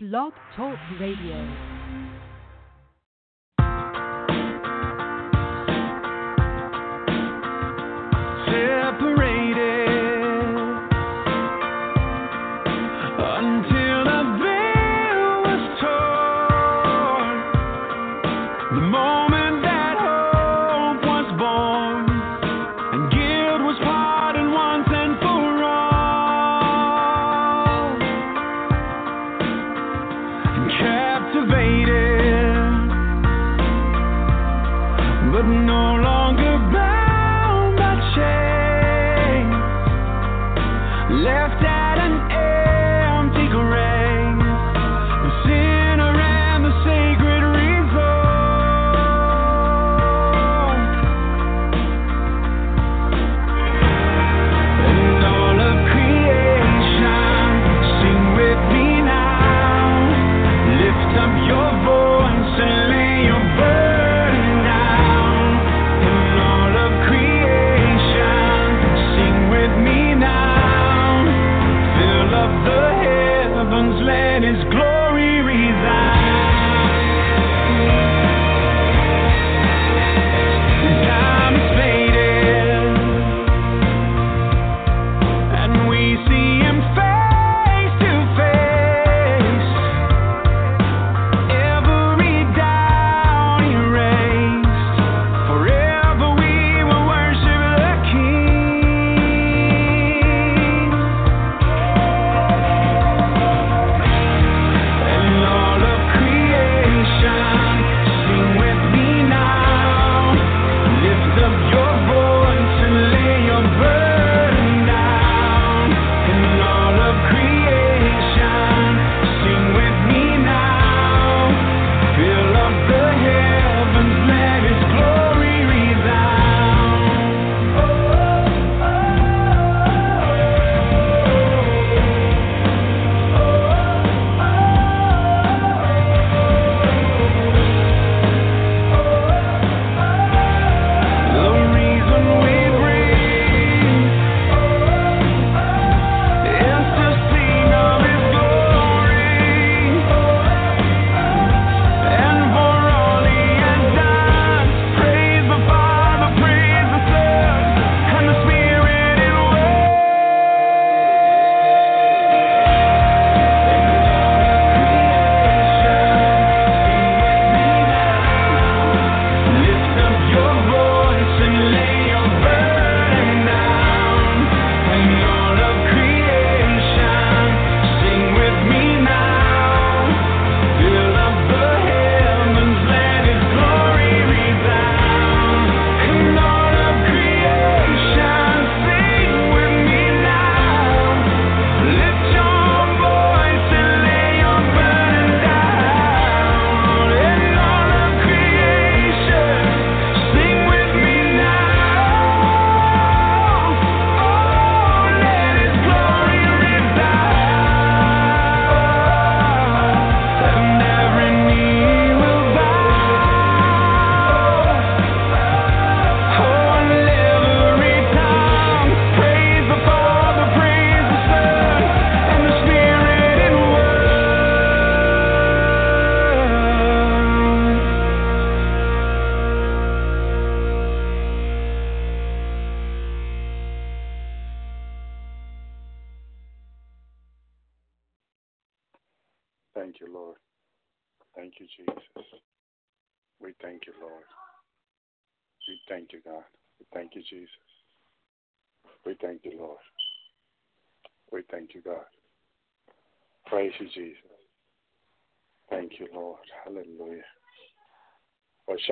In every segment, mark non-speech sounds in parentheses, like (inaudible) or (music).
Blog Talk Radio.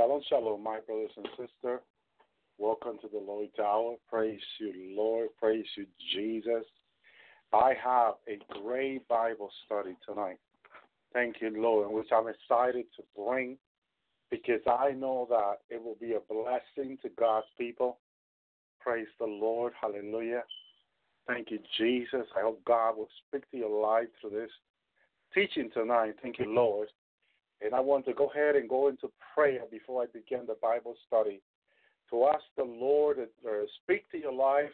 Shalom, shalom, my brothers and sisters. Welcome to the Lord's Hour. Praise you, Lord. Praise you, Jesus. I have a great Bible study tonight. Thank you, Lord, which I'm excited to bring because I know that it will be a blessing to God's people. Praise the Lord. Hallelujah. Thank you, Jesus. I hope God will speak to your life through this teaching tonight. Thank you, Lord. And I want to go ahead and go into prayer before I begin the Bible study to ask the Lord to speak to your life.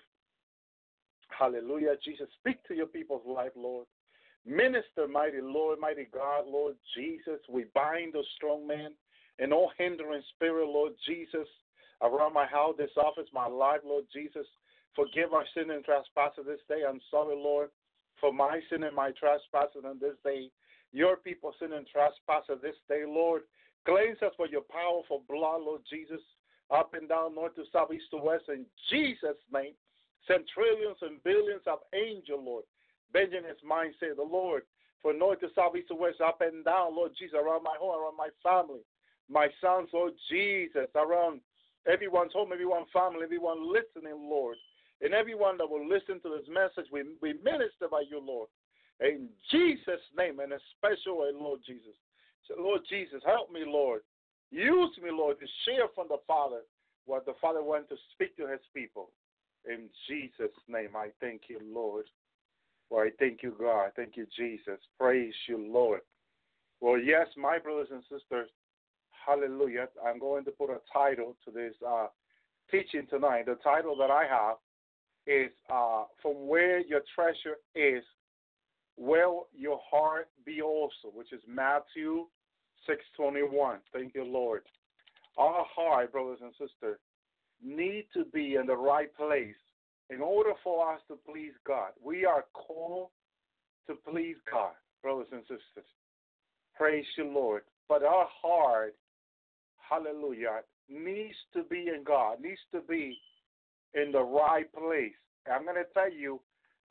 Hallelujah. Jesus, speak to your people's life, Lord. Minister, mighty Lord, mighty God, Lord Jesus. We bind the strong man and all hindering spirit, Lord Jesus, around my house, this office, my life, Lord Jesus. Forgive our sin and trespasses this day. I'm sorry, Lord, for my sin and my trespasses on this day. Your people sin and trespasses this day, Lord. Cleanse us for your powerful blood, Lord Jesus, up and down, north to south, east to west, in Jesus' name. Send trillions and billions of angels, Lord. Benjamin's mind, say the Lord, for north to south, east to west, up and down, Lord Jesus, around my home, around my family, my sons, Lord Jesus, around everyone's home, everyone's family, everyone listening, Lord, and everyone that will listen to this message, we, we minister by you, Lord. In Jesus' name, in a special way, Lord Jesus. So, Lord Jesus, help me, Lord. Use me, Lord, to share from the Father what the Father wants to speak to his people. In Jesus' name, I thank you, Lord. Well, I thank you, God. Thank you, Jesus. Praise you, Lord. Well, yes, my brothers and sisters, hallelujah. I'm going to put a title to this uh, teaching tonight. The title that I have is uh, From Where Your Treasure Is, Will Your Heart Be Also, which is Matthew 6.21. Thank you, Lord. Our heart, brothers and sisters, need to be in the right place in order for us to please God. We are called to please God, brothers and sisters. Praise you, Lord. But our heart, hallelujah, needs to be in God, needs to be in the right place. I'm going to tell you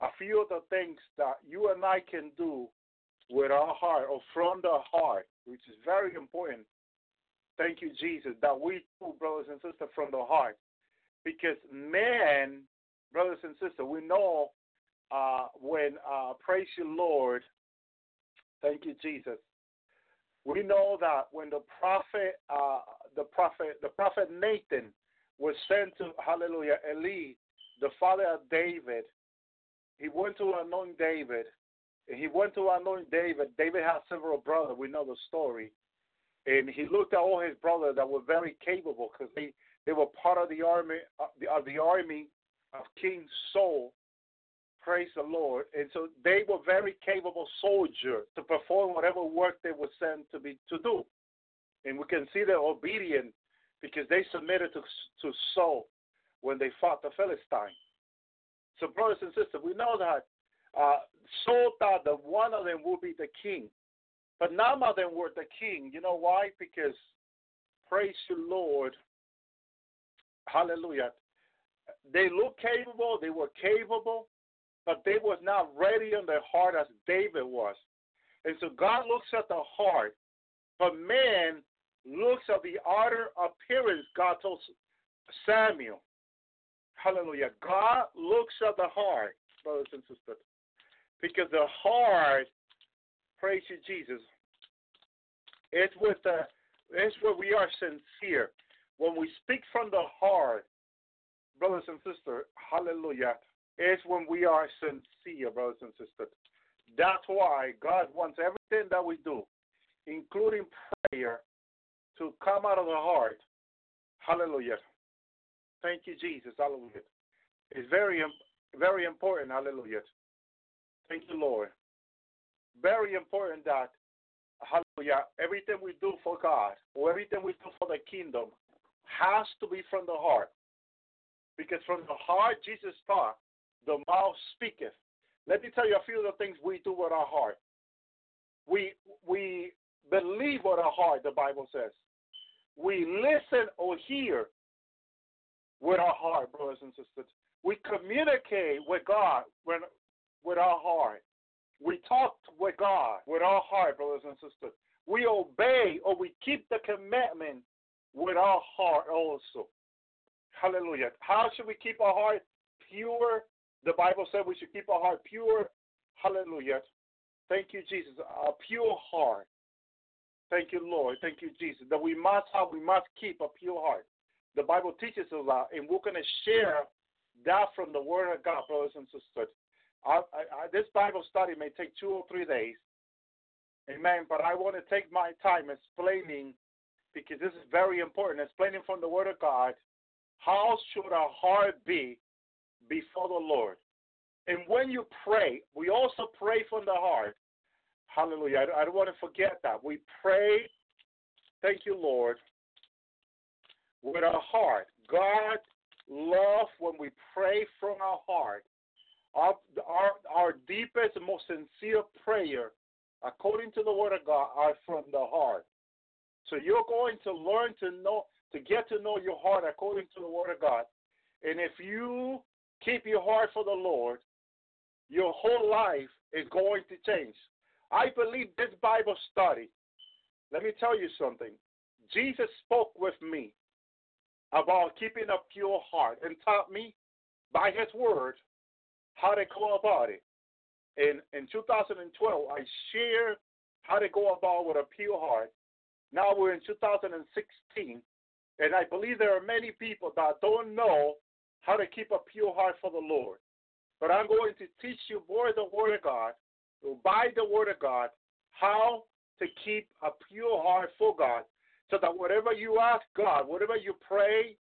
a few of the things that you and I can do with our heart or from the heart, which is very important. Thank you, Jesus, that we do, brothers and sisters, from the heart. Because man, brothers and sisters, we know uh, when, uh, praise you, Lord, thank you, Jesus. We know that when the prophet, uh, the prophet, the prophet Nathan was sent to Hallelujah Eli, the father of David. He went to anoint David. And He went to anoint David. David had several brothers. We know the story. And he looked at all his brothers that were very capable because they, they were part of the army of the, of the army of King Saul. Praise the Lord. And so they were very capable soldiers to perform whatever work they were sent to be to do. And we can see their obedience because they submitted to, to Saul when they fought the Philistine. So, brothers and sisters, we know that uh, thought that one of them would be the king, but none of them were the king. You know why? Because, praise the Lord, hallelujah, they looked capable, they were capable, but they was not ready in their heart as David was. And so God looks at the heart, but man looks at the outer appearance, God told Samuel. Hallelujah. God looks at the heart, brothers and sisters. Because the heart, praise you, Jesus, it's with the it's where we are sincere. When we speak from the heart, brothers and sisters, hallelujah, it's when we are sincere, brothers and sisters. That's why God wants everything that we do, including prayer, to come out of the heart. Hallelujah. Thank you, Jesus. Hallelujah. It's very, very important. Hallelujah. Thank you, Lord. Very important that, hallelujah, everything we do for God or everything we do for the kingdom has to be from the heart. Because from the heart, Jesus taught, the mouth speaketh. Let me tell you a few of the things we do with our heart. We we believe with our heart, the Bible says. We listen or hear with our heart, brothers and sisters. We communicate with God when, with our heart. We talk with God with our heart, brothers and sisters. We obey or we keep the commandment with our heart also. Hallelujah. How should we keep our heart pure? The Bible said we should keep our heart pure. Hallelujah. Thank you, Jesus. A pure heart. Thank you, Lord. Thank you, Jesus. That we must have, we must keep a pure heart. The Bible teaches us that, and we're going to share that from the Word of God, brothers and sisters. I, I, this Bible study may take two or three days. Amen. But I want to take my time explaining, because this is very important, explaining from the Word of God how should our heart be before the Lord. And when you pray, we also pray from the heart. Hallelujah. I, I don't want to forget that. We pray, thank you, Lord, with our heart. God love when we pray from our heart. Our, our, our deepest most sincere prayer, according to the Word of God, are from the heart. So you're going to learn to know, to get to know your heart according to the Word of God. And if you keep your heart for the Lord, your whole life is going to change. I believe this Bible study, let me tell you something. Jesus spoke with me about keeping a pure heart and taught me by his word how to go about it. In in 2012, I shared how to go about with a pure heart. Now we're in 2016, and I believe there are many people that don't know how to keep a pure heart for the Lord. But I'm going to teach you by the Word of God, by the Word of God, how to keep a pure heart for God so that whatever you ask God, whatever you pray,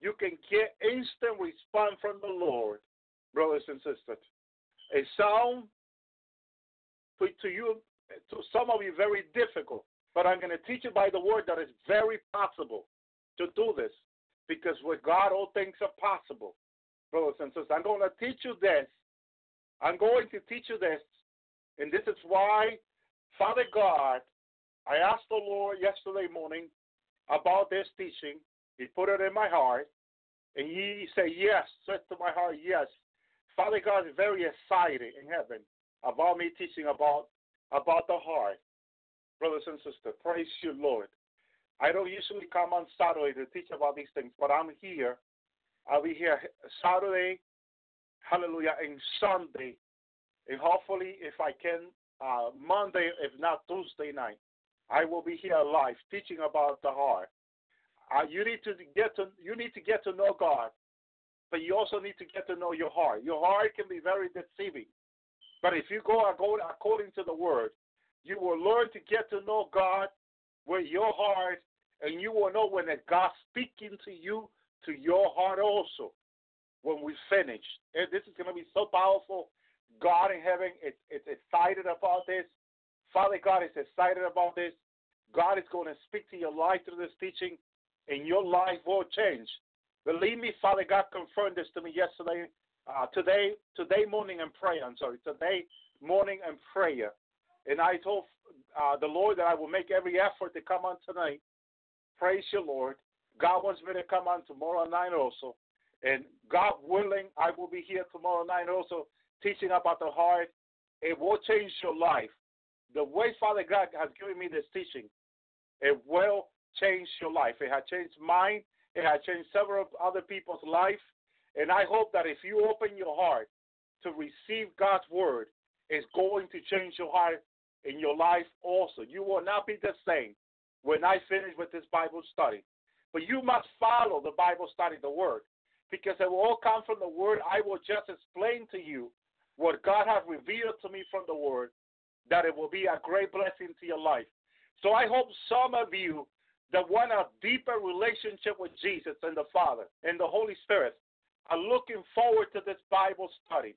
you can get instant response from the Lord, brothers and sisters. It sounds to you, to some of you, very difficult, but I'm going to teach you by the word that it's very possible to do this because with God, all things are possible, brothers and sisters. I'm going to teach you this. I'm going to teach you this, and this is why, Father God, I asked the Lord yesterday morning about this teaching. He put it in my heart, and he said, Yes, said to my heart, Yes. Father God is very excited in heaven about me teaching about about the heart. Brothers and sisters, praise you, Lord. I don't usually come on Saturday to teach about these things, but I'm here. I'll be here Saturday, hallelujah, and Sunday, and hopefully, if I can, uh, Monday, if not Tuesday night. I will be here live teaching about the heart. Uh, you need to get to you need to get to know God, but you also need to get to know your heart. Your heart can be very deceiving, but if you go according to the Word, you will learn to get to know God with your heart, and you will know when God's speaking to you to your heart also. When we finish, and this is going to be so powerful. God in heaven is, is excited about this. Father God is excited about this. God is going to speak to your life through this teaching, and your life will change. Believe me, Father God confirmed this to me yesterday, uh, today, today morning and prayer. I'm sorry, today morning and prayer. And I told uh, the Lord that I will make every effort to come on tonight. Praise your Lord. God wants me to come on tomorrow night also. And God willing, I will be here tomorrow night also teaching about the heart. It will change your life the way Father God has given me this teaching, it will change your life. It has changed mine. It has changed several other people's life. And I hope that if you open your heart to receive God's word, it's going to change your heart in your life also. You will not be the same when I finish with this Bible study. But you must follow the Bible study, the word, because it will all come from the word. I will just explain to you what God has revealed to me from the word that it will be a great blessing to your life. So I hope some of you that want a deeper relationship with Jesus and the Father and the Holy Spirit are looking forward to this Bible study.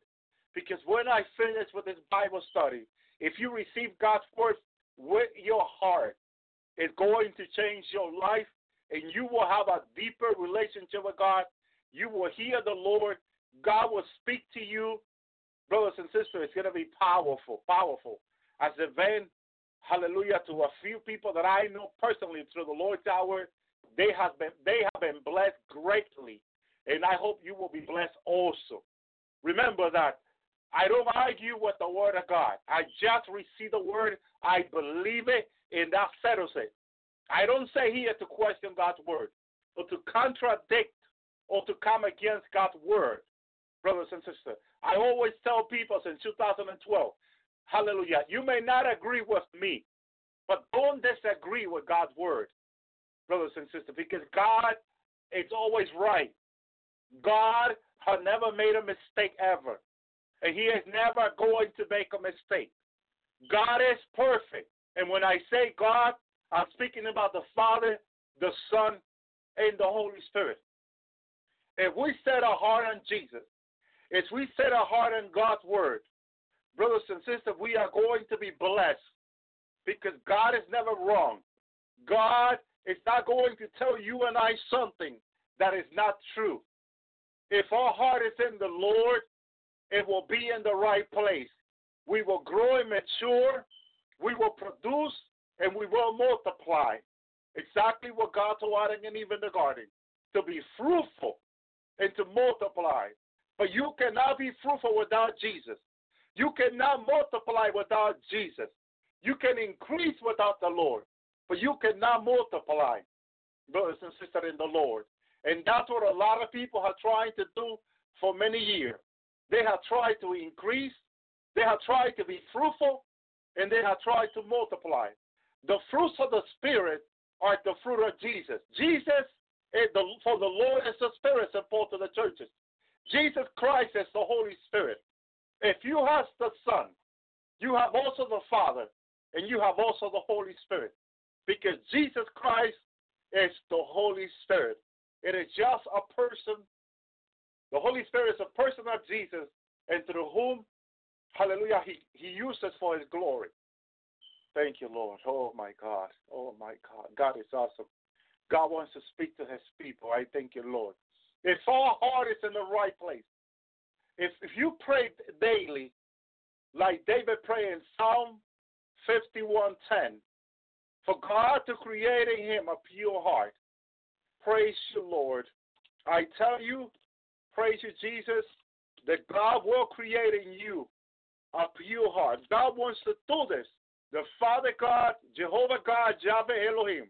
Because when I finish with this Bible study, if you receive God's word with your heart, it's going to change your life and you will have a deeper relationship with God. You will hear the Lord. God will speak to you. Brothers and sisters, it's going to be powerful, powerful as a vent, hallelujah, to a few people that I know personally through the Lord's hour. They have been they have been blessed greatly, and I hope you will be blessed also. Remember that I don't argue with the word of God. I just receive the word, I believe it, and that settles it. I don't say here to question God's word or to contradict or to come against God's word, brothers and sisters. I always tell people since 2012 Hallelujah. You may not agree with me, but don't disagree with God's word, brothers and sisters, because God is always right. God has never made a mistake ever, and He is never going to make a mistake. God is perfect. And when I say God, I'm speaking about the Father, the Son, and the Holy Spirit. If we set our heart on Jesus, if we set our heart on God's word, brothers and sisters, we are going to be blessed because God is never wrong. God is not going to tell you and I something that is not true. If our heart is in the Lord, it will be in the right place. We will grow and mature, we will produce, and we will multiply. Exactly what God told Adam and Eve in the garden to be fruitful and to multiply. But you cannot be fruitful without Jesus. You cannot multiply without Jesus. You can increase without the Lord, but you cannot multiply, brothers and sisters in the Lord. And that's what a lot of people are trying to do for many years. They have tried to increase, they have tried to be fruitful, and they have tried to multiply. The fruits of the Spirit are the fruit of Jesus. Jesus, is the, for the Lord is the Spirit, said Paul to the churches. Jesus Christ is the Holy Spirit. If you have the Son, you have also the Father, and you have also the Holy Spirit. Because Jesus Christ is the Holy Spirit. It is just a person. The Holy Spirit is a person of Jesus, and through whom, hallelujah, he, he uses for his glory. Thank you, Lord. Oh, my God. Oh, my God. God is awesome. God wants to speak to his people. I thank you, Lord. If our heart is in the right place, if, if you pray daily, like David prayed in Psalm 51:10, for God to create in him a pure heart. Praise you, Lord. I tell you, praise you, Jesus, that God will create in you a pure heart. God wants to do this. The Father God, Jehovah God, Yahweh Elohim,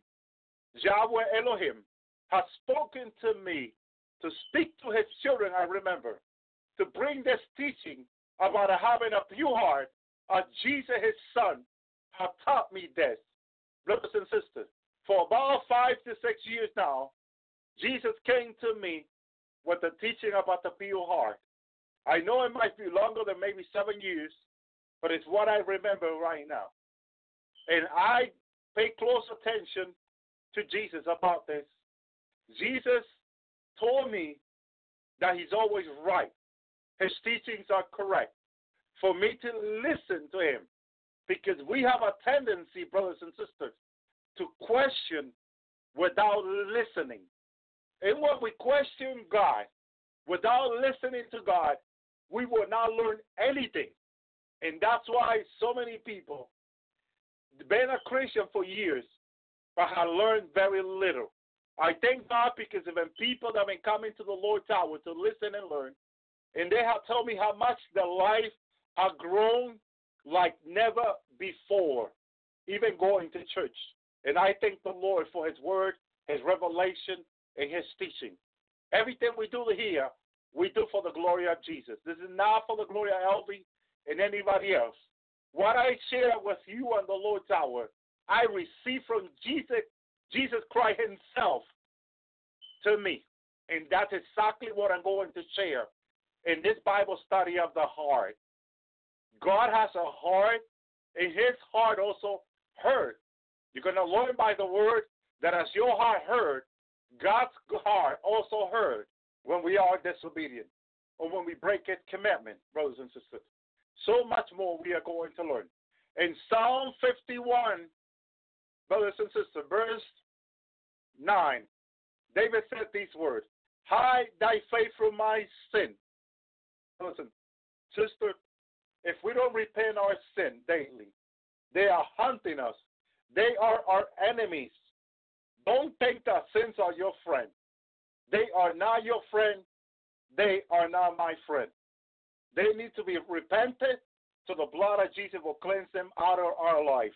Yahweh Elohim, has spoken to me to speak to his children, I remember, to bring this teaching about having a pure heart, as Jesus, his son, have taught me this. Brothers and sisters, for about five to six years now, Jesus came to me with the teaching about the pure heart. I know it might be longer than maybe seven years, but it's what I remember right now. And I pay close attention to Jesus about this. Jesus told me that he's always right. His teachings are correct. For me to listen to him. Because we have a tendency, brothers and sisters, to question without listening. And when we question God without listening to God, we will not learn anything. And that's why so many people been a Christian for years, but have learned very little. I thank God because of people that have been coming to the Lord's hour to listen and learn, and they have told me how much their life has grown like never before, even going to church. And I thank the Lord for His word, His revelation, and His teaching. Everything we do here, we do for the glory of Jesus. This is not for the glory of Elvi and anybody else. What I share with you on the Lord's hour, I receive from Jesus, Jesus Christ Himself to me. And that's exactly what I'm going to share in this Bible study of the heart. God has a heart, and his heart also heard. You're going to learn by the word that as your heart heard, God's heart also heard when we are disobedient or when we break his commandment, brothers and sisters. So much more we are going to learn. In Psalm 51, brothers and sisters, verse 9, David said these words Hide thy face from my sin. Listen, sister, if we don't repent our sin daily, they are hunting us. They are our enemies. Don't think that sins are your friend. They are not your friend. They are not my friend. They need to be repented so the blood of Jesus will cleanse them out of our life.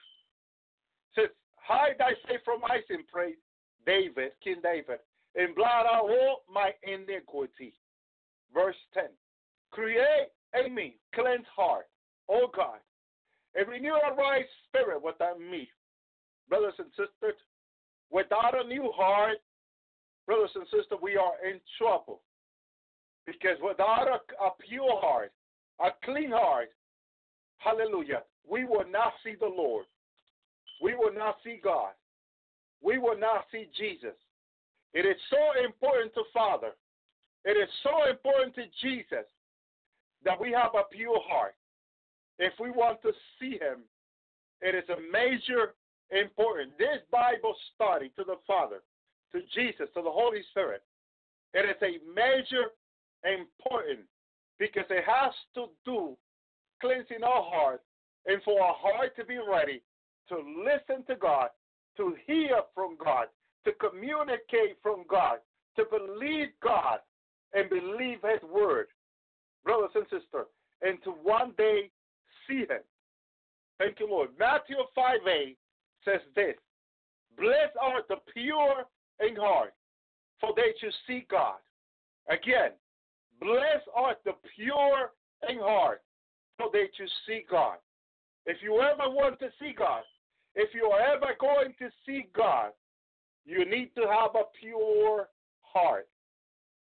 Says, hide thy face from my sin, pray David, King David, and blot out all my iniquity. Verse 10. Create in me cleanse heart, O God, and renew a right spirit within me. Brothers and sisters, without a new heart, brothers and sisters, we are in trouble. Because without a, a pure heart, a clean heart, hallelujah, we will not see the Lord. We will not see God. We will not see Jesus. It is so important to Father. It is so important to Jesus that we have a pure heart. if we want to see Him, it is a major important. This Bible study to the Father, to Jesus, to the Holy Spirit, it is a major important because it has to do cleansing our heart and for our heart to be ready to listen to God, to hear from God, to communicate from God, to believe God and believe His word, brothers and sisters, and to one day see Him. Thank you, Lord. Matthew 5 a says this Blessed are the pure in heart, for they shall see God. Again, blessed are the pure in heart, for they shall see God. If you ever want to see God, if you are ever going to see God, you need to have a pure heart.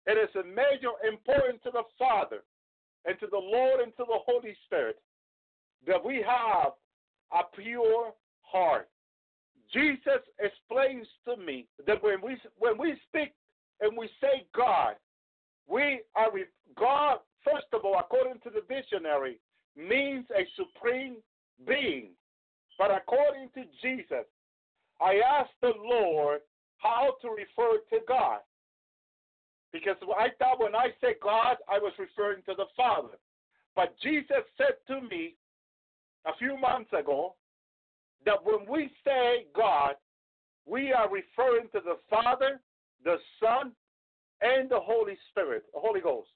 It is a major importance to the Father and to the Lord and to the Holy Spirit that we have a pure heart. Jesus explains to me that when we when we speak and we say God, we are God. First of all, according to the dictionary, means a supreme being. But according to Jesus, I asked the Lord how to refer to God. Because I thought when I said God, I was referring to the Father. But Jesus said to me a few months ago that when we say God, we are referring to the Father, the Son, and the Holy Spirit, the Holy Ghost.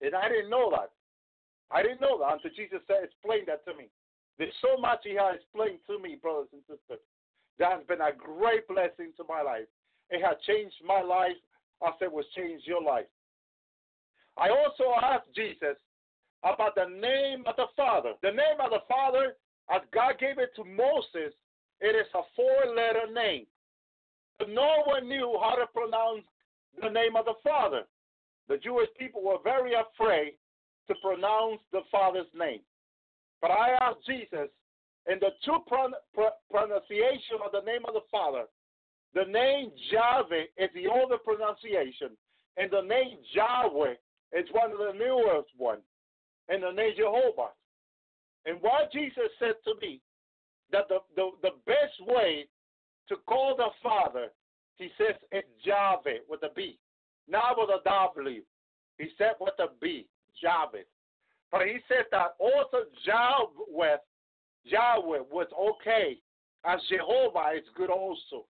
And I didn't know that. I didn't know that until Jesus said, explained that to me. There's so much He has explained to me, brothers and sisters. That has been a great blessing to my life. It has changed my life as it was changed your life. I also asked Jesus about the name of the Father. The name of the Father, as God gave it to Moses, it is a four letter name. But no one knew how to pronounce the name of the Father. The Jewish people were very afraid to pronounce the Father's name. But I asked Jesus, in the true pron- pr- pronunciation of the name of the Father, the name Yahweh is the older pronunciation, and the name Yahweh is one of the newest ones, and the name Jehovah. And what Jesus said to me, that the, the, the best way to call the Father, he says it's Yahweh with a B, not with a W. He said with a B, Yahweh. But he said that also Yahweh, Yahweh was okay, as Jehovah is good also.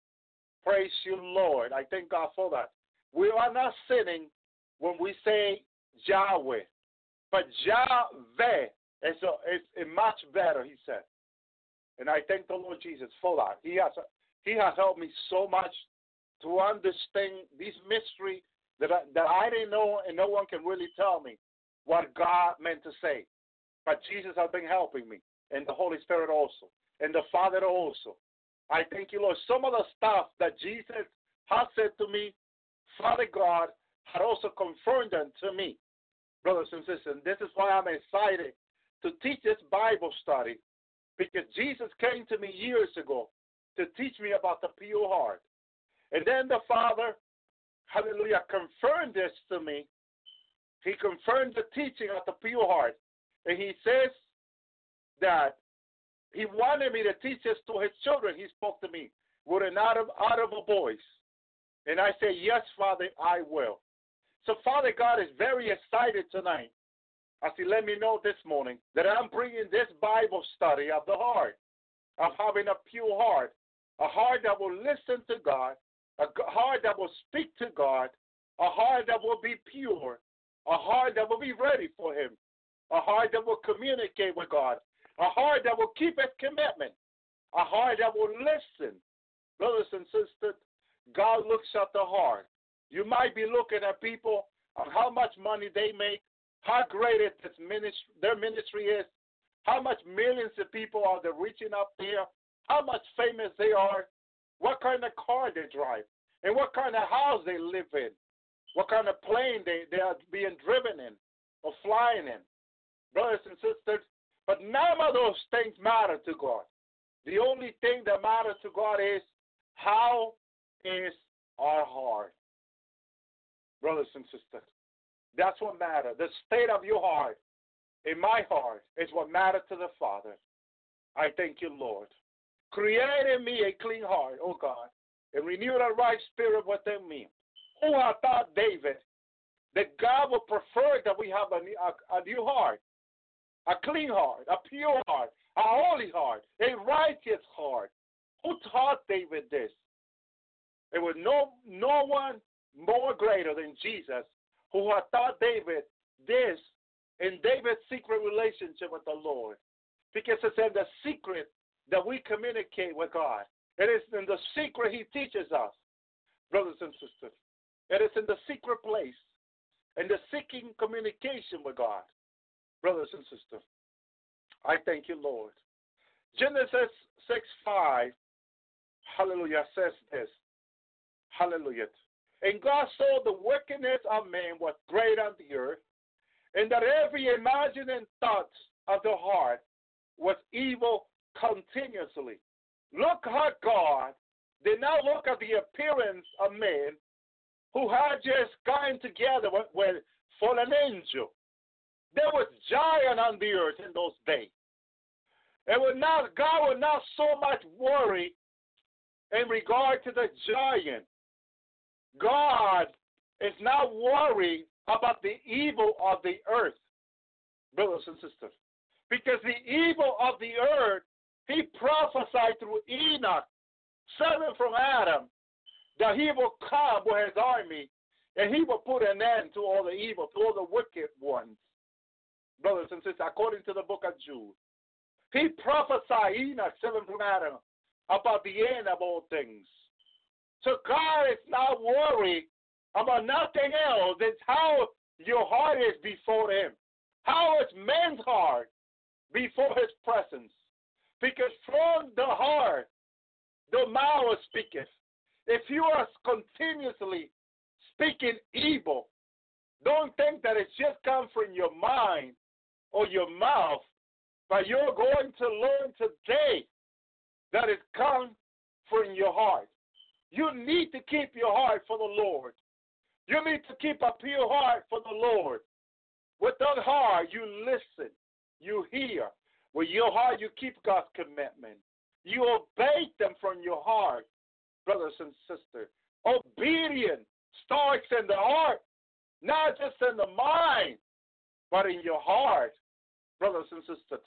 Praise you, Lord. I thank God for that. We are not sinning when we say Yahweh, but Yahweh is, a, is much better, he said. And I thank the Lord Jesus for that. He has, he has helped me so much to understand this mystery that I, that I didn't know and no one can really tell me what God meant to say. But Jesus has been helping me, and the Holy Spirit also, and the Father also. I thank you, Lord. Some of the stuff that Jesus has said to me, Father God had also confirmed them to me, brothers and sisters. This is why I'm excited to teach this Bible study because Jesus came to me years ago to teach me about the pure heart. And then the Father, hallelujah, confirmed this to me. He confirmed the teaching of the pure heart. And he says that he wanted me to teach this to his children. He spoke to me with an audible voice. And I said, Yes, Father, I will. So, Father God is very excited tonight as He let me know this morning that I'm bringing this Bible study of the heart, of having a pure heart, a heart that will listen to God, a heart that will speak to God, a heart that will be pure, a heart that will be ready for Him, a heart that will communicate with God, a heart that will keep its commitment, a heart that will listen. Brothers and sisters, God looks at the heart. You might be looking at people on how much money they make, how great it, ministry, their ministry is, how much millions of people are they reaching up there, how much famous they are, what kind of car they drive, and what kind of house they live in, what kind of plane they, they are being driven in or flying in. Brothers and sisters, but none of those things matter to God. The only thing that matters to God is how is our heart. Brothers and sisters, that's what matters. The state of your heart in my heart is what matters to the Father. I thank you, Lord. Create in me a clean heart, O God, and renew the right spirit within me. Who I thought David that God would prefer that we have a, a, a new heart, a clean heart, a pure heart, a holy heart, a righteous heart. Who taught David this? There was no no one more greater than Jesus who had taught David this in David's secret relationship with the Lord. Because it's in the secret that we communicate with God. It is in the secret He teaches us, brothers and sisters. It is in the secret place, in the seeking communication with God, brothers and sisters. I thank you, Lord. Genesis 6 5, hallelujah, says this. Hallelujah. And God saw the wickedness of man was great on the earth, and that every imagining thought of the heart was evil continuously. Look how God did not look at the appearance of man who had just gotten together with, with fallen angel. There was giant on the earth in those days. It was not God was not so much worried in regard to the giant. God is not worried about the evil of the earth, brothers and sisters. Because the evil of the earth, he prophesied through Enoch, seven from Adam, that he will come with his army and he will put an end to all the evil, to all the wicked ones. Brothers and sisters, according to the book of Jude, he prophesied Enoch, seven from Adam, about the end of all things. So God is not worried about nothing else. It's how your heart is before Him. How is man's heart before His presence? Because from the heart, the mouth speaketh. If you are continuously speaking evil, don't think that it's just come from your mind or your mouth, but you're going to learn today that it comes from your heart. You need to keep your heart for the Lord. You need to keep a pure heart for the Lord. With that heart, you listen, you hear. With your heart, you keep God's commitment. You obey them from your heart, brothers and sisters. Obedience starts in the heart, not just in the mind, but in your heart, brothers and sisters.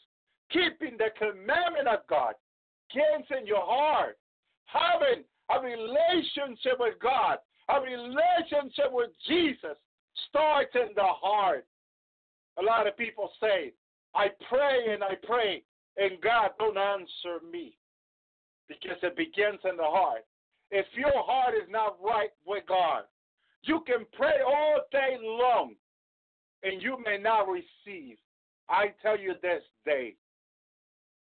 Keeping the commandment of God gets in your heart. Having a relationship with God, a relationship with Jesus starts in the heart. A lot of people say, I pray and I pray, and God don't answer me because it begins in the heart. If your heart is not right with God, you can pray all day long and you may not receive. I tell you this day.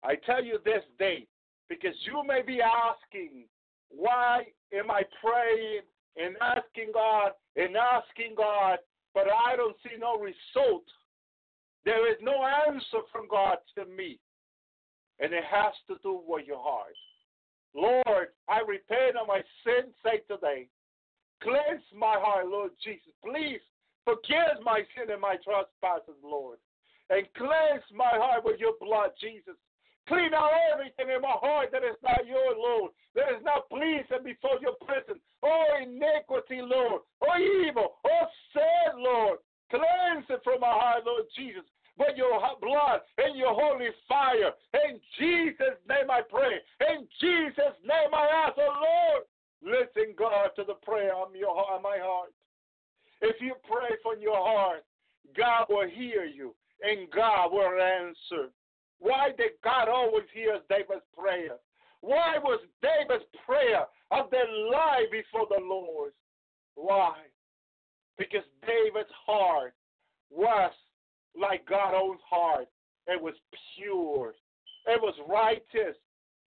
I tell you this day because you may be asking why am I praying and asking God and asking God, but I don't see no result? There is no answer from God to me. And it has to do with your heart. Lord, I repent of my sin, say today. Cleanse my heart, Lord Jesus. Please forgive my sin and my trespasses, Lord. And cleanse my heart with your blood, Jesus. Clean out everything in my heart that is not your, Lord, that is not pleasing before your presence. Oh, iniquity, Lord. Oh, evil. Oh, sin, Lord. Cleanse it from my heart, Lord Jesus. But your blood and your holy fire. In Jesus' name I pray. In Jesus' name I ask, oh Lord, listen, God, to the prayer of your heart, my heart. If you pray from your heart, God will hear you and God will answer. Why did God always hear David's prayer? Why was David's prayer of their life before the Lord? Why? Because David's heart was like God's own heart. It was pure. It was righteous.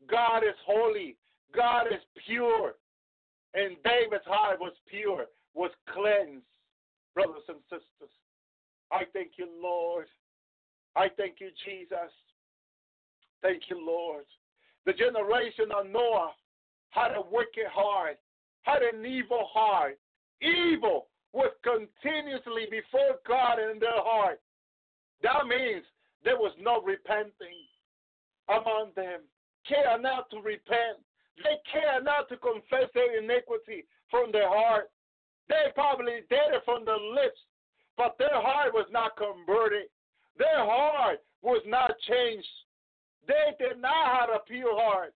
God is holy. God is pure. And David's heart was pure, was cleansed. Brothers and sisters, I thank you, Lord. I thank you, Jesus. Thank you, Lord. The generation of Noah had a wicked heart, had an evil heart. Evil was continuously before God in their heart. That means there was no repenting among them. Care not to repent. They care not to confess their iniquity from their heart. They probably did it from the lips, but their heart was not converted. Their heart was not changed. They did not have a pure heart.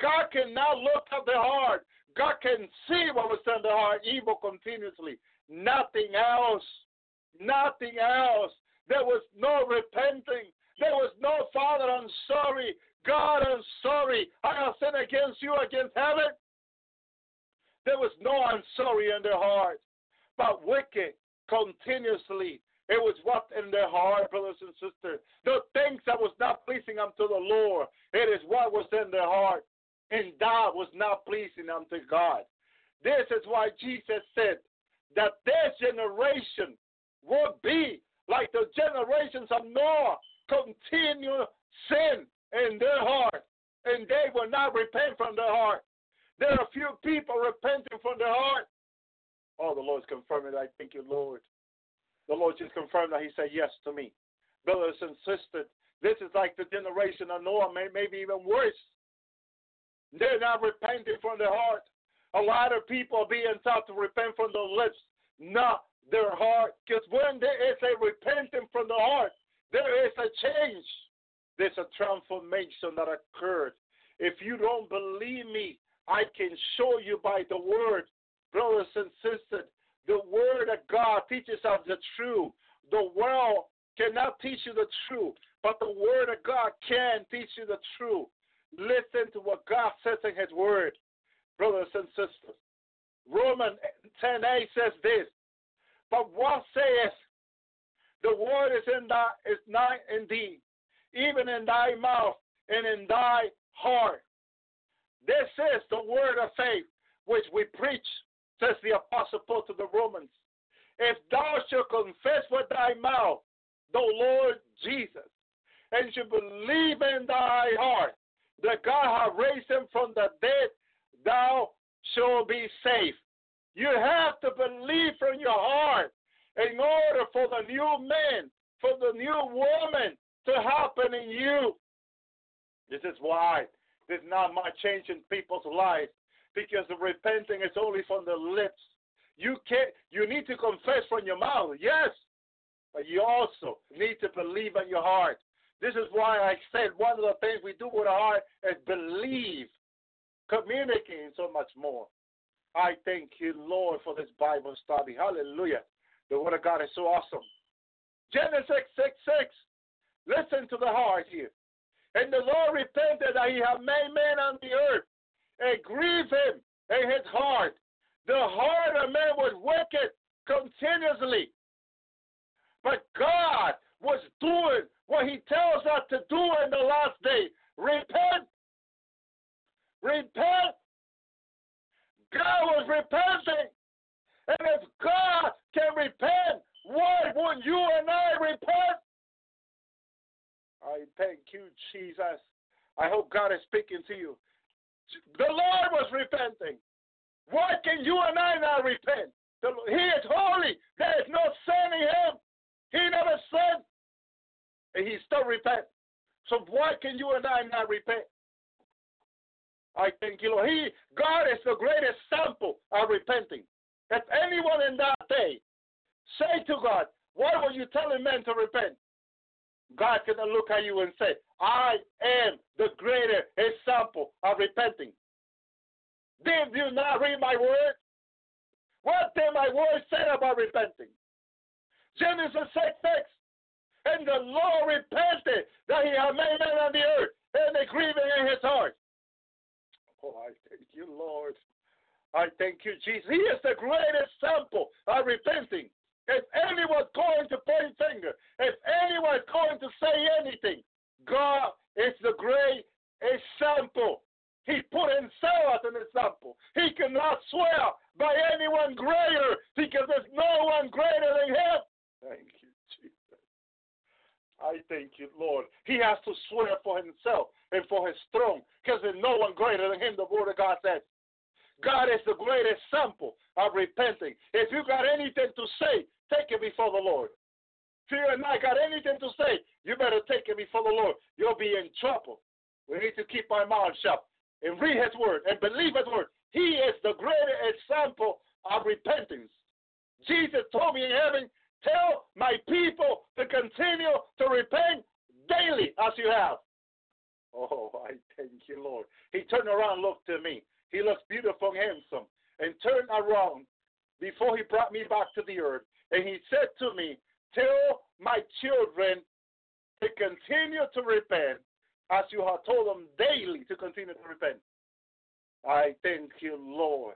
God cannot look at their heart. God can see what was in their heart, evil continuously. Nothing else. Nothing else. There was no repenting. There was no Father, I'm sorry. God, I'm sorry. I have sinned against you, against heaven. There was no I'm sorry in their heart. But wicked continuously. It was what in their heart, brothers and sisters. The things that was not pleasing unto the Lord. It is what was in their heart. And that was not pleasing unto God. This is why Jesus said that this generation will be like the generations of Noah, continue sin in their heart, and they will not repent from their heart. There are few people repenting from their heart. Oh, the Lord's confirming. I thank you, Lord. The Lord just confirmed that He said yes to me. And sisters, this is like the generation of Noah, maybe even worse. They're not repenting from their heart. A lot of people are being taught to repent from their lips, not their heart. Because when there is a repenting from the heart, there is a change. There's a transformation that occurred. If you don't believe me, I can show you by the word, brothers and sisters. The word of God teaches us the truth. The world cannot teach you the truth, but the word of God can teach you the truth. Listen to what God says in his word, brothers and sisters. Romans 10 8 says this, but what says the word is in thy is not in thee, even in thy mouth and in thy heart. This is the word of faith which we preach, says the apostle Paul to the Romans. If thou shalt confess with thy mouth the Lord Jesus, and should believe in thy heart that God hath raised him from the dead, thou shalt be saved. You have to believe from your heart in order for the new man, for the new woman to happen in you. This is why there's not much change in people's lives because repenting is only from the lips. You can't. You need to confess from your mouth, yes, but you also need to believe in your heart. This is why I said one of the things we do with our heart is believe, communicating so much more. I thank you, Lord, for this Bible study. Hallelujah. The Word of God is so awesome. Genesis 6 6. Listen to the heart here. And the Lord repented that he had made man on the earth and grieved him in his heart. The heart of man was wicked continuously. But God was doing what he tells us to do in the last day. Repent. Repent. God was repenting. And if God can repent, why wouldn't you and I repent? I thank you, Jesus. I hope God is speaking to you. The Lord was repenting. Why can you and I not repent? He is holy. There is no sin in him. He never sinned. And he still repent. So why can you and I not repent? I thank you, Lord. He, God is the greatest sample of repenting. If anyone in that day say to God, why were you telling men to repent? God can look at you and say, I am the greater example of repenting. Did you not read my word? What did my word say about repenting? Genesis 6 6. And the Lord repented that he had made man on the earth and the grieving in his heart. Oh, I thank you, Lord. I thank you, Jesus. He is the greatest example of repenting. If anyone's going to point finger, if anyone's going to say anything, God is the great example. He put himself as an example. He cannot swear by anyone greater because there's no one greater than him. Thank you, Jesus. I thank you, Lord. He has to swear for himself and for his throne because there's no one greater than him, the word of God says. God is the greatest sample of repenting. If you've got anything to say, take it before the Lord. if you and I got anything to say, you better take it before the Lord. You'll be in trouble. We need to keep our mouth shut and read His word and believe His word. He is the greater example of repentance. Jesus told me in heaven, tell my people to continue to repent daily as you have. Oh, I thank you, Lord. He turned around, looked to me. He looks beautiful and handsome, and turned around before he brought me back to the earth. And he said to me, Tell my children to continue to repent as you have told them daily to continue to repent. I thank you, Lord.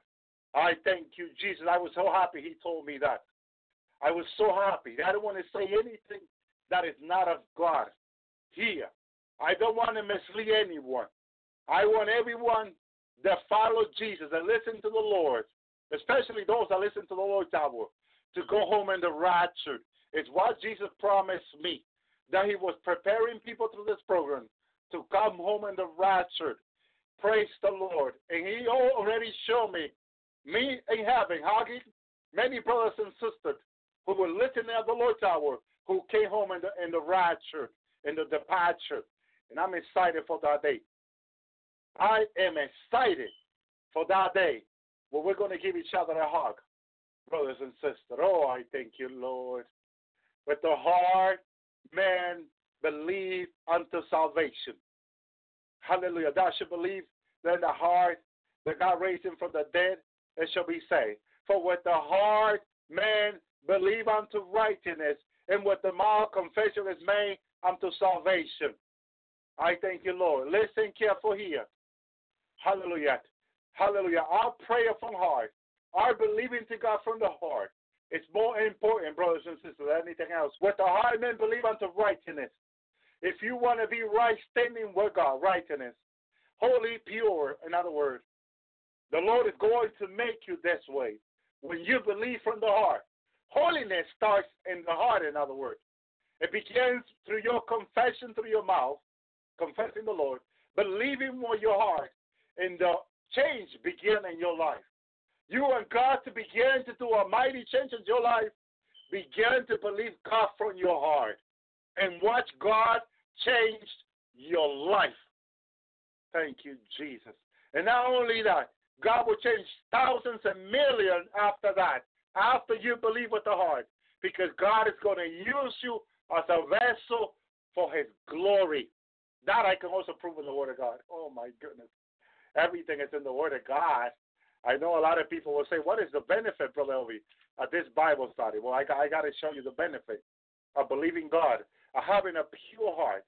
I thank you, Jesus. I was so happy he told me that. I was so happy. I don't want to say anything that is not of God here. I don't want to mislead anyone. I want everyone that follow Jesus and listen to the Lord, especially those that listen to the Lord's Hour, to go home in the rapture. It's what Jesus promised me, that he was preparing people through this program to come home in the rapture. Praise the Lord. And he already showed me, me in heaven, hugging many brothers and sisters who were listening at the Lord's Hour, who came home in the, in the rapture, in the departure. And I'm excited for that day. I am excited for that day where we're going to give each other a hug, brothers and sisters. Oh, I thank you, Lord. With the heart, man believe unto salvation. Hallelujah. Thou shalt believe in the heart that God raised him from the dead, and shall be saved. For with the heart man believe unto righteousness, and with the mouth confession is made unto salvation. I thank you, Lord. Listen careful here. Hallelujah. Hallelujah. Our prayer from heart, our believing to God from the heart, it's more important, brothers and sisters, than anything else. With the heart, men believe unto righteousness. If you want to be right standing with God, righteousness, holy, pure, in other words, the Lord is going to make you this way when you believe from the heart. Holiness starts in the heart, in other words. It begins through your confession through your mouth, confessing the Lord, believing with your heart, and the change begin in your life. You want God to begin to do a mighty change in your life. Begin to believe God from your heart and watch God change your life. Thank you, Jesus. And not only that, God will change thousands and millions after that, after you believe with the heart, because God is going to use you as a vessel for His glory. That I can also prove in the Word of God. Oh my goodness. Everything is in the Word of God. I know a lot of people will say, What is the benefit, Brother Elvi, of this Bible study? Well, I I got to show you the benefit of believing God, of having a pure heart.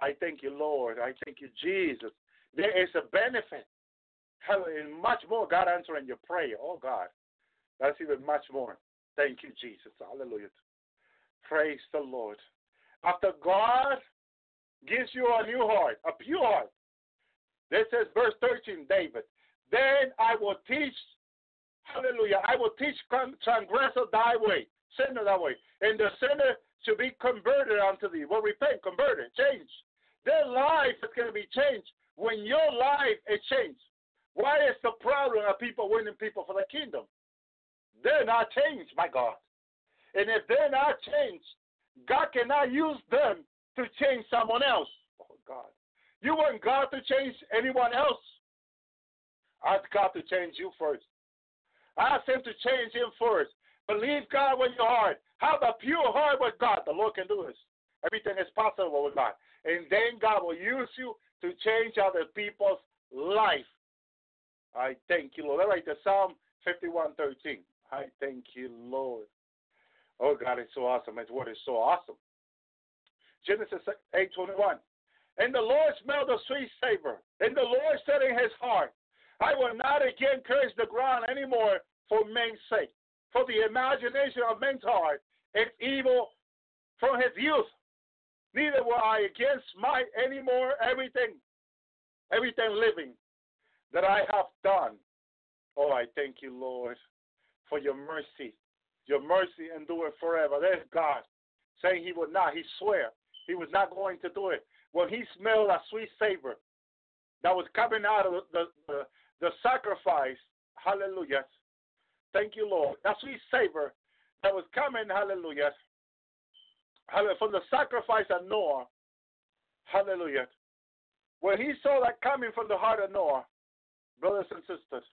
I thank you, Lord. I thank you, Jesus. There is a benefit. And much more, God answering your prayer. Oh, God. That's even much more. Thank you, Jesus. Hallelujah. Praise the Lord. After God gives you a new heart, a pure heart, this is verse 13, David. Then I will teach, hallelujah, I will teach transgressor thy way, sinner thy way. And the sinner should be converted unto thee. Well, repent, converted, change. Their life is going to be changed when your life is changed. Why is the problem of people winning people for the kingdom? They're not changed, my God. And if they're not changed, God cannot use them to change someone else. Oh, God. You want God to change anyone else? Ask God to change you first. Ask Him to change Him first. Believe God with your heart. Have a pure heart with God. The Lord can do this. Everything is possible with God. And then God will use you to change other people's life. I thank you, Lord. All right, the Psalm 51:13. I thank you, Lord. Oh, God, it's so awesome. His word is so awesome. Genesis 8:21. And the Lord smelled a sweet savor. And the Lord said in his heart, I will not again curse the ground anymore for men's sake. For the imagination of men's heart is evil from his youth. Neither will I again smite anymore everything, everything living that I have done. Oh, I thank you, Lord, for your mercy. Your mercy endure forever. There's God saying he would not. He swear he was not going to do it when he smelled a sweet savor that was coming out of the, the, the sacrifice, hallelujah. Thank you, Lord. That sweet savor that was coming, hallelujah, hallelujah, from the sacrifice of Noah, hallelujah, when he saw that coming from the heart of Noah, brothers and sisters,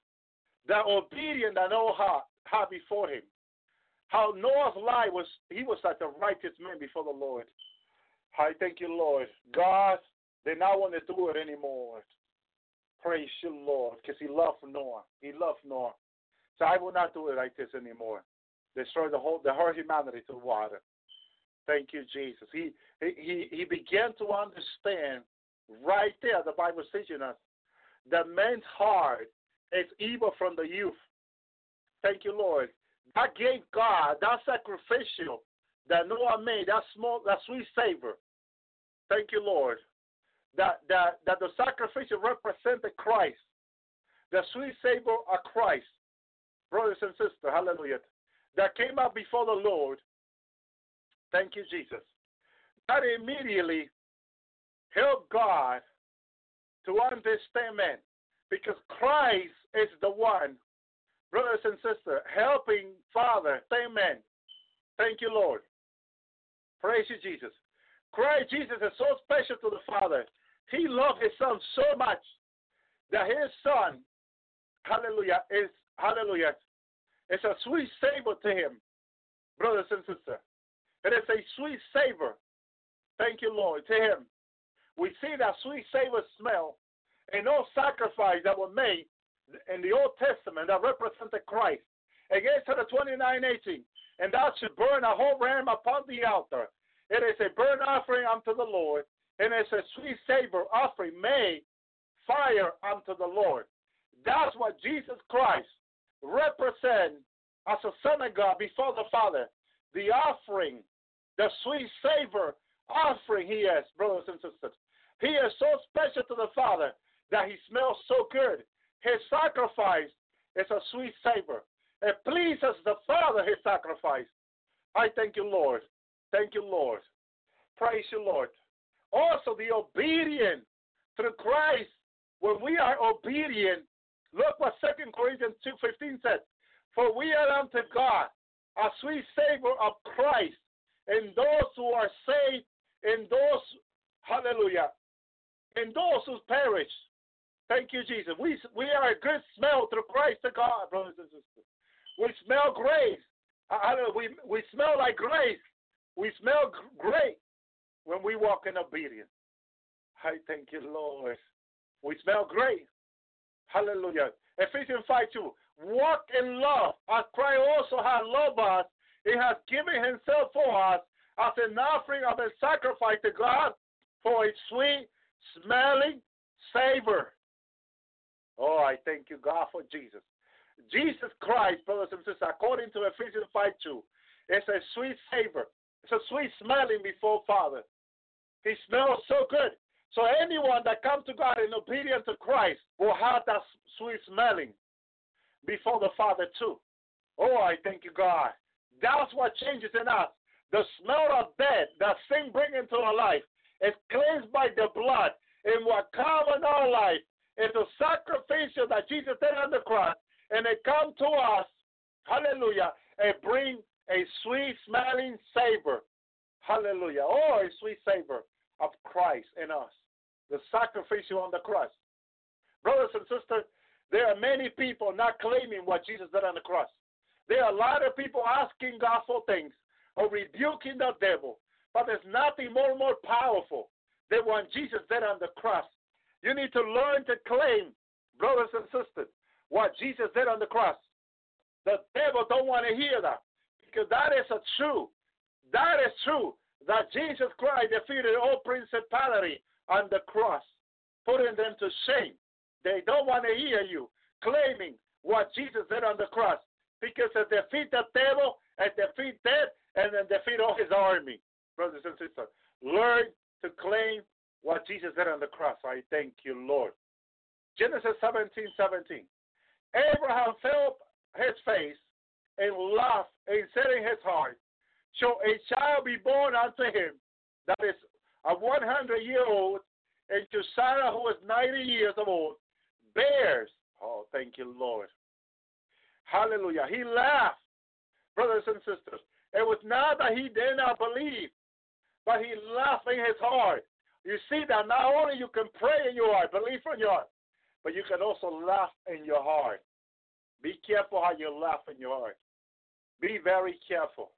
that obedient that Noah had, had before him, how Noah's life was, he was like a righteous man before the Lord. I thank you, Lord. God did not want to do it anymore. Praise you, Lord, because he loved Noah. He loved Noah. So I will not do it like this anymore. Destroy the whole the whole humanity to water. Thank you, Jesus. He he he began to understand right there. The Bible is teaching us that man's heart is evil from the youth. Thank you, Lord. That gave God that sacrificial that Noah made, that small, that sweet savor. Thank you, Lord. That that that the sacrificial represented Christ, the sweet savor of Christ, brothers and sisters. Hallelujah. That came up before the Lord. Thank you, Jesus. That immediately helped God to understand man, because Christ is the one, brothers and sisters, helping Father, amen. Thank you, Lord. Praise you, Jesus. Christ Jesus is so special to the Father. He loved his son so much that his son, hallelujah, is hallelujah, it's a sweet savor to him, brothers and sisters. It is a sweet savor. Thank you, Lord, to him. We see that sweet savor smell in no sacrifice that were made in the Old Testament that represented Christ. Exodus 29 18, and thou should burn a whole ram upon the altar. It is a burnt offering unto the Lord, and it's a sweet savor offering made fire unto the Lord. That's what Jesus Christ represent as a son of God before the Father. The offering, the sweet savor offering he is, brothers and sisters. He is so special to the Father that he smells so good. His sacrifice is a sweet savor. It pleases the Father, his sacrifice. I thank you, Lord. Thank you, Lord. Praise you, Lord. Also, the obedience through Christ, when we are obedient, Look what Second Corinthians 2.15 says. For we are unto God a sweet savor of Christ and those who are saved, and those, hallelujah, and those who perish. Thank you, Jesus. We, we are a good smell through Christ to God, brothers and sisters. We smell grace. We, we smell like grace. We smell great when we walk in obedience. I thank you, Lord. We smell great. Hallelujah. Ephesians 5 2. Walk in love. As Christ also has loved us, He has given Himself for us as an offering of a sacrifice to God for a sweet smelling savor. Oh, I thank you, God, for Jesus. Jesus Christ, brothers and sisters, according to Ephesians 5 2, it's a sweet savor. It's a sweet smelling before Father. He smells so good. So anyone that comes to God in obedience to Christ will have that sweet smelling before the Father too. Oh, I thank you, God. That's what changes in us. The smell of death that sin brings into our life is cleansed by the blood. And what comes in our life is the sacrificial that Jesus did on the cross. And it comes to us, hallelujah, and bring a sweet smelling savor. Hallelujah. Oh, a sweet savor of Christ in us the sacrificial on the cross. Brothers and sisters, there are many people not claiming what Jesus did on the cross. There are a lot of people asking God for things or rebuking the devil, but there's nothing more and more powerful than what Jesus did on the cross. You need to learn to claim, brothers and sisters, what Jesus did on the cross. The devil don't want to hear that because that is a true. That is true that Jesus Christ defeated all principality on the cross, putting them to shame. They don't want to hear you claiming what Jesus did on the cross because it defeat the devil and defeat death and then defeat all his army. Brothers and sisters, learn to claim what Jesus did on the cross. I thank you, Lord. Genesis 17 17. Abraham fell his face and laughed and said in his heart, Shall a child be born unto him that is a 100 year old and to Sarah, who was 90 years of old, bears. Oh, thank you, Lord. Hallelujah. He laughed, brothers and sisters. It was not that he did not believe but he laughed in his heart. You see that not only you can pray in your heart, believe in your heart, but you can also laugh in your heart. Be careful how you laugh in your heart. Be very careful.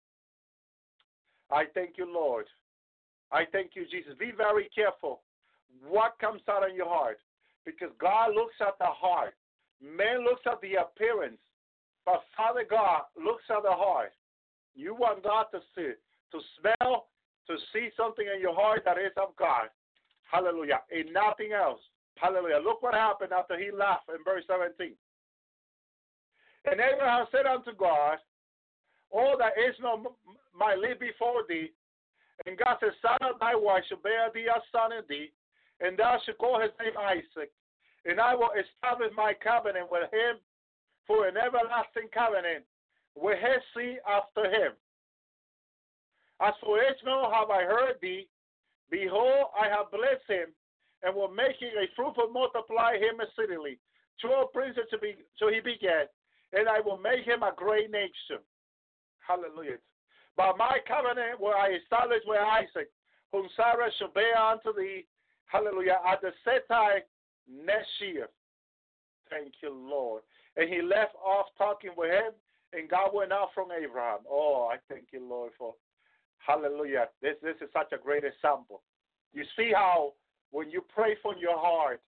I thank you, Lord. I thank you, Jesus. Be very careful what comes out of your heart because God looks at the heart. Man looks at the appearance, but Father God looks at the heart. You want God to see, to smell, to see something in your heart that is of God. Hallelujah. And nothing else. Hallelujah. Look what happened after he laughed in verse 17. And Abraham said unto God, All that Ishmael might live before thee. And God said, Son of thy wife shall bear thee a son indeed, and thou shalt call his name Isaac. And I will establish my covenant with him for an everlasting covenant with his seed after him. As for Ishmael have I heard thee, behold, I have blessed him, and will make him a fruitful multiply him exceedingly. Twelve princes to be so he begat, and I will make him a great nation. Hallelujah. But my covenant will I establish with Isaac, whom Sarah shall bear unto thee, hallelujah, at the set time next year. Thank you, Lord. And he left off talking with him, and God went out from Abraham. Oh, I thank you, Lord, for hallelujah. This this is such a great example. You see how when you pray from your heart,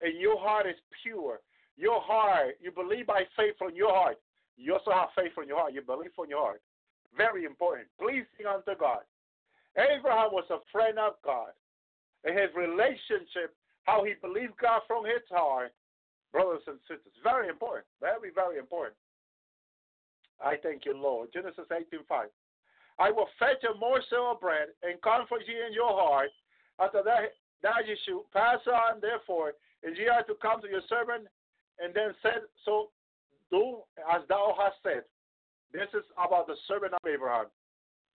and your heart is pure, your heart, you believe by faith from your heart. You also have faith from your heart. You believe from your heart. Very important. Pleasing unto God. Abraham was a friend of God. And his relationship, how he believed God from his heart, brothers and sisters, very important. Very, very important. I thank you, Lord. Genesis 18:5. I will fetch a morsel of bread and comfort you in your heart. After that, that you should pass on, therefore, and ye are to come to your servant, and then said, So do as thou hast said. This is about the servant of Abraham.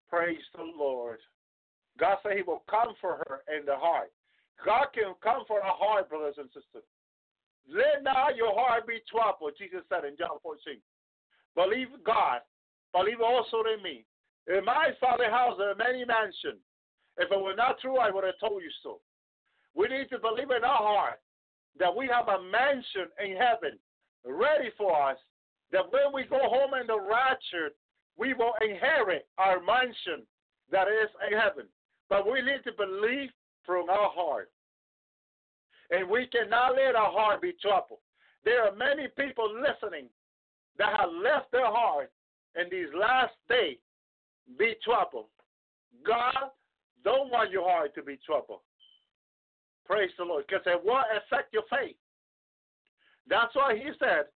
Praise the Lord. God said he will comfort her in the heart. God can comfort a heart, brothers and sisters. Let not your heart be troubled, Jesus said in John 14. Believe God. Believe also in me. In my father's house there are many mansions. If it were not true, I would have told you so. We need to believe in our heart that we have a mansion in heaven ready for us that when we go home in the rapture, we will inherit our mansion that is in heaven. But we need to believe from our heart. And we cannot let our heart be troubled. There are many people listening that have left their heart in these last days be troubled. God don't want your heart to be troubled. Praise the Lord. Because it will affect your faith. That's why he said,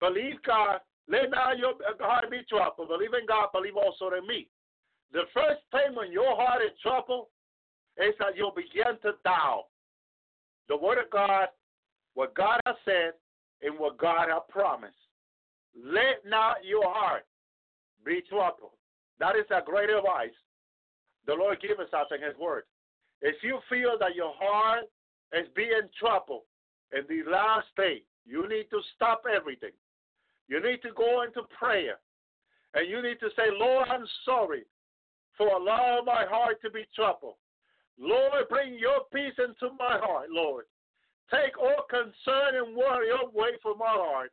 Believe God. Let not your uh, heart be troubled. Believe in God. Believe also in me. The first thing when your heart is troubled is that you'll begin to doubt the word of God, what God has said, and what God has promised. Let not your heart be troubled. That is a great advice the Lord gives us in His Word. If you feel that your heart is being troubled in the last day, you need to stop everything you need to go into prayer and you need to say, Lord, I'm sorry for allowing my heart to be troubled. Lord, bring your peace into my heart, Lord. Take all concern and worry away from my heart.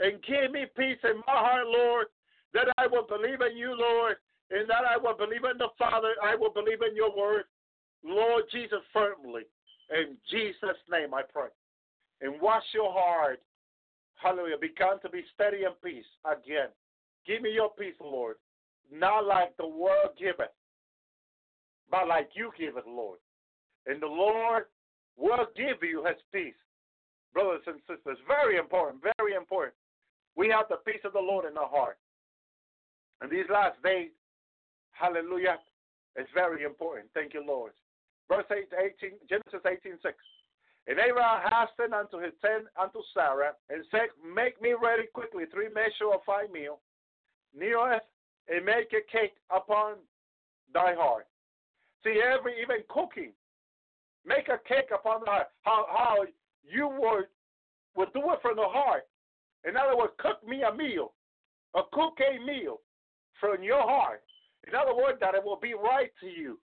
And give me peace in my heart, Lord, that I will believe in you, Lord, and that I will believe in the Father. I will believe in your word, Lord Jesus, firmly. In Jesus' name I pray. And wash your heart Hallelujah. Become to be steady and peace again. Give me your peace, Lord. Not like the world giveth, but like you give it, Lord. And the Lord will give you his peace. Brothers and sisters, very important, very important. We have the peace of the Lord in our heart. And these last days, hallelujah, is very important. Thank you, Lord. Verse 18, Genesis 18 6. And Abraham hastened unto his tent unto Sarah, and said, Make me ready quickly three measure of fine meal, nearest, and make a cake upon thy heart. See, every even cooking, make a cake upon the heart. How how you would would do it from the heart. In other words, cook me a meal, a cook a meal from your heart. In other words, that it will be right to you.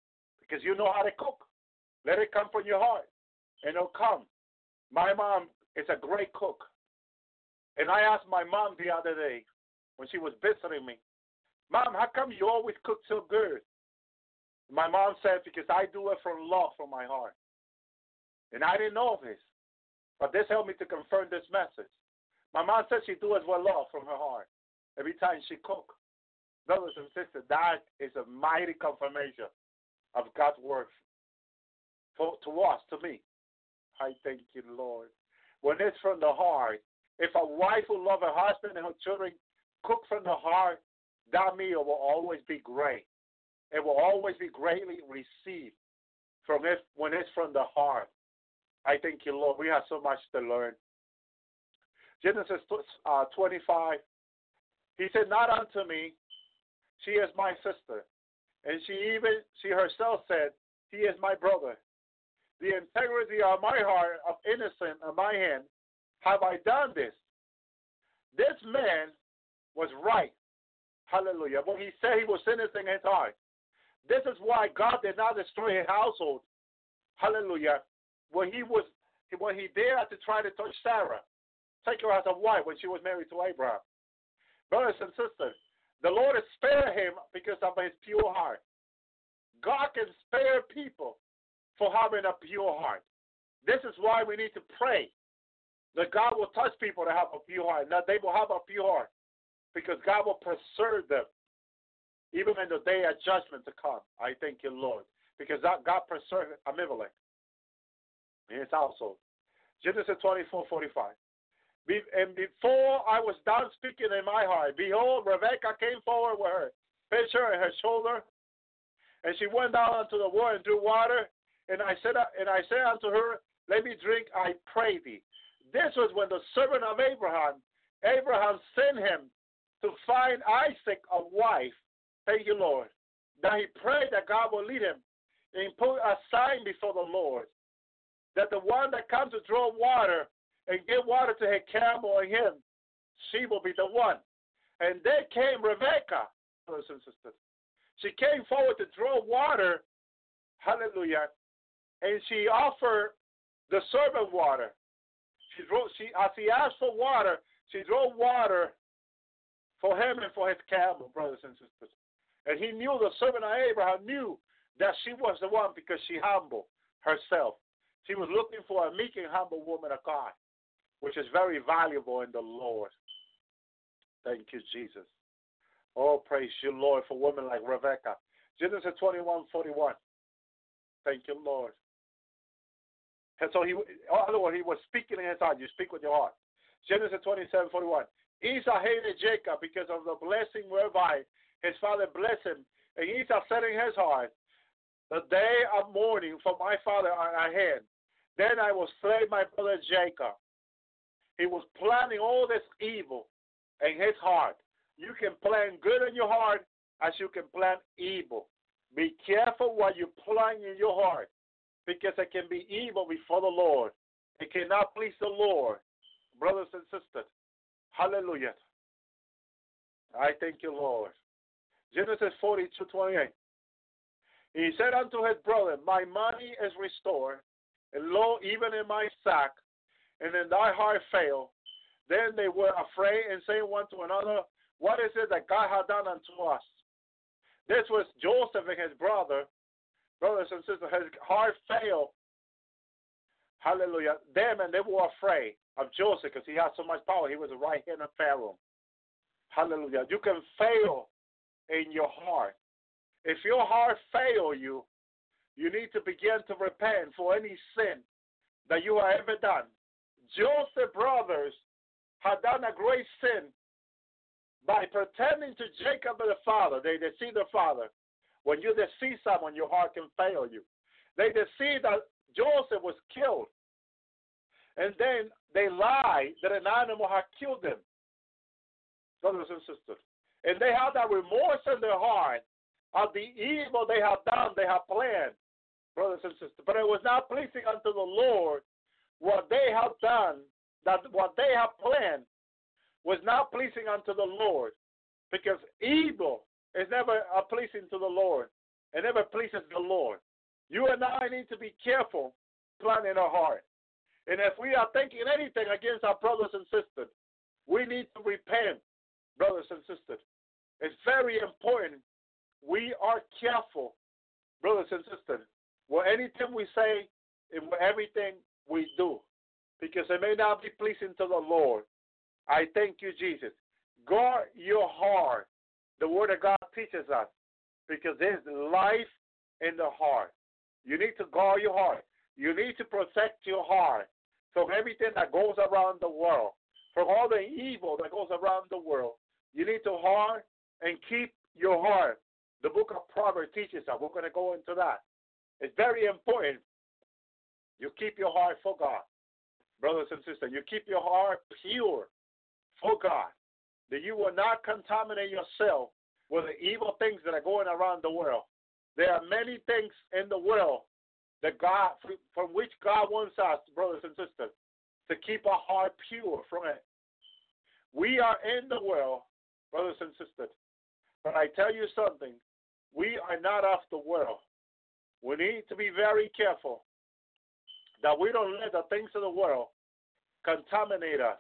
because you know how to cook. Let it come from your heart, and it'll come. My mom is a great cook. And I asked my mom the other day when she was visiting me, Mom, how come you always cook so good? My mom said, Because I do it from love from my heart. And I didn't know this. But this helped me to confirm this message. My mom said she do it with love from her heart every time she cook. Brothers and sisters, that is a mighty confirmation of God's word for, to us, to me. I thank you, Lord. When it's from the heart, if a wife will love her husband and her children cook from the heart, that meal will always be great. It will always be greatly received from it when it's from the heart. I thank you, Lord. We have so much to learn. Genesis uh, 25. He said, Not unto me, she is my sister. And she even, she herself said, He is my brother. The integrity of my heart of innocent of my hand have I done this. This man was right. Hallelujah. When he said he was innocent in his heart. This is why God did not destroy his household. Hallelujah. When he was when he dared to try to touch Sarah, take her as a wife when she was married to Abraham. Brothers and sisters, the Lord has spared him because of his pure heart. God can spare people for having a pure heart. This is why we need to pray that God will touch people to have a pure heart, that they will have a pure heart, because God will preserve them even in the day of judgment to come. I thank you, Lord, because God preserved Abimelech in his household. Genesis 24 45. And before I was done speaking in my heart, behold, Rebekah came forward with her pitcher in her shoulder, and she went down unto the well and drew water. And I said, uh, and I said unto her, Let me drink, I pray thee. This was when the servant of Abraham, Abraham sent him to find Isaac a wife. Thank you, Lord. That he prayed that God will lead him and put a sign before the Lord that the one that comes to draw water and give water to her camel and him, she will be the one. And there came Rebecca, brothers and sisters. She came forward to draw water, hallelujah, and she offered the servant water. She drew, she as he asked for water, she drew water for him and for his camel, brothers and sisters. And he knew the servant of Abraham knew that she was the one because she humbled herself. She was looking for a meek and humble woman of God, which is very valuable in the Lord. Thank you, Jesus. Oh, praise you, Lord, for women like Rebecca. Genesis 21 41. Thank you, Lord. And so he, in other words, he was speaking in his heart. You speak with your heart. Genesis 27 41. Esau hated Jacob because of the blessing whereby his father blessed him. And Esau said in his heart, The day of mourning for my father are ahead. Then I will slay my brother Jacob. He was planning all this evil in his heart. You can plan good in your heart as you can plan evil. Be careful what you plan in your heart because it can be evil before the Lord. It cannot please the Lord. Brothers and sisters, hallelujah. I thank you, Lord. Genesis 42 28. He said unto his brother, My money is restored, and lo, even in my sack, and in thy heart fail. Then they were afraid and saying one to another, What is it that God hath done unto us? This was Joseph and his brother, brothers and sisters, his heart failed. Hallelujah. Them and they were afraid of Joseph because he had so much power. He was the right hand of Pharaoh. Hallelujah. You can fail in your heart. If your heart fail you, you need to begin to repent for any sin that you have ever done. Joseph brothers had done a great sin by pretending to Jacob the father. They deceived the father. When you deceive someone, your heart can fail you. They deceived that Joseph was killed. And then they lied that an animal had killed them. Brothers and sisters. And they had that remorse in their heart of the evil they have done, they have planned brothers and sisters. But it was not pleasing unto the Lord what they have done, that what they have planned was not pleasing unto the Lord. Because evil is never a pleasing to the Lord. It never pleases the Lord. You and I need to be careful planning our heart. And if we are thinking anything against our brothers and sisters, we need to repent, brothers and sisters. It's very important we are careful, brothers and sisters, with anything we say and with everything we do, because it may not be pleasing to the Lord. I thank you, Jesus. Guard your heart. The Word of God teaches us, because there's life in the heart. You need to guard your heart. You need to protect your heart from everything that goes around the world, from all the evil that goes around the world. You need to guard and keep your heart. The book of Proverbs teaches us. We're going to go into that. It's very important. You keep your heart for God, brothers and sisters. You keep your heart pure for God. That you will not contaminate yourself with the evil things that are going around the world. There are many things in the world that God, from which God wants us, brothers and sisters, to keep our heart pure from it. We are in the world, brothers and sisters, but I tell you something, we are not of the world. We need to be very careful that we don't let the things of the world contaminate us.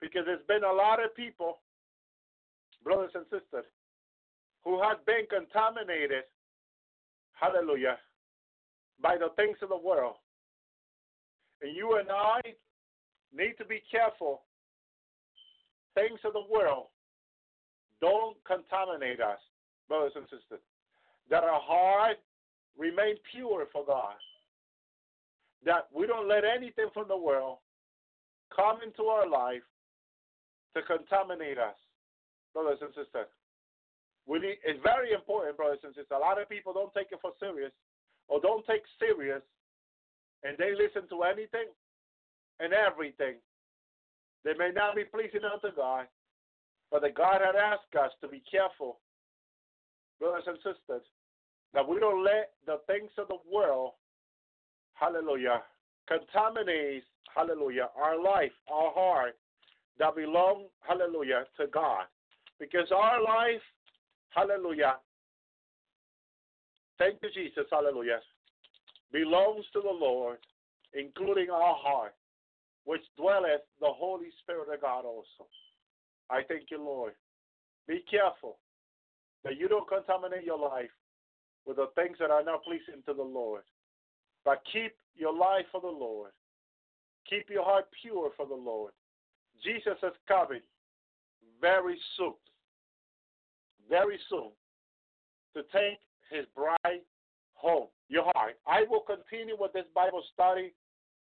Because there's been a lot of people, brothers and sisters, who have been contaminated, hallelujah, by the things of the world. And you and I need to be careful. Things of the world don't contaminate us, brothers and sisters. That our heart remain pure for God. That we don't let anything from the world come into our life to contaminate us, brothers and sisters. It's very important, brothers and sisters. A lot of people don't take it for serious or don't take serious and they listen to anything and everything. They may not be pleasing unto God, but that God had asked us to be careful, brothers and sisters, that we don't let the things of the world, hallelujah, contaminate, hallelujah, our life, our heart, that belong, hallelujah, to God. Because our life, hallelujah, thank you, Jesus, hallelujah, belongs to the Lord, including our heart, which dwelleth the Holy Spirit of God also. I thank you, Lord. Be careful that you don't contaminate your life with the things that are not pleasing to the Lord. But keep your life for the Lord. Keep your heart pure for the Lord. Jesus is coming very soon. Very soon to take his bride home. Your heart. I will continue with this Bible study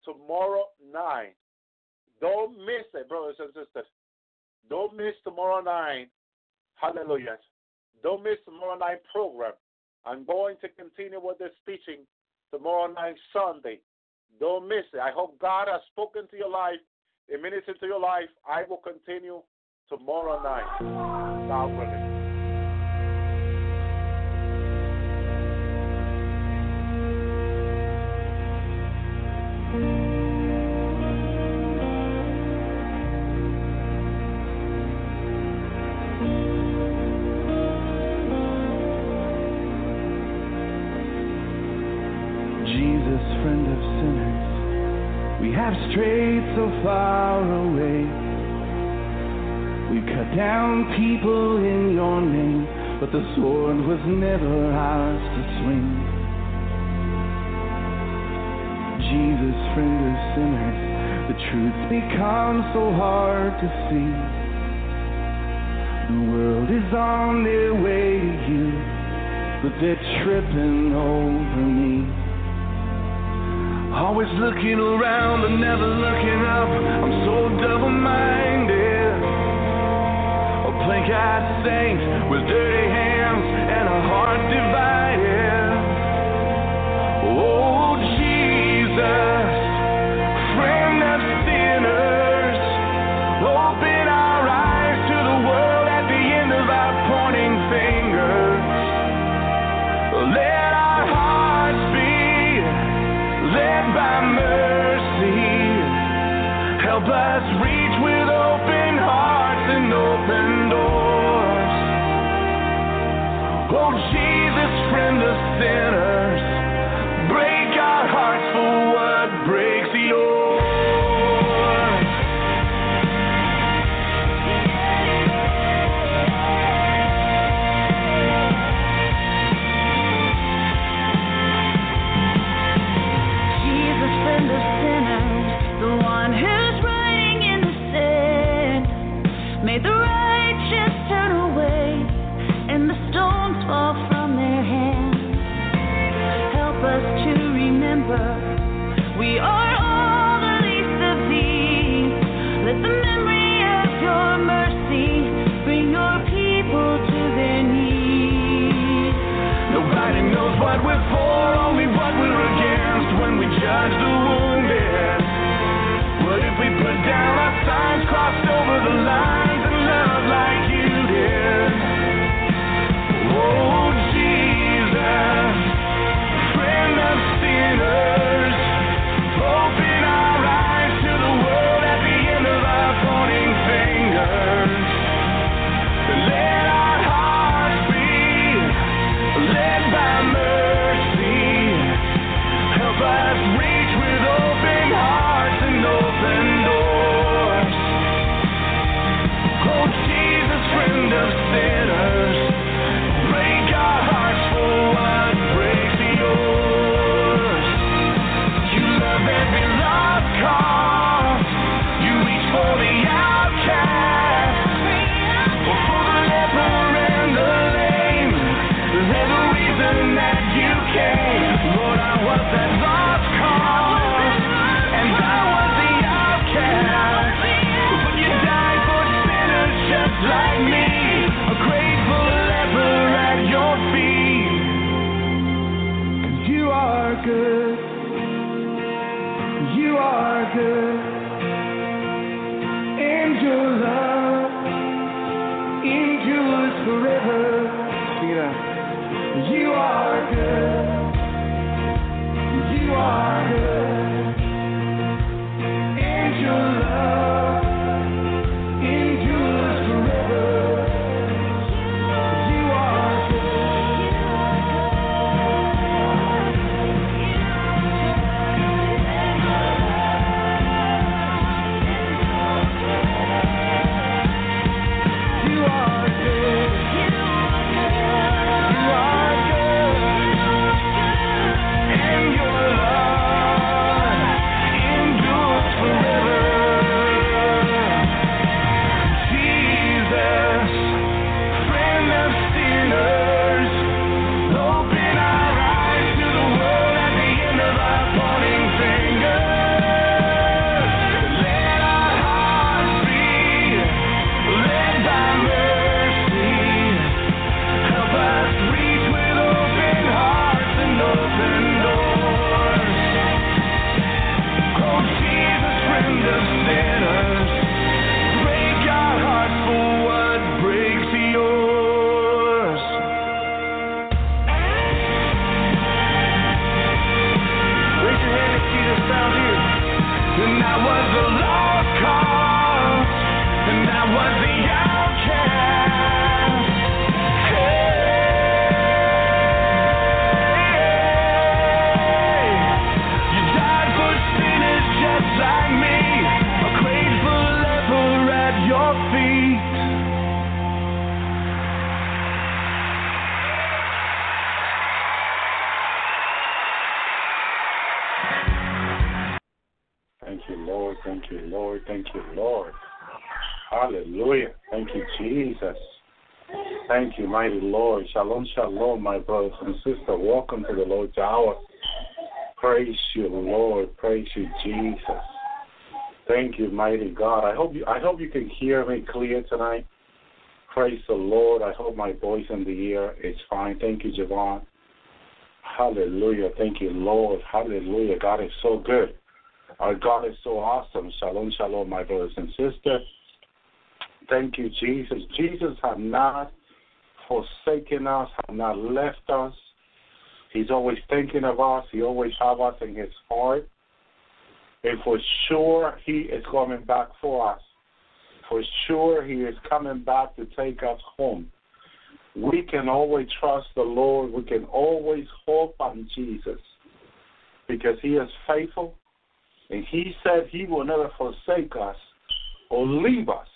tomorrow night. Don't miss it, brothers and sisters. Don't miss tomorrow night. Hallelujah. Don't miss tomorrow night program. I'm going to continue with this teaching tomorrow night, Sunday. Don't miss it. I hope God has spoken to your life, a minute into your life. I will continue tomorrow night. God willing. Far away. We cut down people in your name, but the sword was never ours to swing. Jesus, friend of sinners, the truth becomes so hard to see. The world is on their way to you, but they're tripping over me. Always looking around but never looking up. I'm so double minded. A plank eyed saint with dirty hands and a heart divided. Oh, Jesus, mighty Lord. Shalom, shalom, my brothers and sisters. Welcome to the Lord's hour. Praise you, Lord. Praise you, Jesus. Thank you, mighty God. I hope you I hope you can hear me clear tonight. Praise the Lord. I hope my voice in the ear is fine. Thank you, Javon. Hallelujah. Thank you, Lord. Hallelujah. God is so good. Our God is so awesome. Shalom, shalom, my brothers and sisters. Thank you, Jesus. Jesus has not forsaken us, have not left us. He's always thinking of us. He always has us in his heart. And for sure, he is coming back for us. For sure, he is coming back to take us home. We can always trust the Lord. We can always hope on Jesus because he is faithful. And he said he will never forsake us or leave us.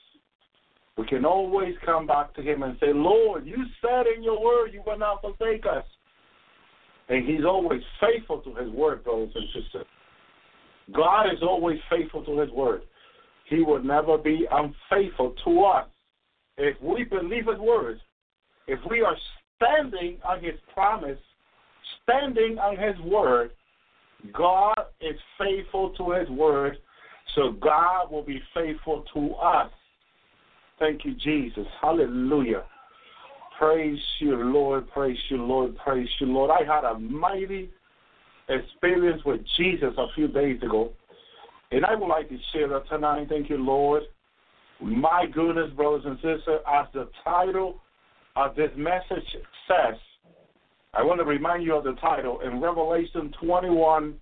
We can always come back to him and say, Lord, you said in your word you will not forsake us. And he's always faithful to his word, brothers and sisters. God is always faithful to his word. He will never be unfaithful to us. if we believe His word, if we are standing on His promise, standing on His word, God is faithful to His word, so God will be faithful to us. Thank you, Jesus. Hallelujah. Praise you, Lord. Praise you, Lord. Praise you, Lord. I had a mighty experience with Jesus a few days ago, and I would like to share that tonight. Thank you, Lord. My goodness, brothers and sisters, as the title of this message says, I want to remind you of the title in Revelation 21,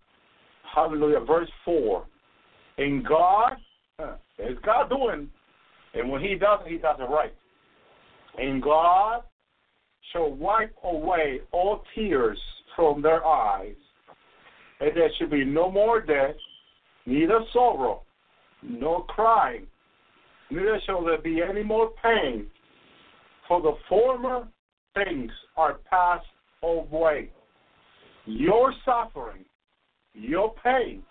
hallelujah, verse 4. In God, is God doing, and when He does it, He does it right. And God shall wipe away all tears from their eyes, and there shall be no more death, neither sorrow, nor crying, neither shall there be any more pain, for the former things are passed away. Your suffering, your pain,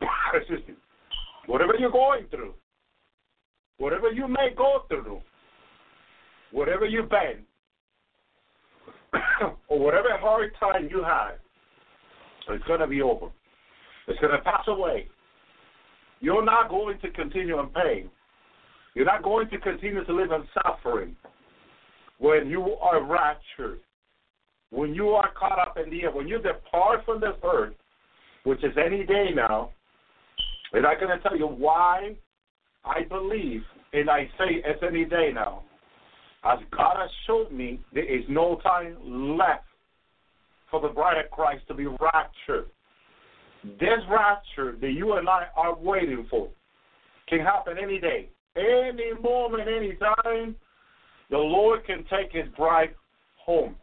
(coughs) whatever you're going through, whatever you may go through, whatever you've been, (coughs) or whatever hard time you had, it's going to be over. It's going to pass away. You're not going to continue in pain. You're not going to continue to live in suffering when you are raptured, when you are caught up in the air, when you depart from this earth, which is any day now. And I'm going to tell you why I believe, and I say it's any day now. As God has showed me, there is no time left for the bride of Christ to be raptured. This rapture that you and I are waiting for can happen any day, any moment, any time. The Lord can take his bride home.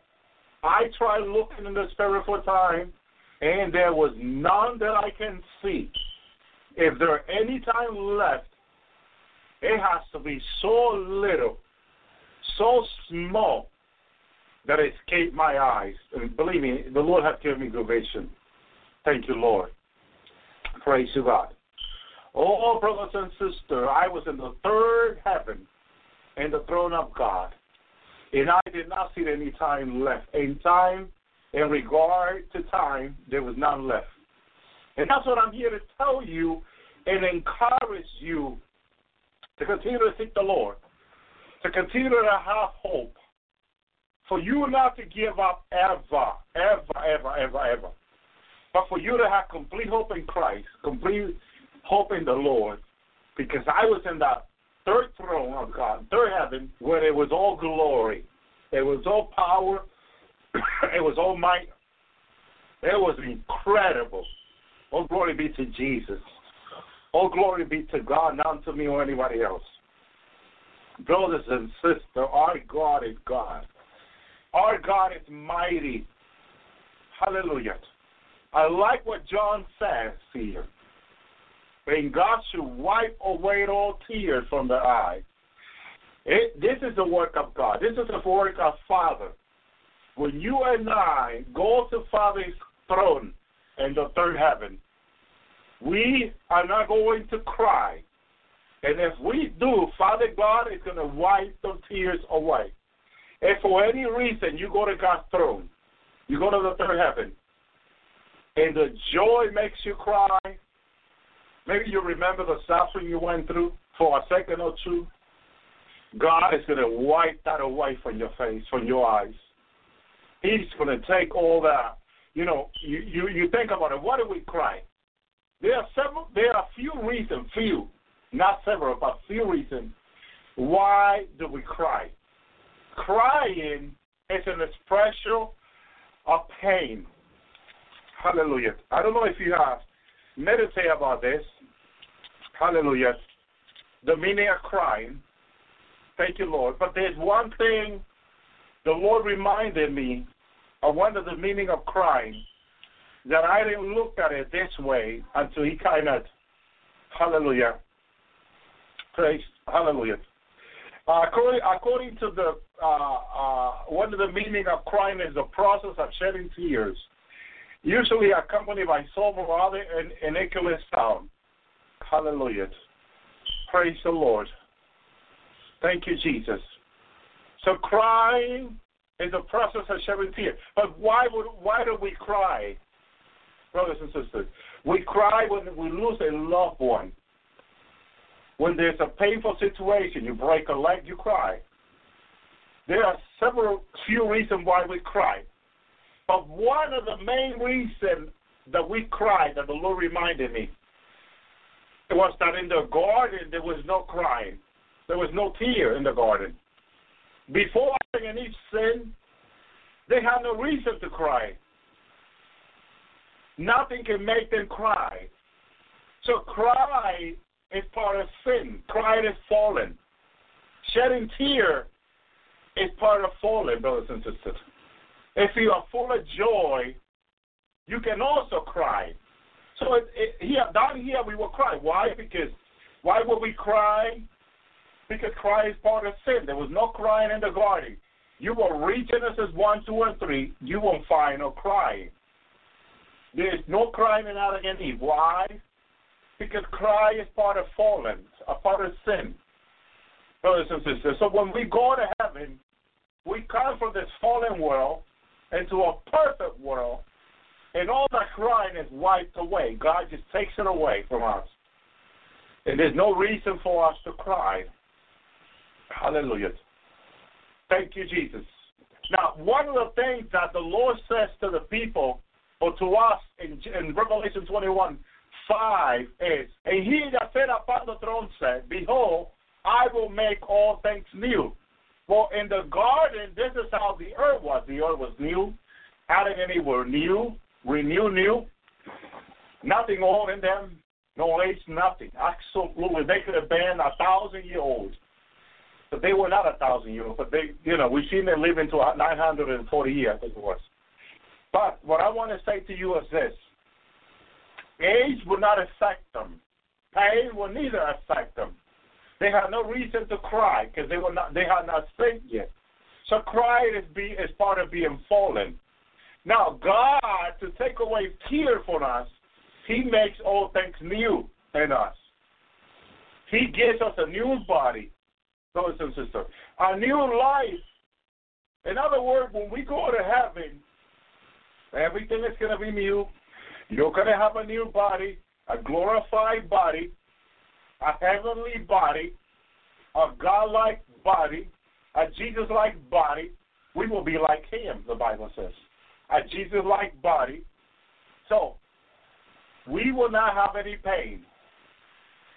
I tried looking in the spirit for time, and there was none that I can see. If there are any time left, it has to be so little, so small, that it escaped my eyes. And believe me, the Lord has given me vision. Thank you, Lord. Praise you, God. Oh, brothers and sisters, I was in the third heaven in the throne of God. And I did not see any time left. In time, in regard to time, there was none left. And that's what I'm here to tell you and encourage you to continue to seek the Lord, to continue to have hope, for you not to give up ever, ever, ever, ever, ever, but for you to have complete hope in Christ, complete hope in the Lord, because I was in that third throne of God, third heaven, where it was all glory, it was all power, (coughs) it was all might. It was incredible. All glory be to Jesus. All glory be to God, not to me or anybody else. Brothers and sisters, our God is God. Our God is mighty. Hallelujah. I like what John says here. And God should wipe away all tears from their eyes. It, this is the work of God. This is the work of Father. When you and I go to Father's throne in the third heaven, we are not going to cry. And if we do, Father God is going to wipe the tears away. If for any reason you go to God's throne, you go to the third heaven, and the joy makes you cry, maybe you remember the suffering you went through for a second or two, God is going to wipe that away from your face, from your eyes. He's going to take all that. You know, you, you, you think about it. Why do we cry? There are several. There are few reasons, few, not several, but few reasons why do we cry. Crying is an expression of pain. Hallelujah. I don't know if you have meditated about this. Hallelujah. The meaning of crying. Thank you, Lord. But there's one thing the Lord reminded me of one of the meaning of crying that I didn't look at it this way until he kind of, hallelujah, praise, hallelujah. Uh, according, according to the uh, uh, one of the meaning of crying is the process of shedding tears, usually accompanied by sorrow or other innocuous sound. Hallelujah. Praise the Lord. Thank you, Jesus. So crying is a process of shedding tears. But why would why do we cry, brothers and sisters? We cry when we lose a loved one. When there's a painful situation, you break a leg, you cry. There are several few reasons why we cry. But one of the main reasons that we cried that the Lord reminded me it was that in the garden there was no crying. There was no tear in the garden. Before Adam and Eve sinned, they had no reason to cry. Nothing can make them cry. So cry is part of sin. Crying is fallen. Shedding tear is part of fallen, brothers and sisters. If you are full of joy, you can also cry. So it, it, here, down here, we will cry. Why? Because why would we cry? Because cry is part of sin. There was no crying in the garden. You will read Genesis 1, 2, and 3, you won't find no crying. There is no crying in Adam and Eve. Why? Because cry is part of fallen, a part of sin. Brothers and sisters, so when we go to heaven, we come from this fallen world into a perfect world, and all that crying is wiped away. God just takes it away from us. And there's no reason for us to cry. Hallelujah. Thank you, Jesus. Now, one of the things that the Lord says to the people, or to us in, in Revelation 21 5 is, And he that sat upon the throne said, Behold, I will make all things new. For in the garden, this is how the earth was. The earth was new. Adam and Eve were new, renew new. Nothing old in them, no age, nothing. Absolutely. They could have been a thousand year old. But they were not a thousand years, old. but they, you know, we've seen them live into 940 years, I think it was. But what I want to say to you is this age will not affect them, pain will neither affect them. They have no reason to cry because they not, they had not sinned yet. So crying is be is part of being fallen. Now God, to take away tear from us, He makes all things new in us. He gives us a new body brothers and sisters. A new life. In other words, when we go to heaven, everything is going to be new. You're going to have a new body, a glorified body, a heavenly body, a God-like body, a Jesus-like body. We will be like Him, the Bible says. A Jesus-like body. So, we will not have any pain.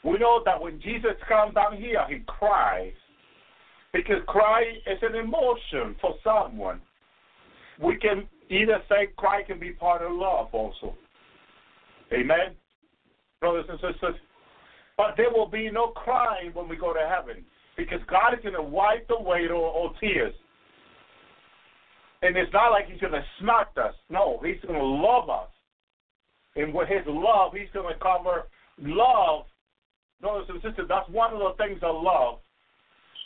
We know that when Jesus comes down here, He cries because cry is an emotion for someone. We can either say cry can be part of love also. Amen? Brothers and sisters. But there will be no crying when we go to heaven because God is going to wipe away all, tears. And it's not like He's going to smack us. No, He's going to love us. And with His love, He's going to cover love. Brothers and sisters, that's one of the things I love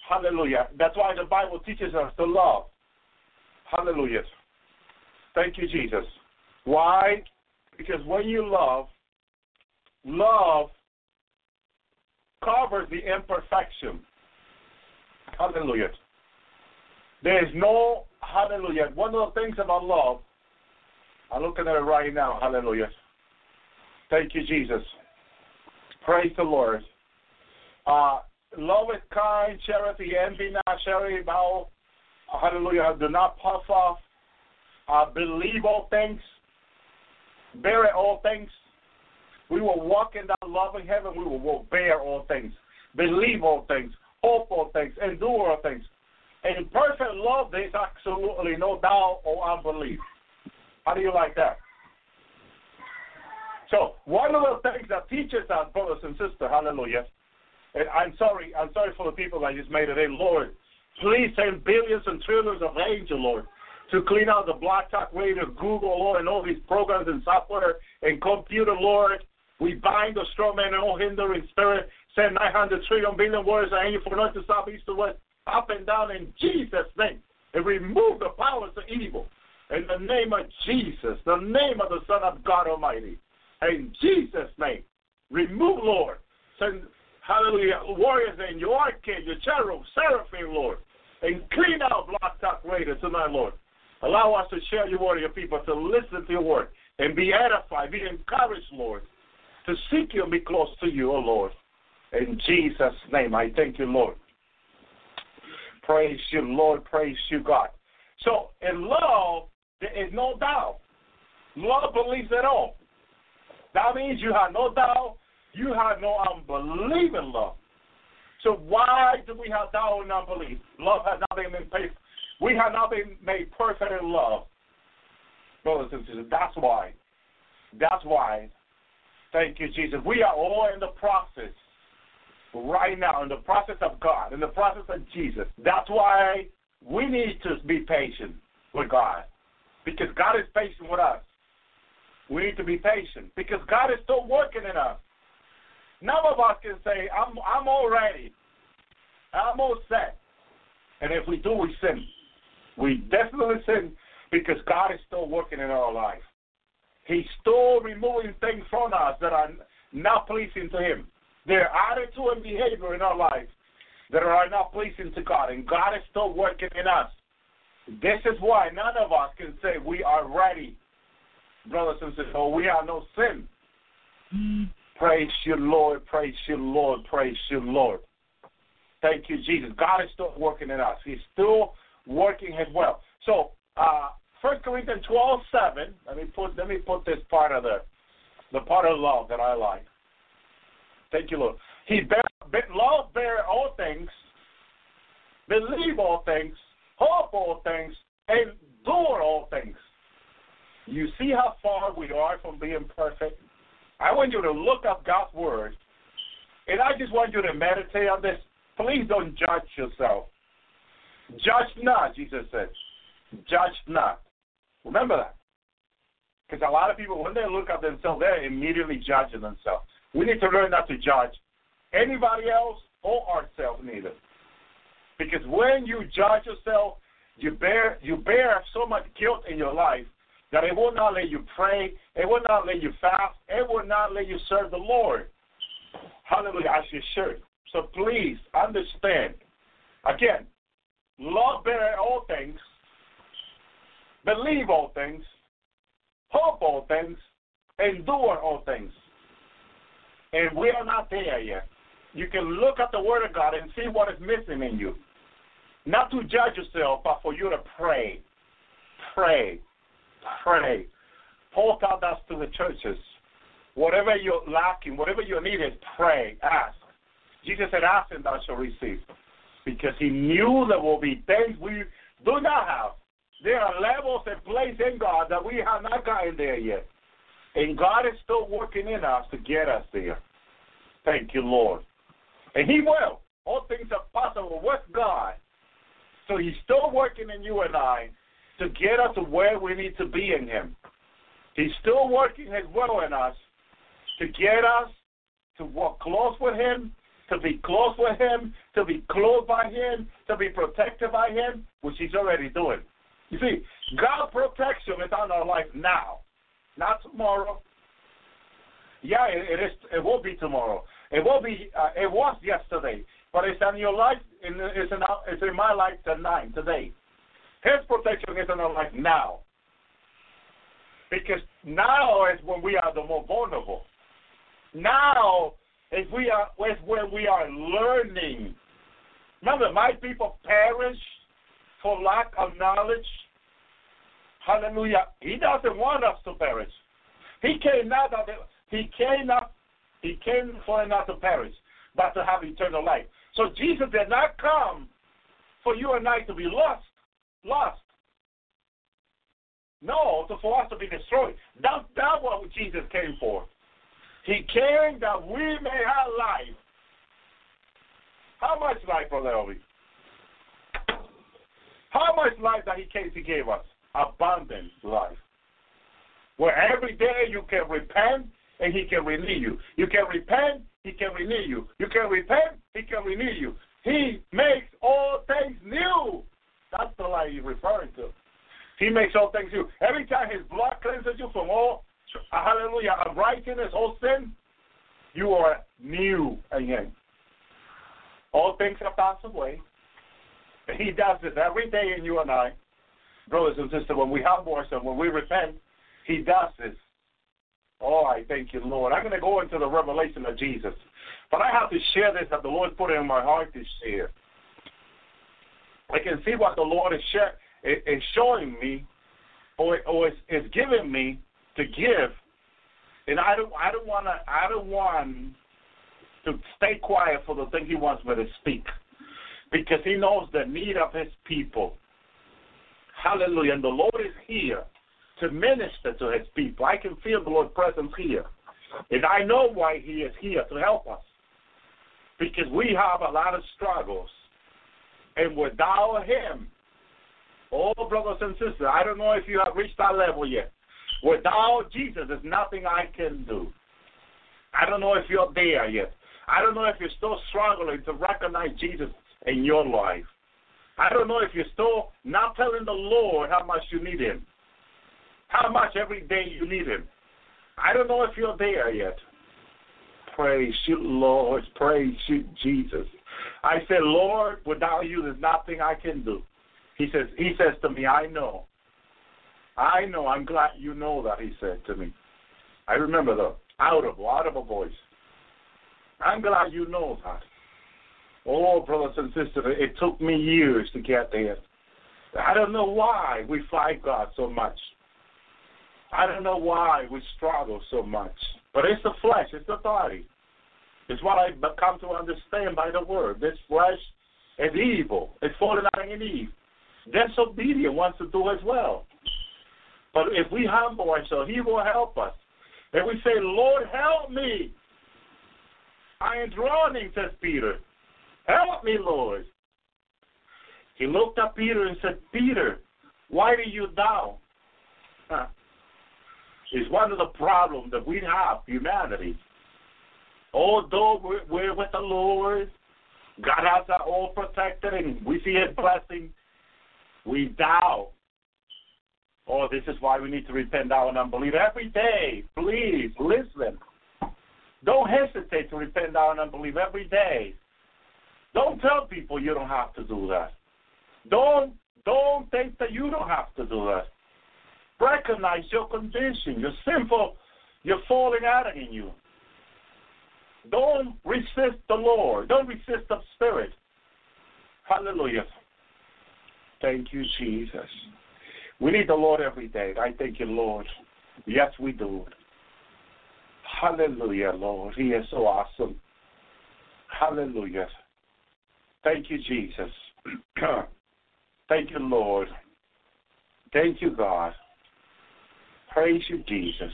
Hallelujah. That's why the Bible teaches us to love. Hallelujah. Thank you, Jesus. Why? Because when you love, love covers the imperfection. Hallelujah. There is no, hallelujah. One of the things about love, I'm looking at it right now. Hallelujah. Thank you, Jesus. Praise the Lord. Uh, love is kind, charity, envy not, charity bow. Hallelujah. Do not puff off. Uh, believe all things. Bear all things. We will walk in that loving heaven. We will bear all things. Believe all things. Hope all things. Endure all things. In perfect love, there's absolutely no doubt or unbelief. How do you like that? So, one of the things that teaches us, brothers and sisters, hallelujah, and I'm sorry, I'm sorry for the people that just made it in, Lord, please send billions and trillions of angels, Lord, to clean out the Blog Talk Radio, Google, Lord, and all these programs and software and computer, Lord. We bind the strong man and all hindering spirit. Send 900 trillion billion words and angel for north to south, east to west, up and down in Jesus' name. And remove the powers of evil. In the name of Jesus, the name of the Son of God Almighty. In Jesus' name. Remove, Lord. Send hallelujah, warriors and your archangel, your cherub, seraphim, Lord, and clean out Blog Talk Radio tonight, Lord. Allow us to share your word, your people, to listen to your word and be edified, be encouraged, Lord, to seek you and be close to you, oh Lord. In Jesus' name, I thank you, Lord. Praise you, Lord. Praise you, God. So in love, there is no doubt. Love believes it all. That means you have no doubt, you have no unbelief in love. So why do we have doubt and unbelief? Love has not been made. We have not been made perfect in love, brothers and sisters. That's why. That's why. Thank you, Jesus. We are all in the process right now, in the process of God, in the process of Jesus. That's why we need to be patient with God, because God is patient with us. We need to be patient because God is still working in us. None of us can say, I'm I'm all ready. I'm all set. And if we do, we sin. We definitely sin because God is still working in our life. He's still removing things from us that are not pleasing to Him. Their attitude and behavior in our life that are not pleasing to God. And God is still working in us. This is why none of us can say we are ready, brothers and sisters, or we have no sin. Praise you, Lord. Praise you, Lord. Praise you, Lord. Thank you, Jesus. God is still working in us. He's still working as well. So, uh, 1 Corinthians 12, 7, let me put let me put this part of the the part of love that I like. Thank you, Lord. He bear, love bear all things, believe all things, hope all things, and all things. You see how far we are from being perfect? I want you to look up God's word, and I just want you to meditate on this. Please don't judge yourself. Judge not, Jesus said. Judge not. Remember that. Because a lot of people, when they look at themselves, they're immediately judging themselves. We need to learn not to judge anybody else or ourselves neither. Because when you judge yourself, you bear you bear so much guilt in your life that it will not let you pray, it will not let you fast, it will not let you serve the Lord. Hallelujah, as you should. So please understand. Again, love bear all things, believe all things, hope all things, endure all things. And we are not there yet. You can look at the Word of God and see what is missing in you. Not to judge yourself, but for you to pray. Pray. Pray. Paul taught us to the churches. Whatever you're lacking, whatever you need is pray, ask. Jesus said, Ask and thou shalt receive. Because he knew there will be things we do not have. There are levels and places in God that we have not gotten there yet. And God is still working in us to get us there. Thank you, Lord. And He will. All things are possible with God. So He's still working in you and I to get us to where we need to be in Him. He's still working His will in us to get us to walk close with Him, to be close with Him, to be close by Him, to be protected by Him, which He's already doing. You see, God's protection is on our life now, not tomorrow. Yeah, it, it is. It will be tomorrow. It will be. Uh, it was yesterday, but it's in your life. In, it's in. It's in my life tonight, today. His protection is in our life now, because now is when we are the more vulnerable. Now is we are is when we are learning. Remember, my people perish for lack of knowledge. Hallelujah. He doesn't want us to perish. He came not that he came not he came for not to perish, but to have eternal life. So Jesus did not come for you and I to be lost. Lost. No, to, for us to be destroyed. That's what Jesus came for. He came that we may have life. How much life, Elvi? How much life that He came to give us? Abundant life. Where every day you can repent and He can renew you. You can repent, He can renew you. You can repent, He can renew you. He makes all things new. That's the life He's referring to. He makes all things new. Every time His blood cleanses you from all, hallelujah, unrighteousness, all sin, you are new again. All things have passed away. He does this every day in you and I. Brothers and sisters, when we humble ourselves, when we repent, He does this. Oh, I thank you, Lord. I'm going to go into the revelation of Jesus. But I have to share this that the Lord put in my heart to share. I can see what the Lord is, share, is showing me or, or is, is giving me to give. And I don't I don't wanna I don't want to stay quiet for the thing he wants me to speak. Because he knows the need of his people. Hallelujah. And the Lord is here to minister to his people. I can feel the Lord's presence here. And I know why he is here to help us. Because we have a lot of struggles. And without him, oh, brothers and sisters, I don't know if you have reached that level yet. Without Jesus, there's nothing I can do. I don't know if you're there yet. I don't know if you're still struggling to recognize Jesus in your life. I don't know if you're still not telling the Lord how much you need Him, how much every day you need Him. I don't know if you're there yet. Praise you, Lord. Praise you, Jesus. I said, Lord, without you, there's nothing I can do. He says, He says to me, I know. I know. I'm glad you know that. He said to me. I remember the audible, audible voice. I'm glad you know that. Oh, brothers and sisters, it took me years to get there. I don't know why we fight God so much. I don't know why we struggle so much. But it's the flesh, it's the body. It's what I come to understand by the word. This flesh is evil. It's fallen out in Eve. Disobedient wants to do as well. But if we humble ourselves, He will help us. If we say, Lord, help me, I am drowning, says Peter. Help me, Lord. He looked at Peter and said, Peter, why do you doubt? Huh. It's one of the problems that we have, humanity. Although we're, we're with the Lord, God has us all protected, and we see His blessing, we doubt. Oh, this is why we need to repent our unbelief every day. Please listen. Don't hesitate to repent our unbelief every day. Don't tell people you don't have to do that. Don't don't think that you don't have to do that. Recognize your condition. You're sinful. You're falling out in you. Don't resist the Lord. Don't resist the Spirit. Hallelujah. Thank you, Jesus. We need the Lord every day. I thank you, Lord. Yes, we do. Hallelujah, Lord. He is so awesome. Hallelujah. Thank you, Jesus. (clears throat) Thank you, Lord. Thank you, God. Praise you, Jesus.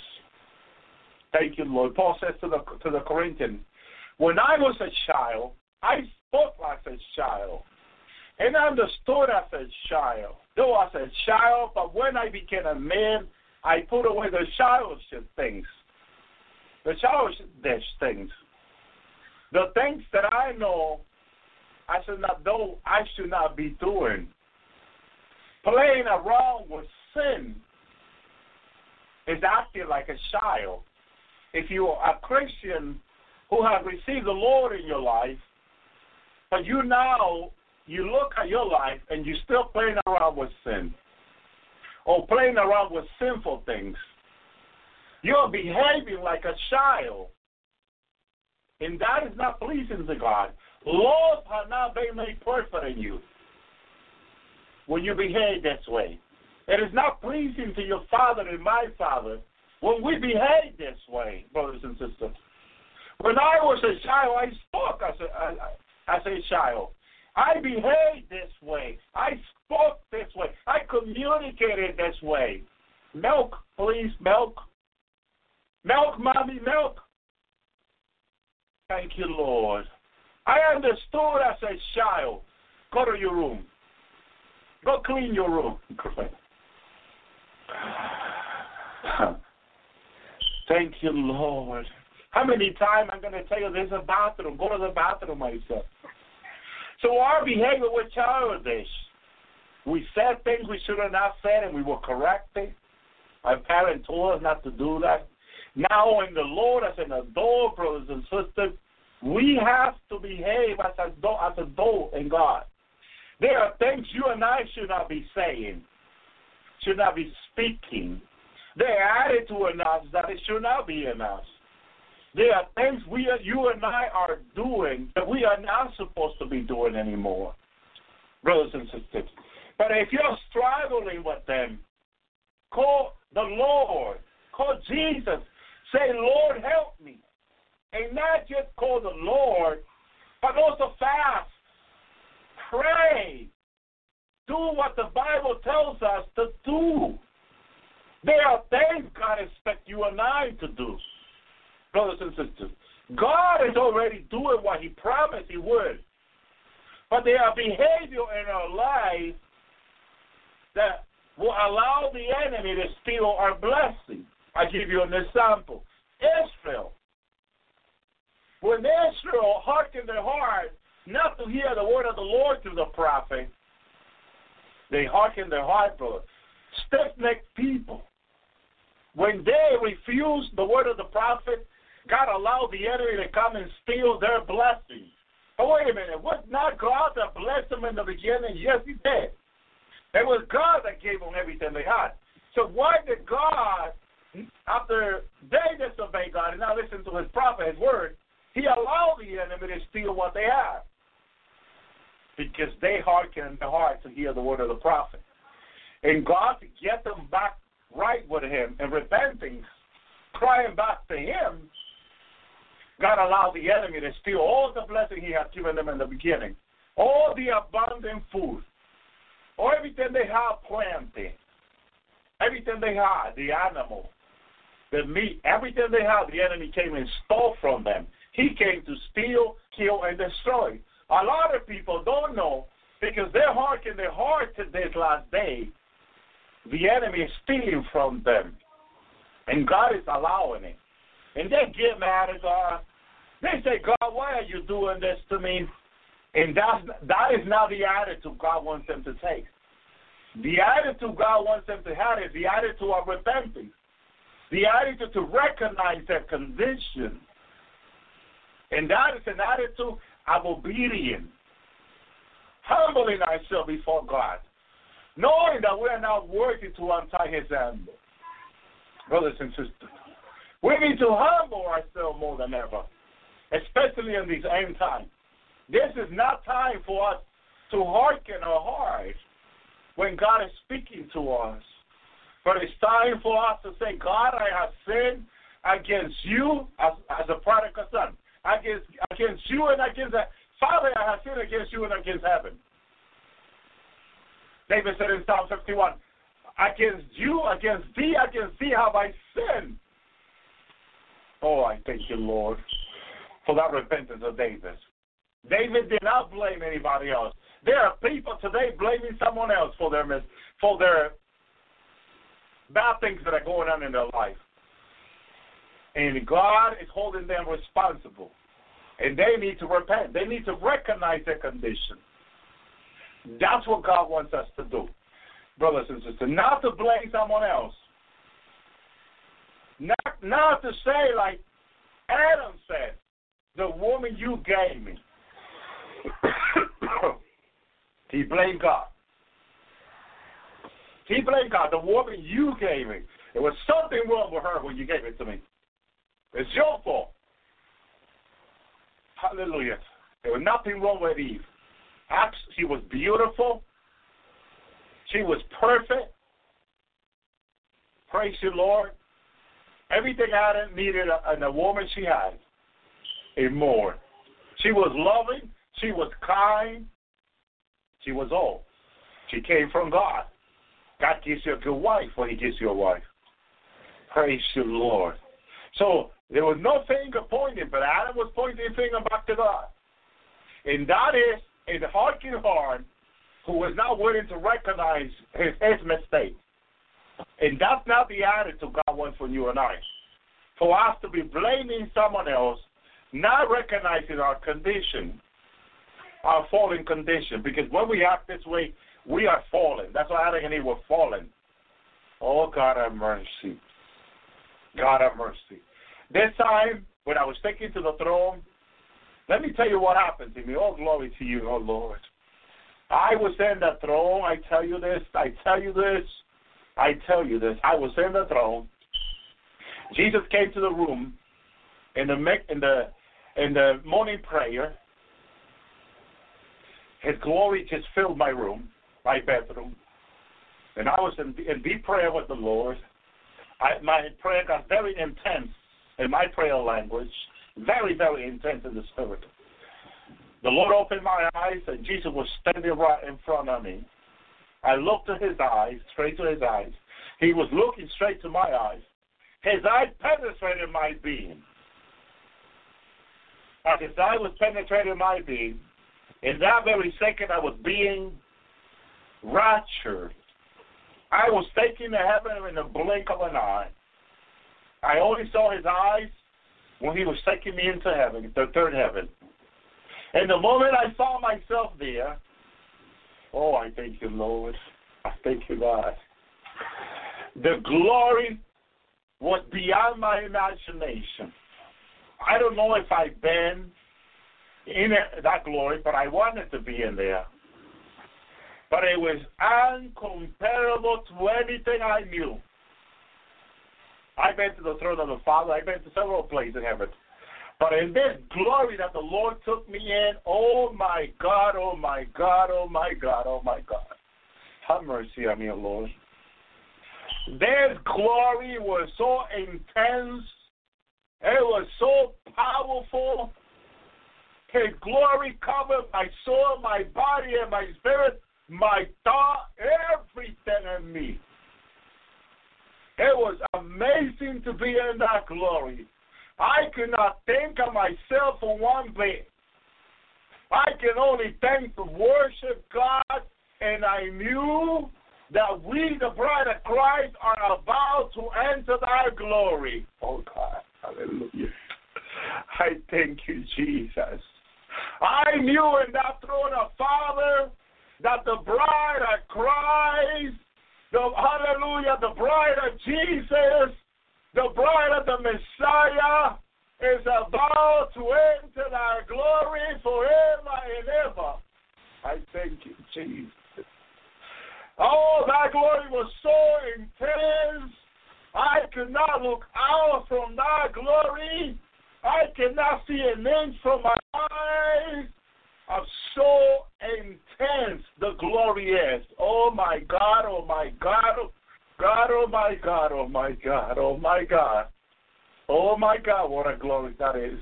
Thank you, Lord. Paul says to the to the Corinthians, when I was a child, I spoke as a child, and I understood as a child. Though as a child, but when I became a man, I put away the childish things. The childish things. The things that I know I should not though I should not be doing. Playing around with sin is acting like a child. If you are a Christian who have received the Lord in your life, but you now you look at your life and you're still playing around with sin or playing around with sinful things. You're behaving like a child. And that is not pleasing to God. Laws have not been made perfect in you when you behave this way. It is not pleasing to your father and my father when we behave this way, brothers and sisters. When I was a child, I spoke as a, as a child. I behaved this way. I spoke this way. I communicated this way. Milk, please, milk. Milk, mommy, milk. Thank you, Lord. I understood as a child. Go to your room. Go clean your room. (sighs) Thank you, Lord. How many times I'm going to tell you there's a bathroom? Go to the bathroom myself. So our behavior was childish. We said things we should have not said, and we were corrected. My parents told us not to do that. Now, in the Lord, as an adult, brothers and sisters, We have to behave as adult, as adult in God. There are things you and I should not be saying, should not be speaking. There are attitude in us that it should not be in us. There are things we, you and I are doing that we are not supposed to be doing anymore, brothers and sisters. But if you're struggling with them, call the Lord, call Jesus, say, Lord, help me. And not just call the Lord, but also fast, pray, do what the Bible tells us to do. There are things God expects you and I to do, brothers and sisters. God is already doing what He promised He would. But there are behavior in our life that will allow the enemy to steal our blessing. I give you an example. Israel. When Israel hearkened their heart not to hear the word of the Lord through the prophet, they hearkened their heart, brother. Stiff necked people. When they refused the word of the prophet, God allowed the enemy to come and steal their blessings. But wait a minute, was not God that blessed them in the beginning? Yes, He did. It was God that gave them everything they had. So why did God, after they disobeyed God and not listen to His prophet, His word, He allowed the enemy to steal what they had? Because they hearkened their heart to hear the word of the prophet. And God to get them back right with Him and repenting, crying back to Him, God allowed the enemy to steal all the blessing He had given them in the beginning, all the abundant food, or everything they had planted, everything they had, the animal, the meat, everything they had, the enemy came and stole from them. He came to steal, kill, and destroy. A lot of people don't know because they're harking their heart to this last day the enemy is stealing from them. And God is allowing it. And they get mad at God. They say, God, why are you doing this to me? And that's, that is not the attitude God wants them to take. The attitude God wants them to have is the attitude of repentance, the attitude to recognize their condition. And that is an attitude of obedience, humbling ourselves before God knowing that we are not worthy to untie his hand. Brothers and sisters, we need to humble ourselves more than ever, especially in these end times. This is not time for us to hearken our hearts when God is speaking to us. But it's time for us to say, God, I have sinned against you as, as a prodigal son, against against you and against that. Father, I have sinned against you and against heaven. David said in Psalm 51, Against you, against thee, against thee have I sinned. Oh, I thank you, Lord, for that repentance of David. David did not blame anybody else. There are people today blaming someone else for their for their bad things that are going on in their life. And God is holding them responsible. And they need to repent. They need to recognize their condition. That's what God wants us to do, brothers and sisters. Not to blame someone else. Not, not to say, like Adam said, the woman you gave me. (coughs) he blamed God. He blamed God. The woman you gave me. There was something wrong with her when you gave it to me. It's your fault. Hallelujah. There was nothing wrong with Eve. She was beautiful. She was perfect. Praise you, Lord. Everything Adam needed uh, in a woman she had, and more. She was loving. She was kind. She was all. She came from God. God gives you a good wife when He gives you a wife. Praise the Lord. So there was no finger pointing, but Adam was pointing a finger back to God. And that is a harking heart who was not willing to recognize his, his mistake. And that's not the attitude God wants from you and I. For us to be blaming someone else, not recognizing our condition, our fallen condition. Because when we act this way, we are fallen. That's why Adam and Eve were fallen. Oh, God have mercy. God have mercy. This time, when I was taken to the throne, Let me tell you what happened to me. All glory to you, oh Lord. I was in the throne. I tell you this. I tell you this. I tell you this. I was in the throne. Jesus came to the room in the in the in the morning prayer. His glory just filled my room, my bedroom, and I was in, in deep prayer with the Lord. I, my prayer got very intense in my prayer language, very very intense in the spirit. The Lord opened my eyes, and Jesus was standing right in front of me. I looked at his eyes, straight to his eyes. He was looking straight to my eyes. His eye penetrated my being. As his eye was penetrating my being, in that very second I was being raptured. I was taken to heaven in the blink of an eye. I only saw his eyes when he was taking me into heaven, the third heaven. And the moment I saw myself there, oh, I thank you, Lord. I thank you, God. The glory was beyond my imagination. I don't know if I've been in that glory, but I wanted to be in there. But it was uncomparable to anything I knew. I've been to the throne of the Father. I've been to several places in heaven. But in this glory that the Lord took me in, oh my God, oh my God, oh my God, oh my God. Have mercy on me, Lord. This glory was so intense. It was so powerful. His glory covered my soul, my body, and my spirit, my thought, everything in me. It was amazing to be in that glory. I cannot think of myself for one bit. I can only thank to worship God, and I knew that we, the bride of Christ, are about to enter thy glory. Oh God, hallelujah. I thank you, Jesus. I knew in that throne of Father that the bride of Christ, the hallelujah, the bride of Jesus the bride of the Messiah is about to enter thy glory forever and ever. I thank you, Jesus. Oh, that glory was so intense. I could not look out from that glory. I cannot see an inch from my eyes of so intense the glory is. Oh my God, oh my God, God, oh my God, oh my God, oh my God. Oh my God, what a glory that is.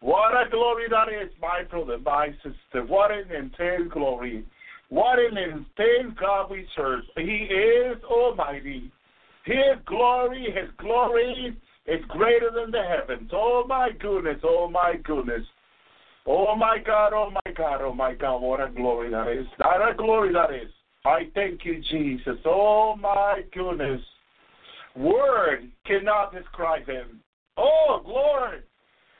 What a glory that is, my brother, my sister. What an intense glory. What an intense God we serve. He is almighty. His glory, his glory is greater than the heavens. Oh my goodness, oh my goodness. Oh my God, oh my God, oh my God, what a glory that is. What a glory that is. I thank you, Jesus. Oh my goodness. Word cannot describe him. Oh, glory.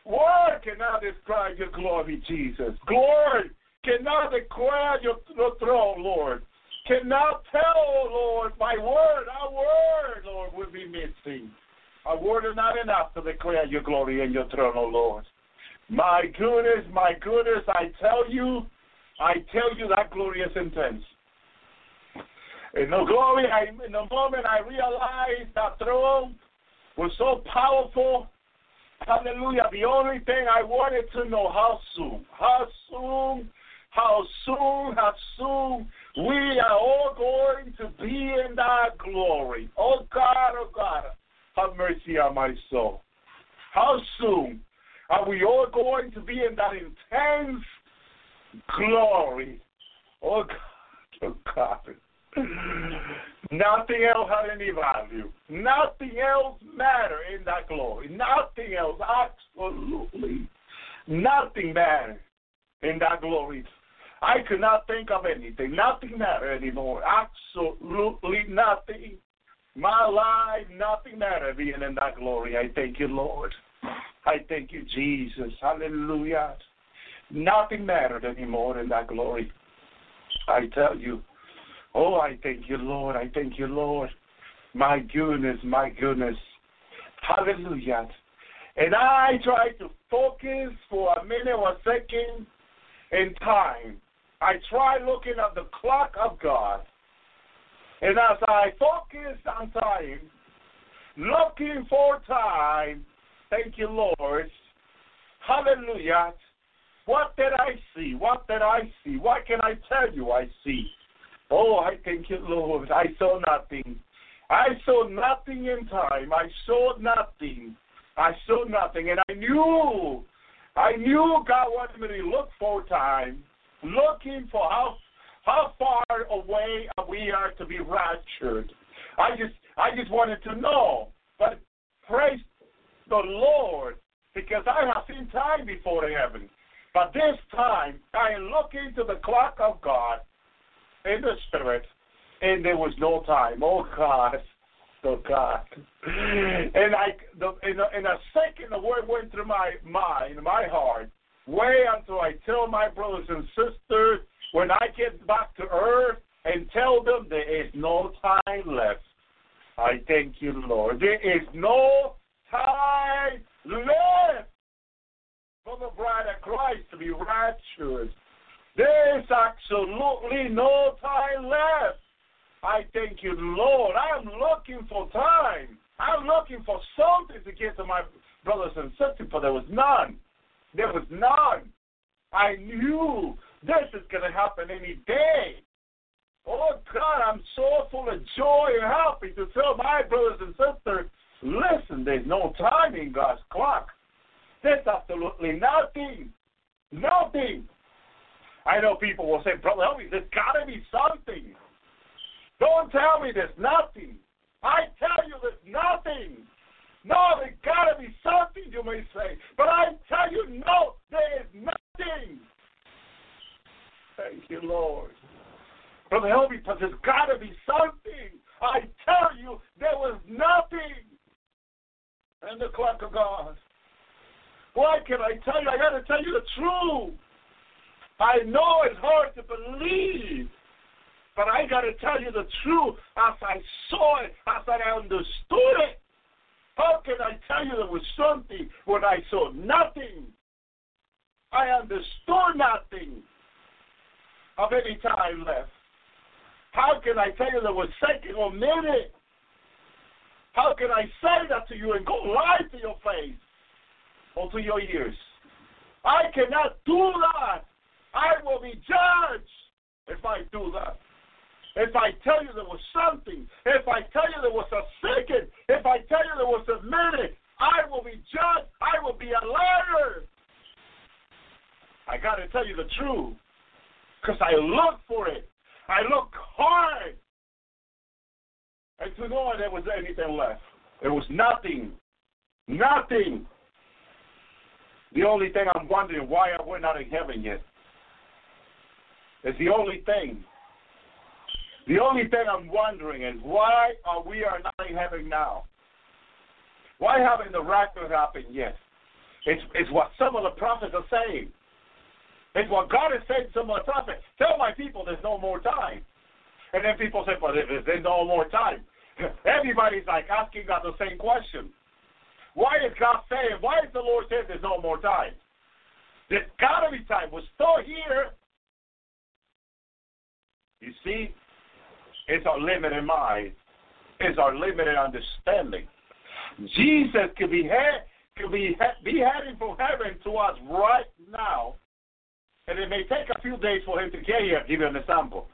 Word cannot describe your glory, Jesus. Glory cannot declare your, your throne, Lord. Cannot tell, oh Lord, my word, our word, Lord, will be missing. Our word is not enough to declare your glory and your throne, oh Lord. My goodness, my goodness, I tell you, I tell you that glory is intense. In the glory, I, in the moment I realized that throne was so powerful. Hallelujah. The only thing I wanted to know how soon, how soon, how soon, how soon we are all going to be in that glory. Oh God, oh God, have mercy on my soul. How soon are we all going to be in that intense glory? Oh God, oh God. (clears throat) Nothing else had any value. Nothing else mattered in that glory. Nothing else, absolutely nothing mattered in that glory. I could not think of anything. Nothing mattered anymore. Absolutely nothing. My life, nothing mattered being in that glory. I thank you, Lord. I thank you, Jesus. Hallelujah. Nothing mattered anymore in that glory. I tell you, Oh, I thank you, Lord. I thank you, Lord. My goodness, my goodness. Hallelujah. And I try to focus for a minute or a second in time. I try looking at the clock of God. And as I focus on time, looking for time, thank you, Lord. Hallelujah. What did I see? What did I see? What can I tell you I see? Oh, I thank you, Lord. I saw nothing. I saw nothing in time. I saw nothing. I saw nothing. And I knew, I knew God wanted me to look for time, looking for how how far away we are to be raptured. I just I just wanted to know. But praise the Lord, because I have seen time before in heaven. But this time I look into the clock of God in the spirit, and there was no time. Oh God. Oh God. And I the, in, a, in a second the word went through my mind, my heart. Wait until I tell my brothers and sisters when I get back to earth and tell them there is no time left. I thank you, Lord. There is no time left for the bride of Christ to be raptured. There is absolutely no time left. I thank you, Lord. I'm looking for time. I'm looking for something to give to my brothers and sisters, but there was none. There was none. I knew this is going to happen any day. Oh, God, I'm so full of joy and happy to tell my brothers and sisters, listen, there's no time in God's clock. There's absolutely nothing. Nothing. I know people will say, Brother Elvi, there's got to be something. Don't tell me there's nothing. I tell you there's nothing. No, there's got to be something, you may say. But I tell you, no, there is nothing. Thank you, Lord. Brother Elvi, but there's got to be something. I tell you, there was nothing in the clock of God. Why can I tell you? I got to tell you the truth. I know it's hard to believe, but I got to tell you the truth as I saw it, as I understood it. How can I tell you there was something when I saw nothing? I understood nothing of any time left. How can I tell you there was second or minute? How can I say that to you and go lie to your face or to your ears? I cannot do that. I will be judged if I do that. If I tell you there was something, if I tell you there was a second, if I tell you there was a minute, I will be judged. I will be a liar. I got to tell you the truth because I look for it. I look hard. And to know there was anything left. There was nothing. Nothing. The only thing I'm wondering why are we not in heaven yet? It's the only thing. The only thing I'm wondering is why are we are not in heaven now? Why haven't the rapture happened yet? It's, it's what some of the prophets are saying. It's what God is saying to some of the prophets. Tell my people there's no more time. And then people say, but there's no more time. (laughs) Everybody's like asking God the same question. Why is God saying, why is the Lord saying there's no more time? There's got to be time. We're still here. You see, it's our limited mind. It's our limited understanding. Jesus could be head, could be be heading from heaven to us right now, and it may take a few days for him to get here. Give you an example.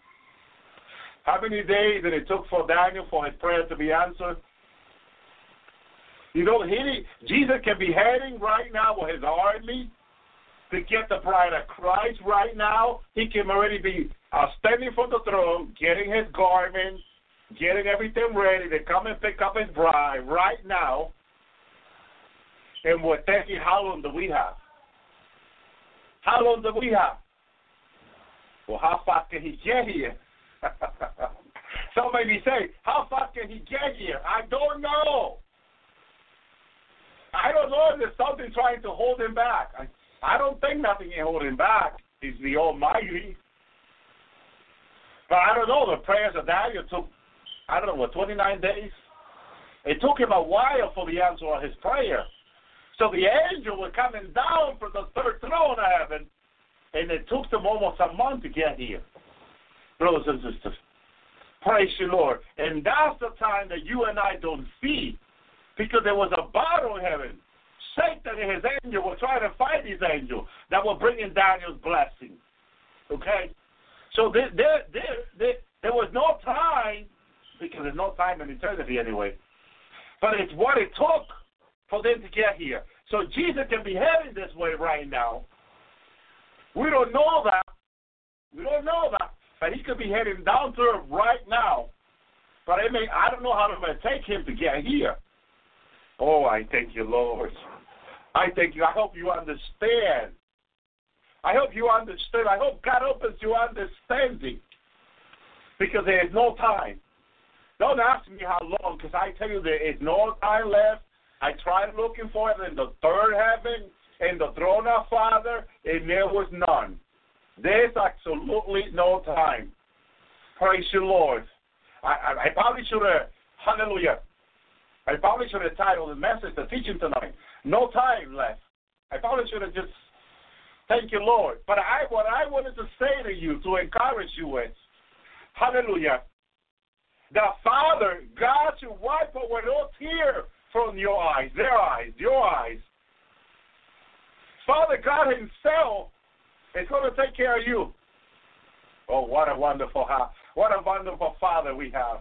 How many days did it took for Daniel for his prayer to be answered? You know, he, Jesus can be heading right now with his army to get the bride of Christ right now. He can already be uh, standing from the throne, getting his garments, getting everything ready to come and pick up his bride right now. And we're thinking, how long do we have? How long do we have? Well, how fast can he get here? (laughs) Some may say, how fast can he get here? I don't know. I don't know if there's something trying to hold him back. I, I don't think nothing can hold him back. He's the Almighty. But I don't know. The prayers of Daniel took, I don't know, what, 29 days? It took him a while for the answer of his prayer. So the angel was coming down from the third throne of heaven, and it took them almost a month to get here. Brothers and sisters, praise you, Lord. And that's the time that you and I don't see, because there was a battle in heaven. Satan and his angel were trying to fight his angel that were bringing Daniel's blessing. Okay? So there, there, there, there, there was no time, because there's no time in eternity anyway, but it's what it took for them to get here. So Jesus can be heading this way right now. We don't know that. We don't know that. But he could be heading down to it right now. But I mean, I don't know how long it take him to get here. Oh, I thank you, Lord. I thank you. I hope you understand. I hope you understand. I hope God opens your understanding. Because there is no time. Don't ask me how long, because I tell you there is no time left. I tried looking for it in the third heaven, in the throne of Father, and there was none. There's absolutely no time. Praise you, Lord. I, I, I probably should have, hallelujah. I probably should have titled the message, the teaching tonight, No Time Left. I probably should have just, thank you, Lord. But I, what I wanted to say to you, to encourage you is, hallelujah, the Father, God, should wipe away all tears from your eyes, their eyes, your eyes. Father God Himself is going to take care of you. Oh, what a wonderful. What a wonderful Father we have.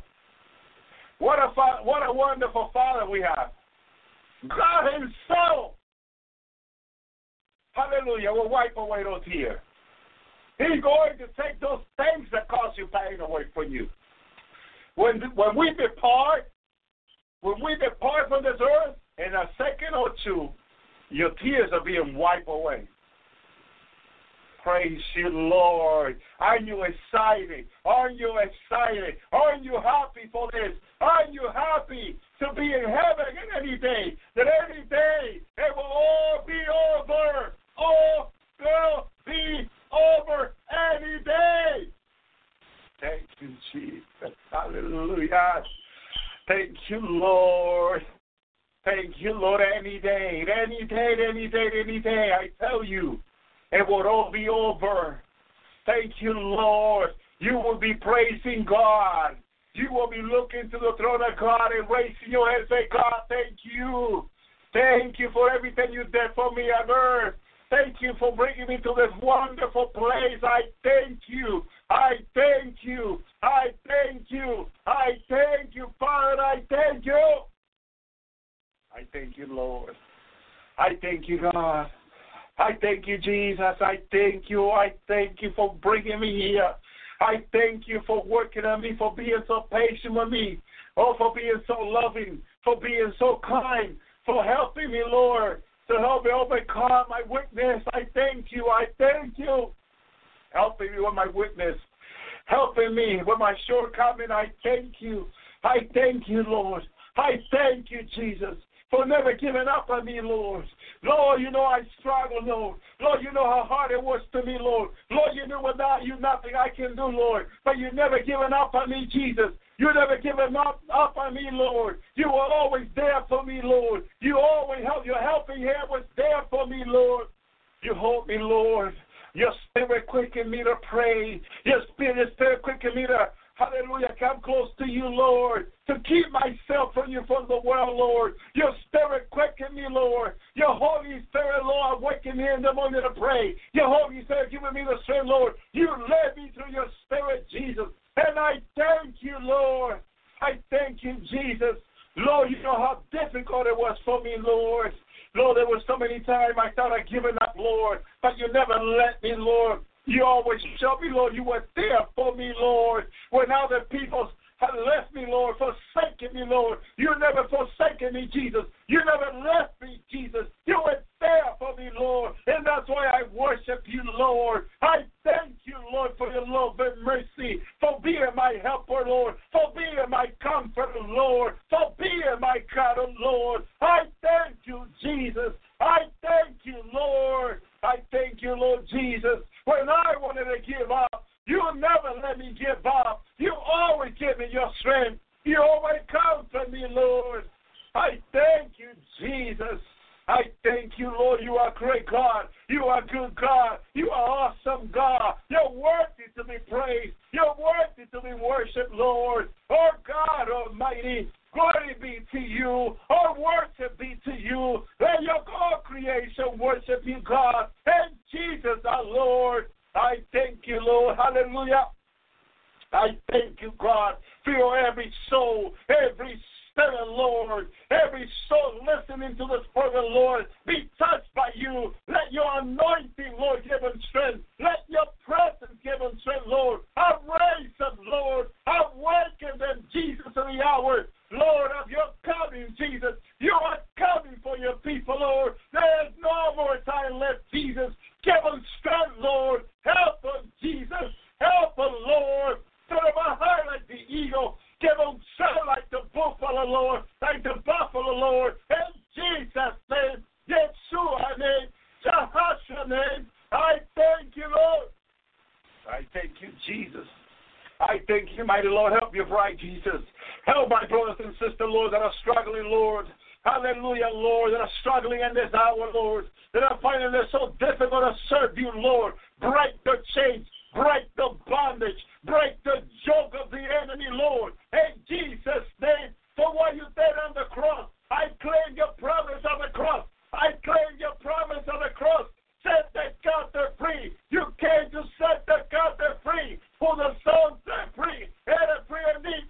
What a fa- what a wonderful Father we have. God Himself, Hallelujah, will wipe away those tears. He's going to take those things that cause you pain away from you. When when we depart, when we depart from this earth, in a second or two, your tears are being wiped away. Praise you, Lord. Aren't you excited? Aren't you excited? Aren't you happy for this? Aren't you happy to be in heaven any day? That any day it will all be over. All will be over any day. Thank you, Jesus. Hallelujah. Thank you, Lord. Thank you, Lord, any day, any day, any day, any day. I tell you, it will all be over. Thank you, Lord. You will be praising God. You will be looking to the throne of God and raising your head and say, God, thank you. Thank you for everything you did for me on earth. Thank you for bringing me to this wonderful place. I thank you. I thank you. I thank you. I thank you, Father. I thank you. I thank you, Lord. I thank you, God. I thank you, Jesus. I thank you. I thank you for bringing me here. I thank you for working on me, for being so patient with me. Oh, for being so loving, for being so kind, for helping me, Lord, to help me overcome my weakness. I thank you. I thank you. Helping me with my weakness, helping me with my shortcoming. I thank you. I thank you, Lord. I thank you, Jesus for never giving up on me, Lord. Lord, you know I struggle, Lord. Lord, you know how hard it was to me, Lord. Lord, you know without you nothing I can do, Lord. But you never given up on me, Jesus. You never given up, up on me, Lord. You were always there for me, Lord. You always help. Your helping hand was there for me, Lord. You hold me, Lord. Your spirit quicken me to pray. Your spirit, spirit quicken me to Hallelujah. Come close to you, Lord. To keep myself from you from the world, Lord. Your spirit quicken me, Lord. Your Holy Spirit, Lord, awaken me in the morning to pray. Your Holy Spirit, giving me the strength, Lord. You led me through your spirit, Jesus. And I thank you, Lord. I thank you, Jesus. Lord, you know how difficult it was for me, Lord. Lord, there was so many times I thought I'd given up, Lord, but you never let me, Lord. You always showed me, Lord. You were there for me, Lord. When other people have left me, Lord, forsaken me, Lord. You never forsaken me, Jesus. You never left me, Jesus. You were there for me, Lord. And that's why I worship you, Lord. I thank you, Lord, for your love and mercy, for being my helper, Lord, for being my comforter, Lord, for being my God, Lord. I thank you, Jesus. I thank you, Lord. I thank you, Lord Jesus. When I wanted to give up, you never let me give up. You always give me your strength. You always come to me, Lord. I thank you, Jesus. I thank you, Lord. You are great God. You are good God. You are awesome God. You're worthy to be praised. You're worthy to be worshipped, Lord. Oh God Almighty, glory be to you. Our worship be to you. Let your all creation worship you, God. And Jesus our Lord. I thank you, Lord. Hallelujah. I thank you, God, for every soul, every spirit, Lord, every soul listening to of the Lord be touched by you. Let your anointing, Lord, give them strength. Let your presence give them strength, Lord. Raise them, Lord. Awaken them, Jesus, in the hour, Lord, of your coming, Jesus. You are coming for your people, Lord. There is no more time left, Jesus. Them strength, Lord. Help them, Jesus. Help them, Lord. Put them high like the eagle. Give them sound like the buffalo, Lord. Like the buffalo, Lord. In Jesus' name. Yeshua name. Jehoshua name. I thank you, Lord. I thank you, Jesus. I thank you, mighty Lord. Help your bride, Jesus. Help my brothers and sisters, Lord, that are struggling, Lord. Hallelujah, Lord, that are struggling in this hour, Lord. That are finding it so difficult to serve you, Lord. Break the chains. Break the bondage. Break the yoke of the enemy, Lord. In Jesus' name. For what you did on the cross. I claim your promise on the cross. I claim your promise on the cross. Set the captive free. You came to set the captive free. For the soul set free. And a free indeed.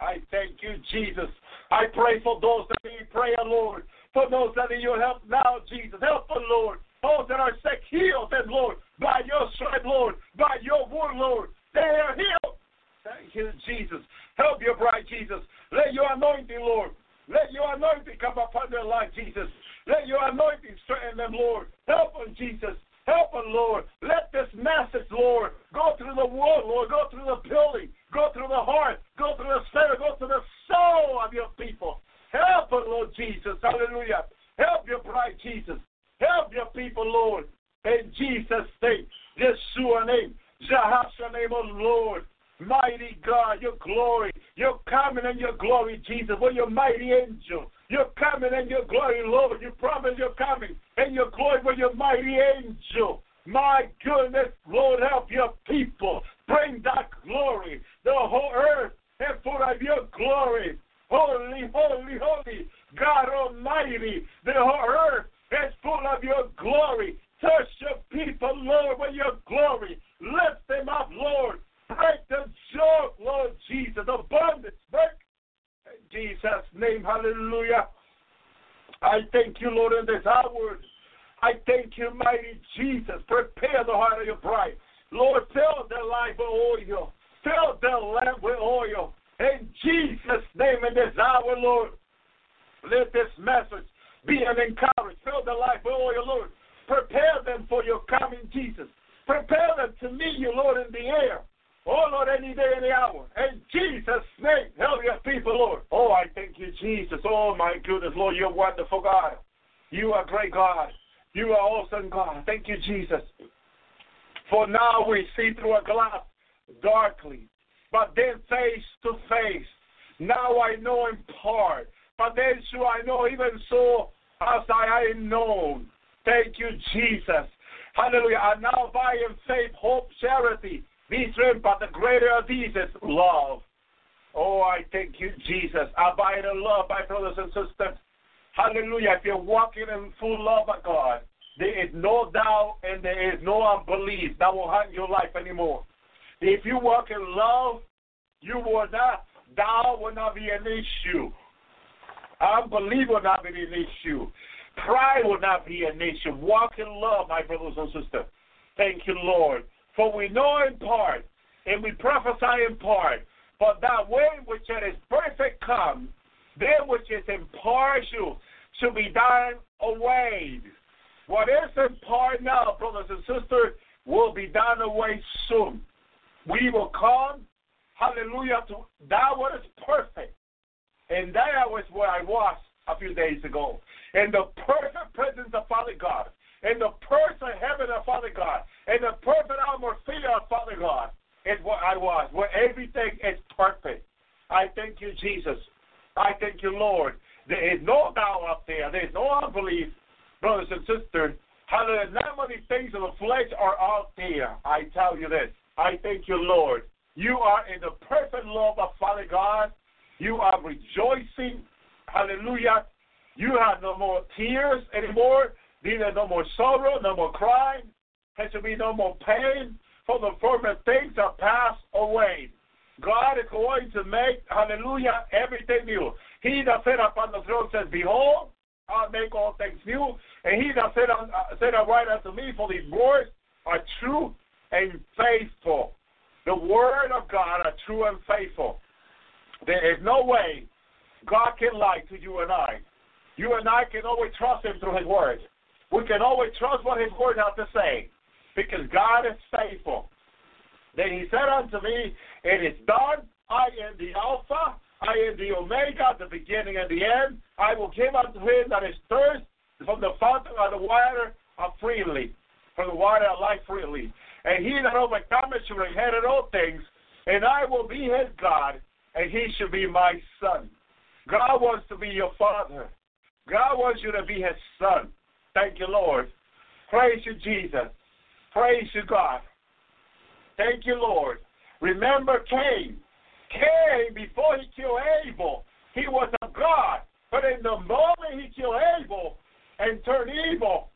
I thank you, Jesus. I pray for those that need prayer, Lord. For those that need your help now, Jesus. Help them, Lord. Those that are sick, heal them, Lord. By your stripe, Lord. By your word, Lord. They are healed. Thank you, Jesus. Help your bride, Jesus. Let your anointing, Lord. Let your anointing come upon their life, Jesus. Let your anointing strengthen them, Lord. Help them, Jesus. Help them, Lord. Let this message, Lord, go through the world, Lord. Go through the building. Go through the heart. Go through the spirit. Go through the soul of your people. Help them, Lord Jesus. Hallelujah. Help your bride, Jesus. Help your people, Lord. In Jesus' name. Yeshua name. Jehoshua name, oh Lord. Mighty God, your glory. You're coming and your glory, Jesus. With your mighty angel. You're coming and your glory, Lord. You promise you're coming and your glory with your mighty angel. My goodness, Lord, help your people. Bring that glory. The whole earth is full of your glory. Holy, holy, holy. God Almighty. The whole earth is full of your glory. Touch your people, Lord, with your glory. Lift them up, Lord. Break the yoke, Lord Jesus. Bondage, break. In Jesus' name, hallelujah. I thank you, Lord, in this hour. I thank you, mighty Jesus. Prepare the heart of your bride. Lord, fill their life with oil. Fill their lamp with oil. In Jesus' name, in this hour, Lord, let this message be an encouragement. Fill their life with oil, Lord. Prepare them for your coming, Jesus. Prepare them to meet you, Lord, in the air. Oh, Lord, any day, any hour. In Jesus' name, help your people, Lord. Oh, I thank you, Jesus. Oh, my goodness, Lord, you're wonderful, God. You are great, God. You are awesome, God. Thank you, Jesus. For now we see through a glass darkly, but then face to face. Now I know in part, but then shall I know even so as I am known. Thank you, Jesus. Hallelujah. And now by in faith, hope, charity, these three, but the greater of these is love. Oh, I thank you, Jesus. Abide in love, my brothers and sisters. Hallelujah. If you're walking in full love of God, there is no doubt and there is no unbelief that will haunt your life anymore. If you walk in love, you will not, doubt will not be an issue. Unbelief will not be an issue. Pride will not be an issue. Walk in love, my brothers and sisters. Thank you, Lord. For we know in part, and we prophesy in part, but that way which it is perfect come, then which is impartial should be done away. What is in part now, brothers and sisters, will be done away soon. We will come, hallelujah, to that what is perfect. And that was where I was a few days ago. In the perfect presence of Father God. In the perfect heaven of Father God. In the perfect atmosphere of Father God is what I was, where everything is perfect. I thank you, Jesus. I thank you, Lord. There is no doubt up there. There is no unbelief. brothers and sisters, hallelujah, not many things of the flesh are out there. I tell you this. I thank you, Lord. You are in the perfect love of Father God. You are rejoicing. Hallelujah. You have no more tears anymore. Neither no more sorrow, no more crying. There should be no more pain. For the former things are passed away. God is going to make, hallelujah, everything new. He that sat upon the throne says, Behold, I'll make all things new. And he that said, uh, said right unto me, for these words are true and faithful. The word of God are true and faithful. There is no way God can lie to you and I. You and I can always trust him through his word. We can always trust what his word has to say because God is faithful. Then he said unto me, It is done. I am the Alpha, I am the Omega, the beginning and the end. I will give unto him that is thirst from the fountain of the water of freely, from the water of life freely. And he that overcometh shall inherit all things, and I will be his God, and he shall be my son. God wants to be your father. God wants you to be his son. Thank you, Lord. Praise you, Jesus. Praise you, God. Thank you, Lord. Remember Cain. Cain, before he killed Abel, he was of God. But in the moment he killed Abel and turned evil,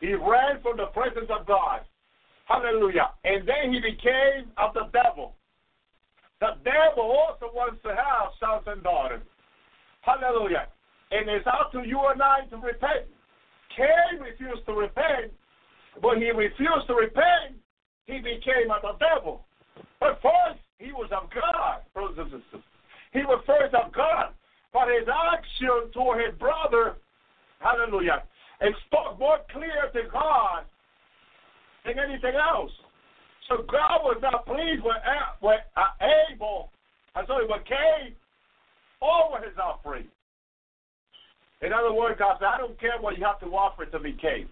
he ran from the presence of God. Hallelujah. And then he became of the devil. The devil also wants to have sons and daughters. Hallelujah. And it's up to you and I to repent. Cain refused to repent. When he refused to repent, he became of the devil. But first, he was of God, brothers and sisters. He was first of God. But his action toward his brother, hallelujah, it spoke more clear to God than anything else. So God was not pleased with, with uh, Abel, I'm sorry, with Cain over his offering. In other words, God said, I don't care what you have to offer to me, Cain.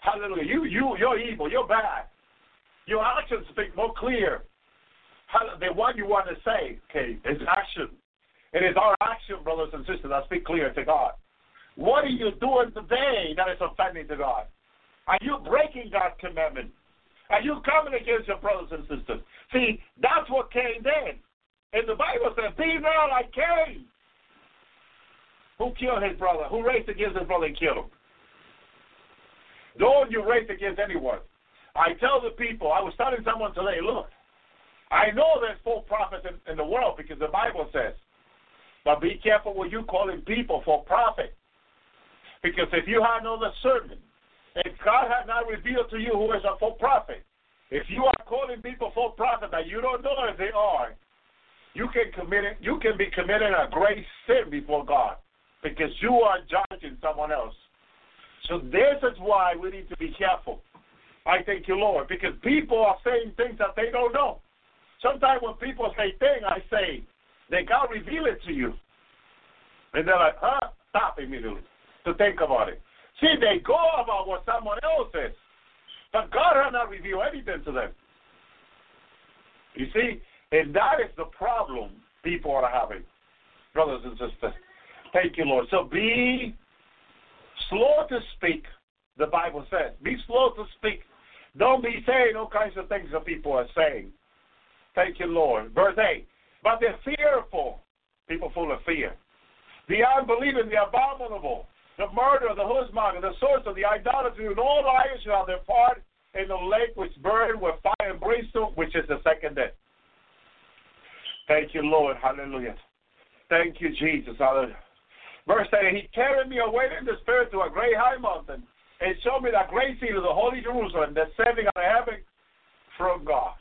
Hallelujah. You, you, you're evil. You're bad. Your actions speak more clear than what you want to say, Cain. It's action. It is our action, brothers and sisters, that speak clear to God. What are you doing today that is offending to God? Are you breaking God's commandment? Are you coming against your brothers and sisters? See, that's what Cain did. And the Bible says, Be not like Cain. Who killed his brother? Who raced against his brother and killed him? Don't you race against anyone. I tell the people, I was telling someone today, look, I know there's false prophets in, in the world because the Bible says, but be careful what you calling people for profit. Because if you have no discernment, if God has not revealed to you who is a full prophet, if you are calling people for profit that you don't know if they are, you can commit you can be committing a great sin before God because you are judging someone else. So this is why we need to be careful. I thank you, Lord, because people are saying things that they don't know. Sometimes when people say things, I say, they God reveal it to you. And they're like, huh? Stop immediately to think about it. See, they go about what someone else says. But God has not revealed anything to them. You see? And that is the problem people are having, brothers and sisters. Thank you, Lord. So be slow to speak, the Bible says. Be slow to speak. Don't be saying all kinds of things that people are saying. Thank you, Lord. Verse 8. But they're fearful, people full of fear. The unbelieving, the abominable, the murder, the husband, the source of the idolatry, and all liars shall part in the lake which burned with fire and brimstone, which is the second death. Thank you, Lord. Hallelujah. Thank you, Jesus. Hallelujah. Verse 8, He carried me away in the spirit to a great high mountain and showed me that great city of the holy Jerusalem descending out of heaven from God.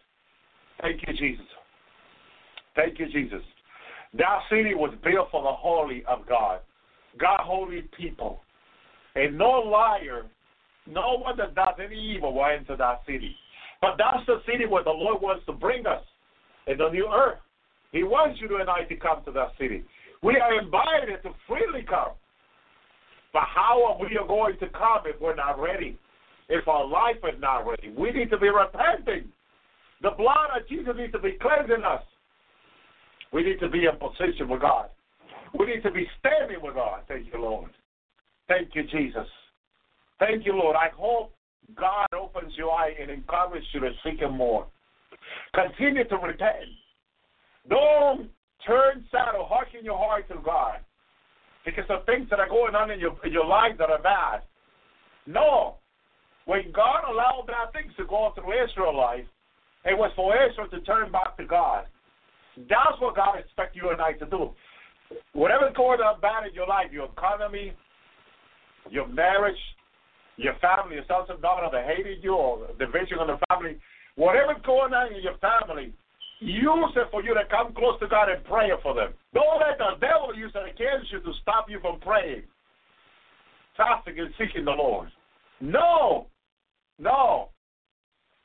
Thank you, Jesus. Thank you, Jesus. That city was built for the holy of God, God holy people. And no liar, no one that does any evil will enter that city. But that's the city where the Lord wants to bring us in the new earth. He wants you and I to come to that city. We are invited to freely come. But how are we going to come if we're not ready? If our life is not ready? We need to be repenting. The blood of Jesus needs to be cleansing us. We need to be in position with God. We need to be standing with God. Thank you, Lord. Thank you, Jesus. Thank you, Lord. I hope God opens your eye and encourages you to seek Him more. Continue to repent. Don't turn sad or harden your heart to God because of things that are going on in your in your life that are bad. No. When God allowed bad things to go through Israel's life, it was for Israel to turn back to God. That's what God expects you and I to do. Whatever's going on bad in your life, your economy, your marriage, your family, your sons and daughters that hated you, or division in the family, whatever's going on in your family, use it for you to come close to God and pray for them. Don't let the devil use it against you to stop you from praying, fasting, and seeking the Lord. No, no.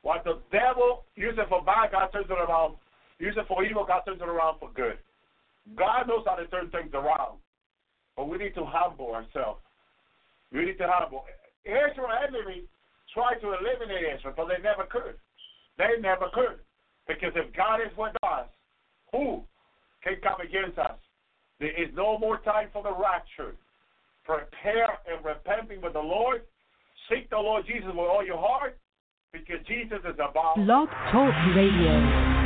What the devil uses for bad, God turns it around. Use it for evil, God turns it around for good. God knows how to turn things around. But we need to humble ourselves. We need to humble. Israel enemy tried to eliminate Israel, but they never could. They never could. Because if God is with us, who can come against us? There is no more time for the rapture. Prepare and repenting with the Lord. Seek the Lord Jesus with all your heart, because Jesus is about. Blog Talk Radio.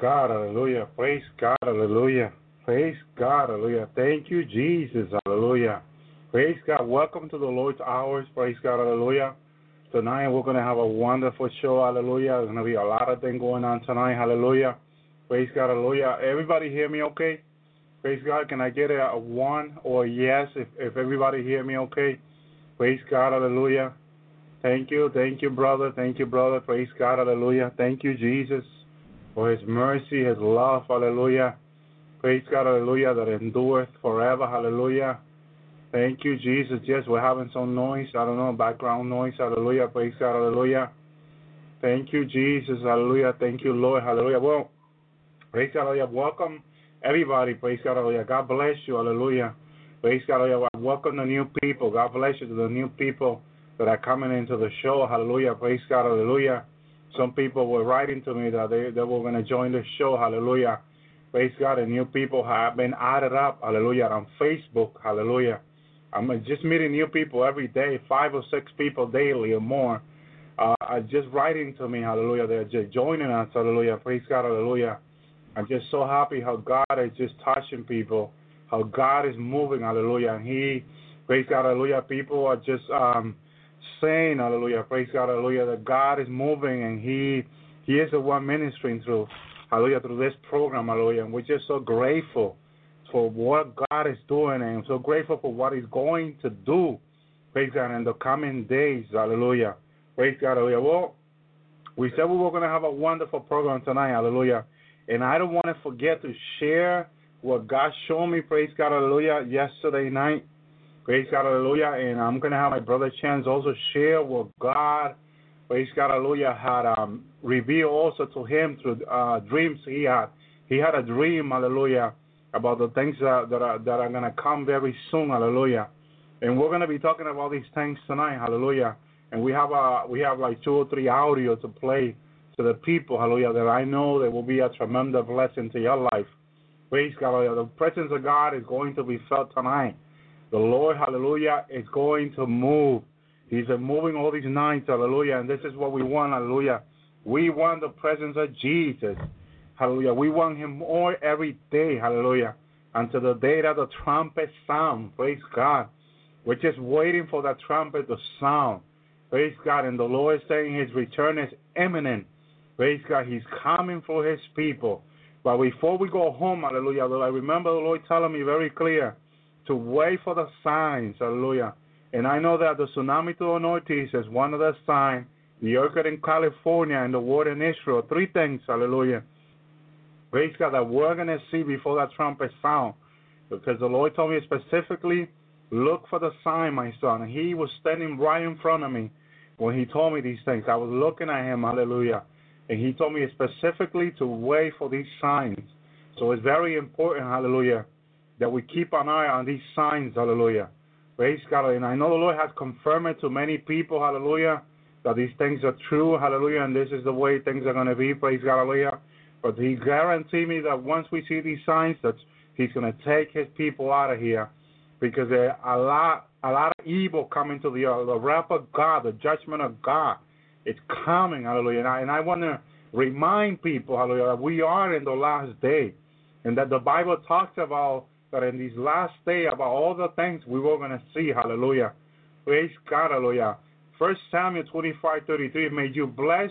God, hallelujah. Praise God, hallelujah. Praise God, hallelujah. Thank you, Jesus, hallelujah. Praise God. Welcome to the Lord's hours. Praise God, hallelujah. Tonight we're going to have a wonderful show, hallelujah. There's going to be a lot of things going on tonight, hallelujah. Praise God, hallelujah. Everybody hear me okay? Praise God. Can I get a, a one or a yes if, if everybody hear me okay? Praise God, hallelujah. Thank you, thank you, brother. Thank you, brother. Praise God, hallelujah. Thank you, Jesus for his mercy, his love, hallelujah. Praise God, hallelujah, that endureth forever, hallelujah. Thank you, Jesus. Yes, we're having some noise, I don't know, background noise, hallelujah. Praise God, hallelujah. Thank you, Jesus, hallelujah. Thank you, Lord, hallelujah. Well, praise God, hallelujah. Welcome, everybody, praise God, hallelujah. God bless you, hallelujah. Praise God, hallelujah. Welcome the new people. God bless you to the new people that are coming into the show, hallelujah. Praise God, hallelujah. Some people were writing to me that they, they were going to join the show. Hallelujah. Praise God. And new people have been added up. Hallelujah. On Facebook. Hallelujah. I'm just meeting new people every day, five or six people daily or more. Uh, just writing to me. Hallelujah. They're just joining us. Hallelujah. Praise God. Hallelujah. I'm just so happy how God is just touching people, how God is moving. Hallelujah. And He, praise God. Hallelujah. People are just um, saying, hallelujah, praise God, hallelujah, that God is moving and He He is the one ministering through, hallelujah, through this program, hallelujah. And we're just so grateful for what God is doing and so grateful for what He's going to do, praise God, in the coming days, hallelujah. Praise God, hallelujah. Well, we said we were going to have a wonderful program tonight, hallelujah. And I don't want to forget to share what God showed me, praise God, hallelujah, yesterday night. Praise God, hallelujah. And I'm going to have my brother Chance also share what God, praise God, hallelujah, had um, revealed also to him through uh, dreams he had. He had a dream, hallelujah, about the things that, that are, that are going to come very soon, hallelujah. And we're going to be talking about these things tonight, hallelujah. And we have a, we have like two or three audio to play to the people, hallelujah, that I know that will be a tremendous blessing to your life. Praise God, hallelujah. The presence of God is going to be felt tonight. The Lord, hallelujah, is going to move. He's moving all these nights, hallelujah, and this is what we want, hallelujah. We want the presence of Jesus, hallelujah. We want Him more every day, hallelujah, until the day that the trumpet sound. Praise God. We're just waiting for that trumpet to sound. Praise God. And the Lord is saying His return is imminent. Praise God. He's coming for His people. But before we go home, hallelujah, I remember the Lord telling me very clear to wait for the signs. Hallelujah. And I know that the tsunami to the is one of the signs, the earthquake in California and the war in Israel. Three things, hallelujah. Praise God that we're going to see before that trumpet sound. Because the Lord told me specifically, look for the sign, my son. And he was standing right in front of me when he told me these things. I was looking at him, hallelujah. And he told me specifically to wait for these signs. So it's very important, hallelujah, that we keep an eye on these signs, hallelujah. Praise God. And I know the Lord has confirmed it to many people, hallelujah, that these things are true, hallelujah, and this is the way things are going to be, praise God, hallelujah. But He guaranteed me that once we see these signs, that He's going to take His people out of here because there a lot, a lot of evil coming to the earth. The wrath of God, the judgment of God, it's coming, hallelujah. And I, and I want to remind people, hallelujah, that we are in the last day and that the Bible talks about that in this last day about all the things we were going to see. Hallelujah. Praise God. Hallelujah. First Samuel 25, 33, may you bless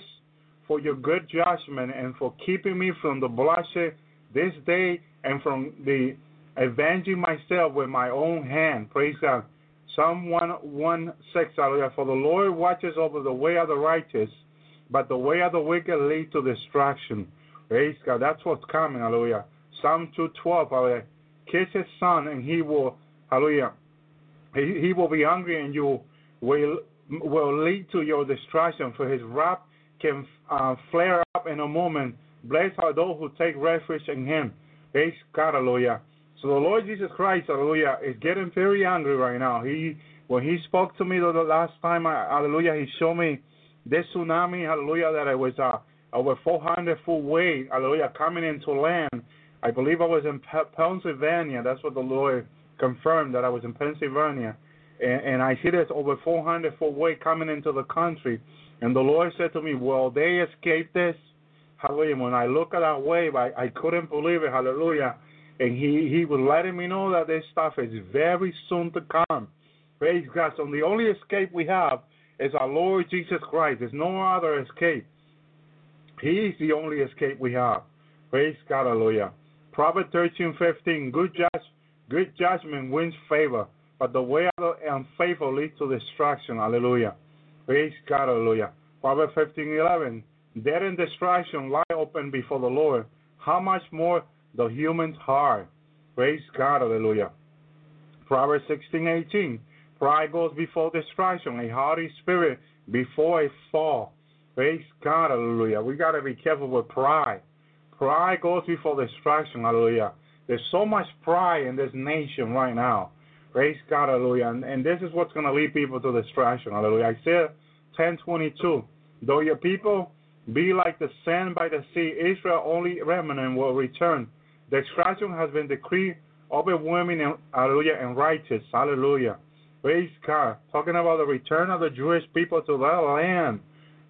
for your good judgment and for keeping me from the bloodshed this day and from the avenging myself with my own hand. Praise God. Psalm 1, 1 6, hallelujah. For the Lord watches over the way of the righteous, but the way of the wicked leads to destruction. Praise God. That's what's coming, hallelujah. Psalm 212, hallelujah kiss his son, and he will, hallelujah, he, he will be angry, and you will will lead to your destruction. For his wrath can uh, flare up in a moment. Blessed are those who take refuge in him. Praise God, hallelujah. So the Lord Jesus Christ, hallelujah, is getting very angry right now. He when he spoke to me the last time, hallelujah, he showed me this tsunami, hallelujah, that it was uh, over 400 foot wave, hallelujah, coming into land I believe I was in Pennsylvania. That's what the lawyer confirmed that I was in Pennsylvania, and, and I see there's over 400 foot wave coming into the country. And the Lord said to me, Well, they escaped this?" hallelujah, when I look at that wave, I, I couldn't believe it, hallelujah. And he, he was letting me know that this stuff is very soon to come. Praise God. So the only escape we have is our Lord Jesus Christ. There's no other escape. He's the only escape we have. Praise God, hallelujah. Proverbs 13, 15, good, judge, good judgment wins favor, but the way of the unfaithful leads to destruction. Hallelujah. Praise God, hallelujah. Proverbs 15, 11, death and destruction lie open before the Lord. How much more the human's heart? Praise God, hallelujah. Proverbs 16, 18, pride goes before destruction, a haughty spirit before a fall. Praise God, hallelujah. We got to be careful with pride. Pride goes before destruction, hallelujah. There's so much pride in this nation right now. Praise God, hallelujah. And, and this is what's going to lead people to destruction, hallelujah. Isaiah 10:22. Though your people be like the sand by the sea, Israel only remnant will return. Destruction has been decreed overwhelming, and, hallelujah, and righteous, hallelujah. Praise God. Talking about the return of the Jewish people to their land.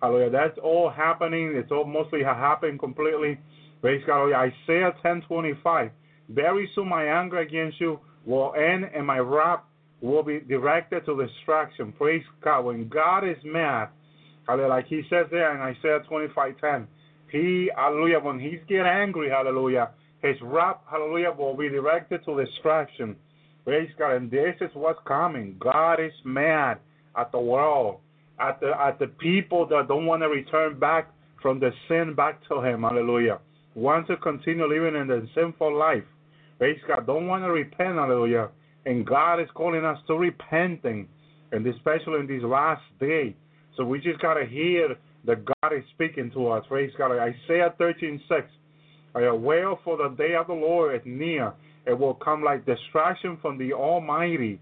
Hallelujah. That's all happening. It's all mostly happened completely. Praise God. Isaiah 10:25. Very soon my anger against you will end, and my wrath will be directed to destruction. Praise God. When God is mad, hallelujah, like He says there in Isaiah 25:10, He, hallelujah, when He's get angry, hallelujah, His wrath, hallelujah, will be directed to destruction. Praise God. And this is what's coming. God is mad at the world, at the at the people that don't want to return back from the sin back to Him. Hallelujah. Want to continue living in the sinful life. Praise God. Don't want to repent. Hallelujah. And God is calling us to repenting, and especially in these last days. So we just gotta hear that God is speaking to us. Praise God. Isaiah 13:6. I wail for the day of the Lord is near. It will come like destruction from the Almighty.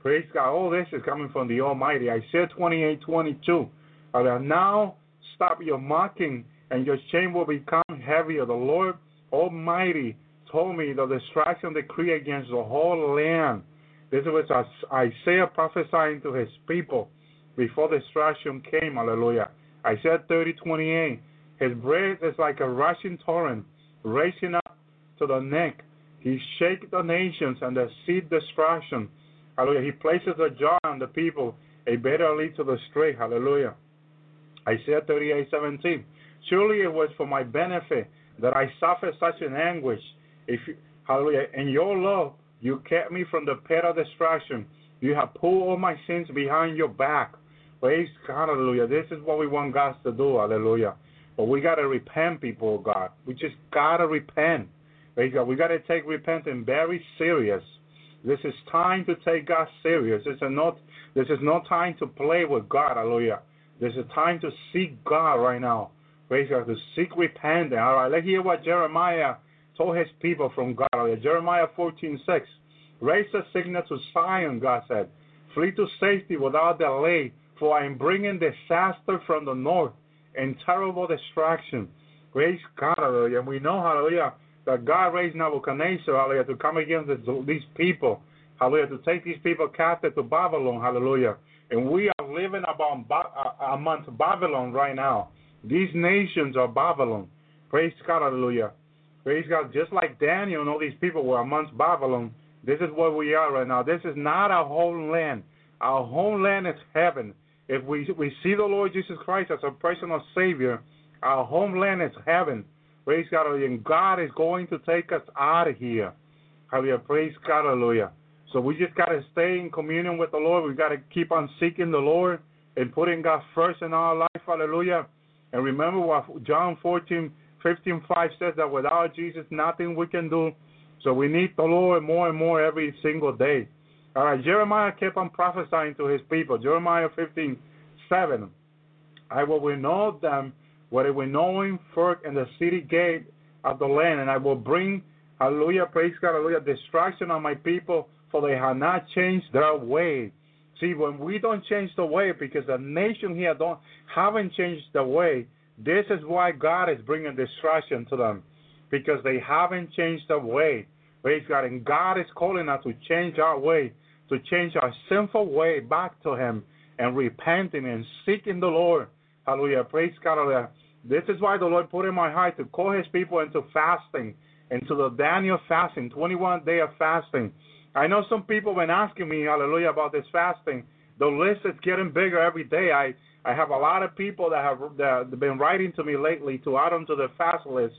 Praise God. All this is coming from the Almighty. Isaiah 28:22. Now stop your mocking, and your shame will become heavier. The Lord Almighty told me the destruction decree against the whole land. This was Isaiah prophesying to his people before destruction came. Hallelujah. Isaiah 30:28. His breath is like a rushing torrent, racing up to the neck. He shakes the nations and the seed destruction. Hallelujah. He places a jar on the people, a better lead to the straight. Hallelujah. Isaiah 38:17. Surely it was for my benefit that I suffered such an anguish. If you, hallelujah, in your love you kept me from the pit of destruction. You have pulled all my sins behind your back. Praise God, hallelujah. This is what we want God to do, hallelujah. But we gotta repent, people of God. We just gotta repent. Praise God. We gotta take repentance very serious. This is time to take God serious. This is not this is no time to play with God, hallelujah. This is time to seek God right now. God, to seek repentance. All right, let's hear what Jeremiah told his people from God. Jeremiah 14:6. Raise a signal to Zion, God said. Flee to safety without delay, for I am bringing disaster from the north and terrible destruction. Praise God, hallelujah. And we know, hallelujah, that God raised Nebuchadnezzar, hallelujah, to come against these people, hallelujah, to take these people captive to Babylon, hallelujah. And we are living about uh, amongst Babylon right now. These nations are Babylon. Praise God, hallelujah. Praise God. Just like Daniel and all these people were amongst Babylon, this is where we are right now. This is not our homeland. Our homeland is heaven. If we we see the Lord Jesus Christ as a personal Savior, our homeland is heaven. Praise God, hallelujah. And God is going to take us out of here. Hallelujah. Praise God, hallelujah. So we just got to stay in communion with the Lord. We got to keep on seeking the Lord and putting God first in our life. Hallelujah. And remember what John 14, 15, 5 says that without Jesus, nothing we can do. So we need the Lord more and more every single day. All right, Jeremiah kept on prophesying to his people. Jeremiah 15, 7. I will winnow them with a winnowing fork in the city gate of the land, and I will bring, hallelujah, praise God, hallelujah, destruction on my people, for they have not changed their way. See, when we don't change the way, because the nation here don't haven't changed the way, this is why God is bringing destruction to them, because they haven't changed the way. Praise God, and God is calling us to change our way, to change our sinful way back to Him, and repenting and seeking the Lord. Hallelujah. Praise God. Hallelujah. This is why the Lord put in my heart to call his people into fasting, into the Daniel fasting, 21 day of fasting. I know some people have been asking me, hallelujah, about this fasting. The list is getting bigger every day. I, I have a lot of people that have that have been writing to me lately to add them to the fast list.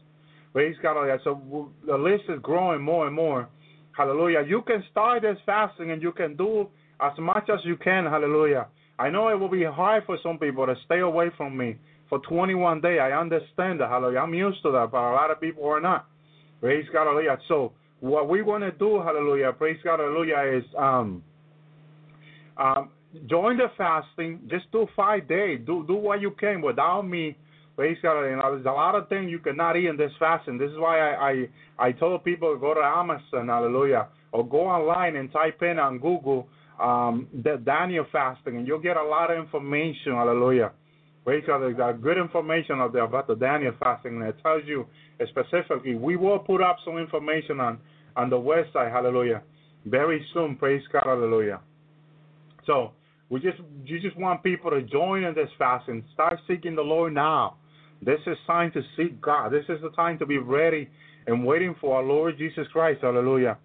Praise God. hallelujah. So the list is growing more and more. Hallelujah. You can start this fasting and you can do as much as you can. Hallelujah. I know it will be hard for some people to stay away from me for 21 days. I understand that. Hallelujah. I'm used to that, but a lot of people are not. Praise God. Hallelujah. So what we want to do, hallelujah, praise God, hallelujah, is um, um, join the fasting. Just do five days. Do do what you can without me. Praise God. You know, there's a lot of things you cannot eat in this fasting. This is why I I, I told people go to Amazon, hallelujah, or go online and type in on Google um, the Daniel fasting, and you'll get a lot of information, hallelujah. Praise God. There's good information out there about the Daniel fasting, and it tells you specifically. We will put up some information on on the west side. hallelujah, very soon. Praise God, hallelujah. So we just you just want people to join in this fast and Start seeking the Lord now. This is time to seek God. This is the time to be ready and waiting for our Lord Jesus Christ. Hallelujah.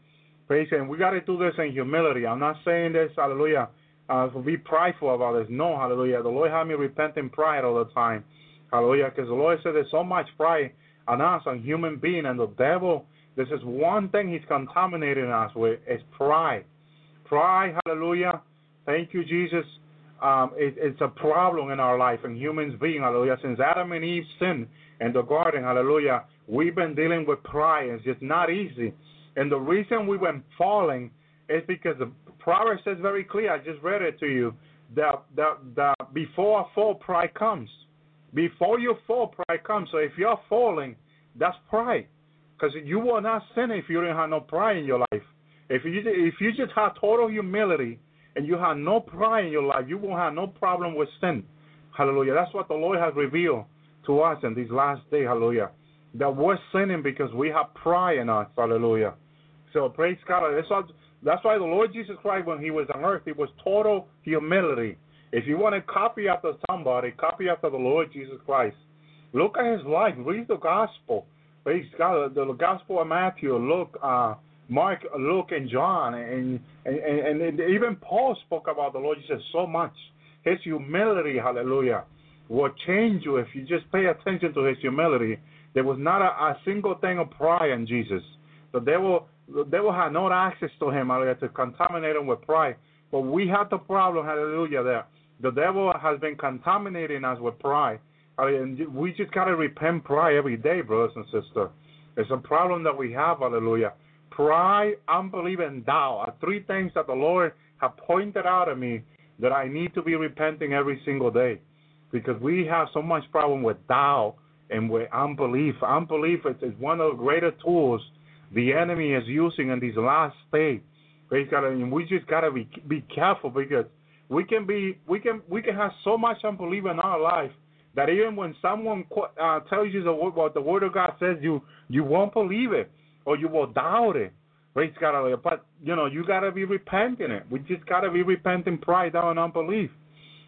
Praise Him. We got to do this in humility. I'm not saying this, hallelujah, uh, be prideful about this. No, hallelujah. The Lord had me repent in pride all the time. Hallelujah. Because the Lord said there's so much pride on us, on human being, and the devil, this is one thing he's contaminating us with, is pride. Pride, hallelujah. Thank you, Jesus. Um, it, it's a problem in our life and humans being, hallelujah. Since Adam and Eve sinned in the garden, hallelujah, we've been dealing with pride. It's just not easy. And the reason we went falling is because the Proverbs says very clear, I just read it to you, that, that, that before a fall, pride comes. Before you fall, pride comes. So if you're falling, that's pride. Because you will not sin if you didn't have no pride in your life. If you if you just have total humility and you have no pride in your life, you won't have no problem with sin. Hallelujah. That's what the Lord has revealed to us in these last days. Hallelujah. That we're sinning because we have pride in us. Hallelujah. So praise God. That's why, that's why the Lord Jesus Christ, when he was on earth, it was total humility. If you want to copy after somebody, copy after the Lord Jesus Christ. Look at his life. Read the gospel. Praise God. The, the gospel of Matthew, Luke, uh, Mark, Luke, and John, and, and and and even Paul spoke about the Lord Jesus so much. His humility, hallelujah, will change you if you just pay attention to his humility. There was not a, a single thing of pride in Jesus. The devil, the devil had no access to him, hallelujah, to contaminate him with pride. But we have the problem, hallelujah, there. The devil has been contaminating us with pride. Hallelujah. We just got to repent pride every day, brothers and sisters. It's a problem that we have, hallelujah pride, unbelief, and doubt are three things that the Lord have pointed out to me that I need to be repenting every single day. Because we have so much problem with doubt and with unbelief. Unbelief is one of the greater tools the enemy is using in these last days. We just gotta be be careful because we can be we can we can have so much unbelief in our life that even when someone uh, tells you the, what the Word of God says, you you won't believe it or you will doubt it. Praise God, but you know you gotta be repenting it. We just gotta be repenting pride, and unbelief.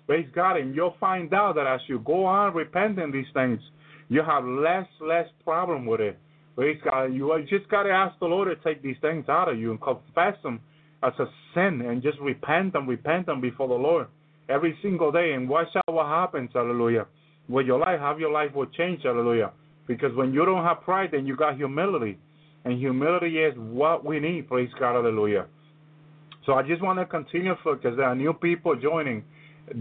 Praise God, and you'll find out that as you go on repenting these things, you have less less problem with it. Praise God. You just gotta ask the Lord to take these things out of you and confess them as a sin and just repent and repent them before the Lord every single day and watch out what happens. Hallelujah. With your life, how your life will change. Hallelujah. Because when you don't have pride, then you got humility. And humility is what we need. Praise God, hallelujah. So I just want to continue because there are new people joining.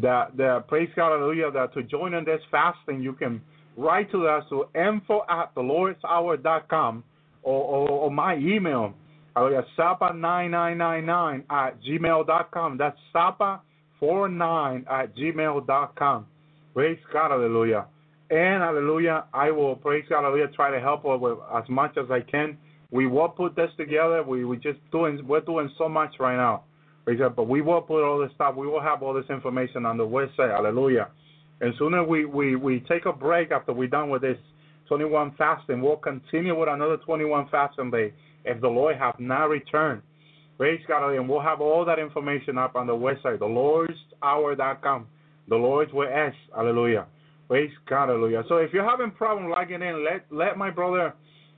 That the praise God, hallelujah. That to join in this fasting, you can write to us to info at thelordshour.com or, or, or my email, hallelujah, sapa9999 at gmail.com. That's sapa49 at gmail.com. Praise God, hallelujah. And hallelujah, I will praise God, hallelujah, try to help with as much as I can we will put this together. We we just doing we're doing so much right now. But we will put all this stuff. We will have all this information on the website. Hallelujah. And sooner we, we, we take a break after we're done with this 21 fasting, we'll continue with another 21 fasting day if the Lord have not returned. Praise God. And we'll have all that information up on the website, thelordshour.com. The Lord will ask. Hallelujah. Praise God, hallelujah. So if you're having problem logging in, let let my brother,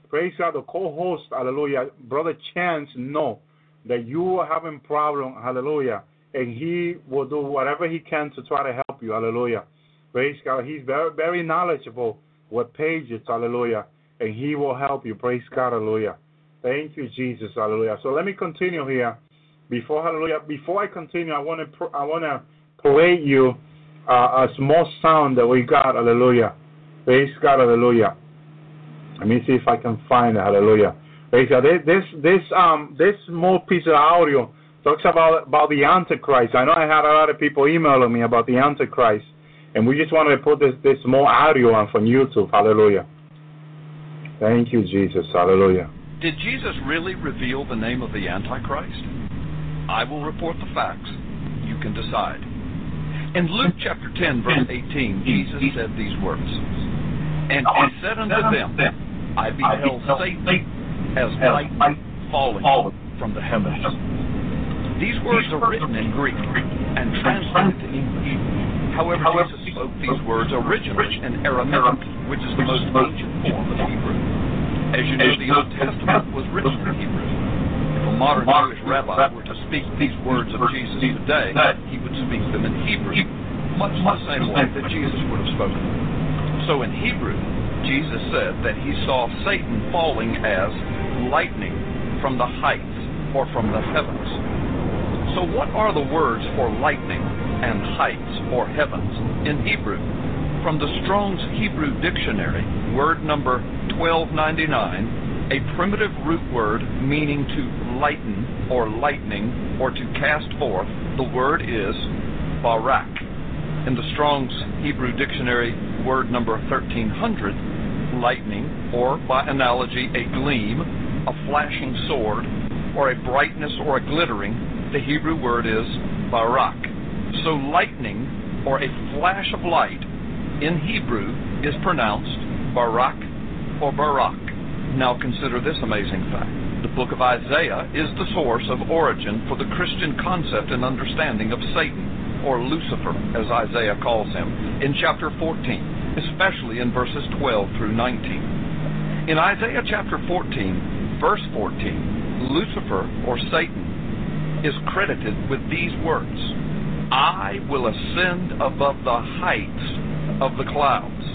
praise God, the co-host, hallelujah, brother Chance know that you are having problem, hallelujah, and he will do whatever he can to try to help you, hallelujah. Praise God. He's very very knowledgeable with pages, hallelujah, and he will help you. Praise God, hallelujah. Thank you, Jesus, hallelujah. So let me continue here. Before hallelujah, before I continue, I want to I want to play you uh, a small sound that we got, hallelujah. Praise God, hallelujah. Let me see if I can find it, hallelujah. Praise God. This this this um this small piece of audio talks about about the Antichrist. I know I had a lot of people emailing me about the Antichrist, and we just wanted to put this this small audio on from YouTube, hallelujah. Thank you, Jesus, hallelujah. Did Jesus really reveal the name of the Antichrist? I will report the facts. You can decide. In Luke chapter 10, verse 18, Jesus said these words And he said unto them, I beheld Satan as light falling from the heavens. These words are written in Greek and translated to English. However, Jesus spoke these words originally in Aramaic, which is the most ancient form of Hebrew. As you know, the Old Testament was written in Hebrew. Modern Jewish rabbi were to speak these words of Jesus today, he would speak them in Hebrew, much the same way that Jesus would have spoken. So in Hebrew, Jesus said that he saw Satan falling as lightning from the heights or from the heavens. So what are the words for lightning and heights or heavens in Hebrew? From the Strong's Hebrew Dictionary, word number 1299, a primitive root word meaning to lighten or lightning or to cast forth, the word is barak. In the Strong's Hebrew Dictionary, word number 1300, lightning, or by analogy, a gleam, a flashing sword, or a brightness or a glittering, the Hebrew word is barak. So lightning, or a flash of light, in Hebrew is pronounced barak or barak. Now consider this amazing fact. The book of Isaiah is the source of origin for the Christian concept and understanding of Satan, or Lucifer, as Isaiah calls him, in chapter 14, especially in verses 12 through 19. In Isaiah chapter 14, verse 14, Lucifer, or Satan, is credited with these words I will ascend above the heights of the clouds.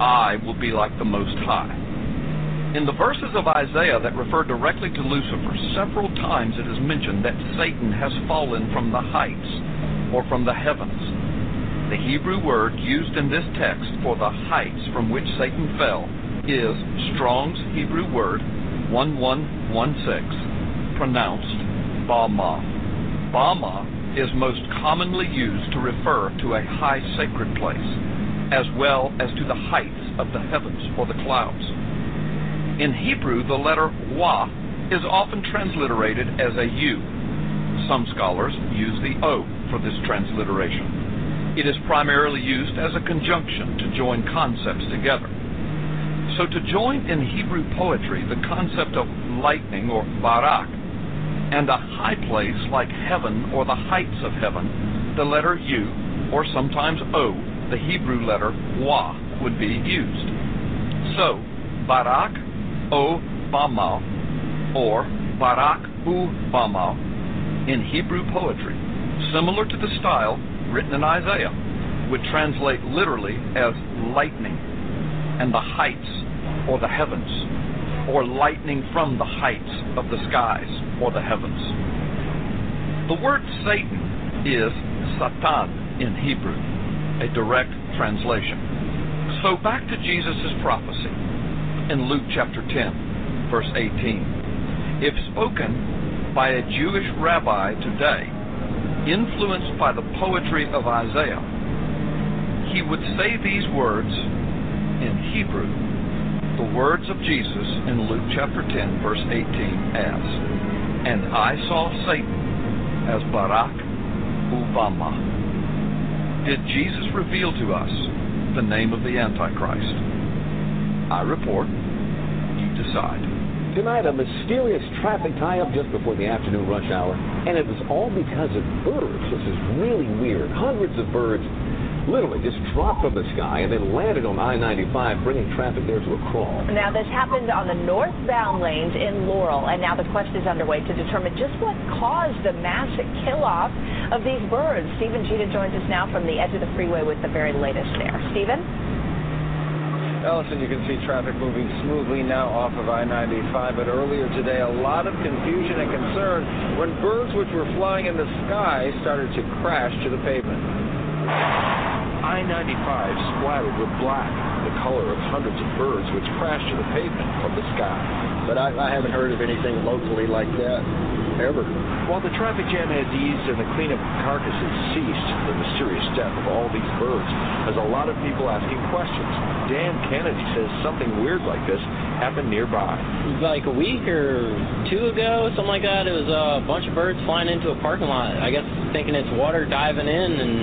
I will be like the Most High. In the verses of Isaiah that refer directly to Lucifer, several times it is mentioned that Satan has fallen from the heights or from the heavens. The Hebrew word used in this text for the heights from which Satan fell is Strong's Hebrew word 1116, pronounced Bama. Bama is most commonly used to refer to a high sacred place, as well as to the heights of the heavens or the clouds. In Hebrew, the letter wa is often transliterated as a u. Some scholars use the o for this transliteration. It is primarily used as a conjunction to join concepts together. So to join in Hebrew poetry the concept of lightning or barak and a high place like heaven or the heights of heaven, the letter U, or sometimes O, the Hebrew letter Wa, would be used. So, Barak O Bama, or Barak U Bama, in Hebrew poetry, similar to the style written in Isaiah, would translate literally as lightning and the heights or the heavens or lightning from the heights of the skies or the heavens. The word Satan is Satan in Hebrew, a direct translation. So back to Jesus' prophecy in Luke chapter 10, verse 18. If spoken by a Jewish rabbi today, influenced by the poetry of Isaiah, he would say these words in Hebrew the words of Jesus in Luke chapter 10, verse 18 as, And I saw Satan as Barak Ubama. Did Jesus reveal to us the name of the Antichrist? I report, you decide. Tonight, a mysterious traffic tie-up just before the afternoon rush hour, and it was all because of birds. This is really weird. Hundreds of birds literally just dropped from the sky and then landed on I-95, bringing traffic there to a crawl. Now, this happened on the northbound lanes in Laurel, and now the quest is underway to determine just what caused the massive kill-off of these birds. Stephen Tschida joins us now from the edge of the freeway with the very latest there. Stephen? Alison, you can see traffic moving smoothly now off of I-95, but earlier today, a lot of confusion and concern when birds which were flying in the sky started to crash to the pavement. I-95 splattered with black, the color of hundreds of birds which crashed to the pavement from the sky. But I, I haven't heard of anything locally like that ever. While the traffic jam has eased and the cleanup of carcasses ceased, the mysterious death of all these birds has a lot of people asking questions. Dan Kennedy says something weird like this happened nearby. Like a week or two ago, something like that, it was a bunch of birds flying into a parking lot. I guess thinking it's water diving in, and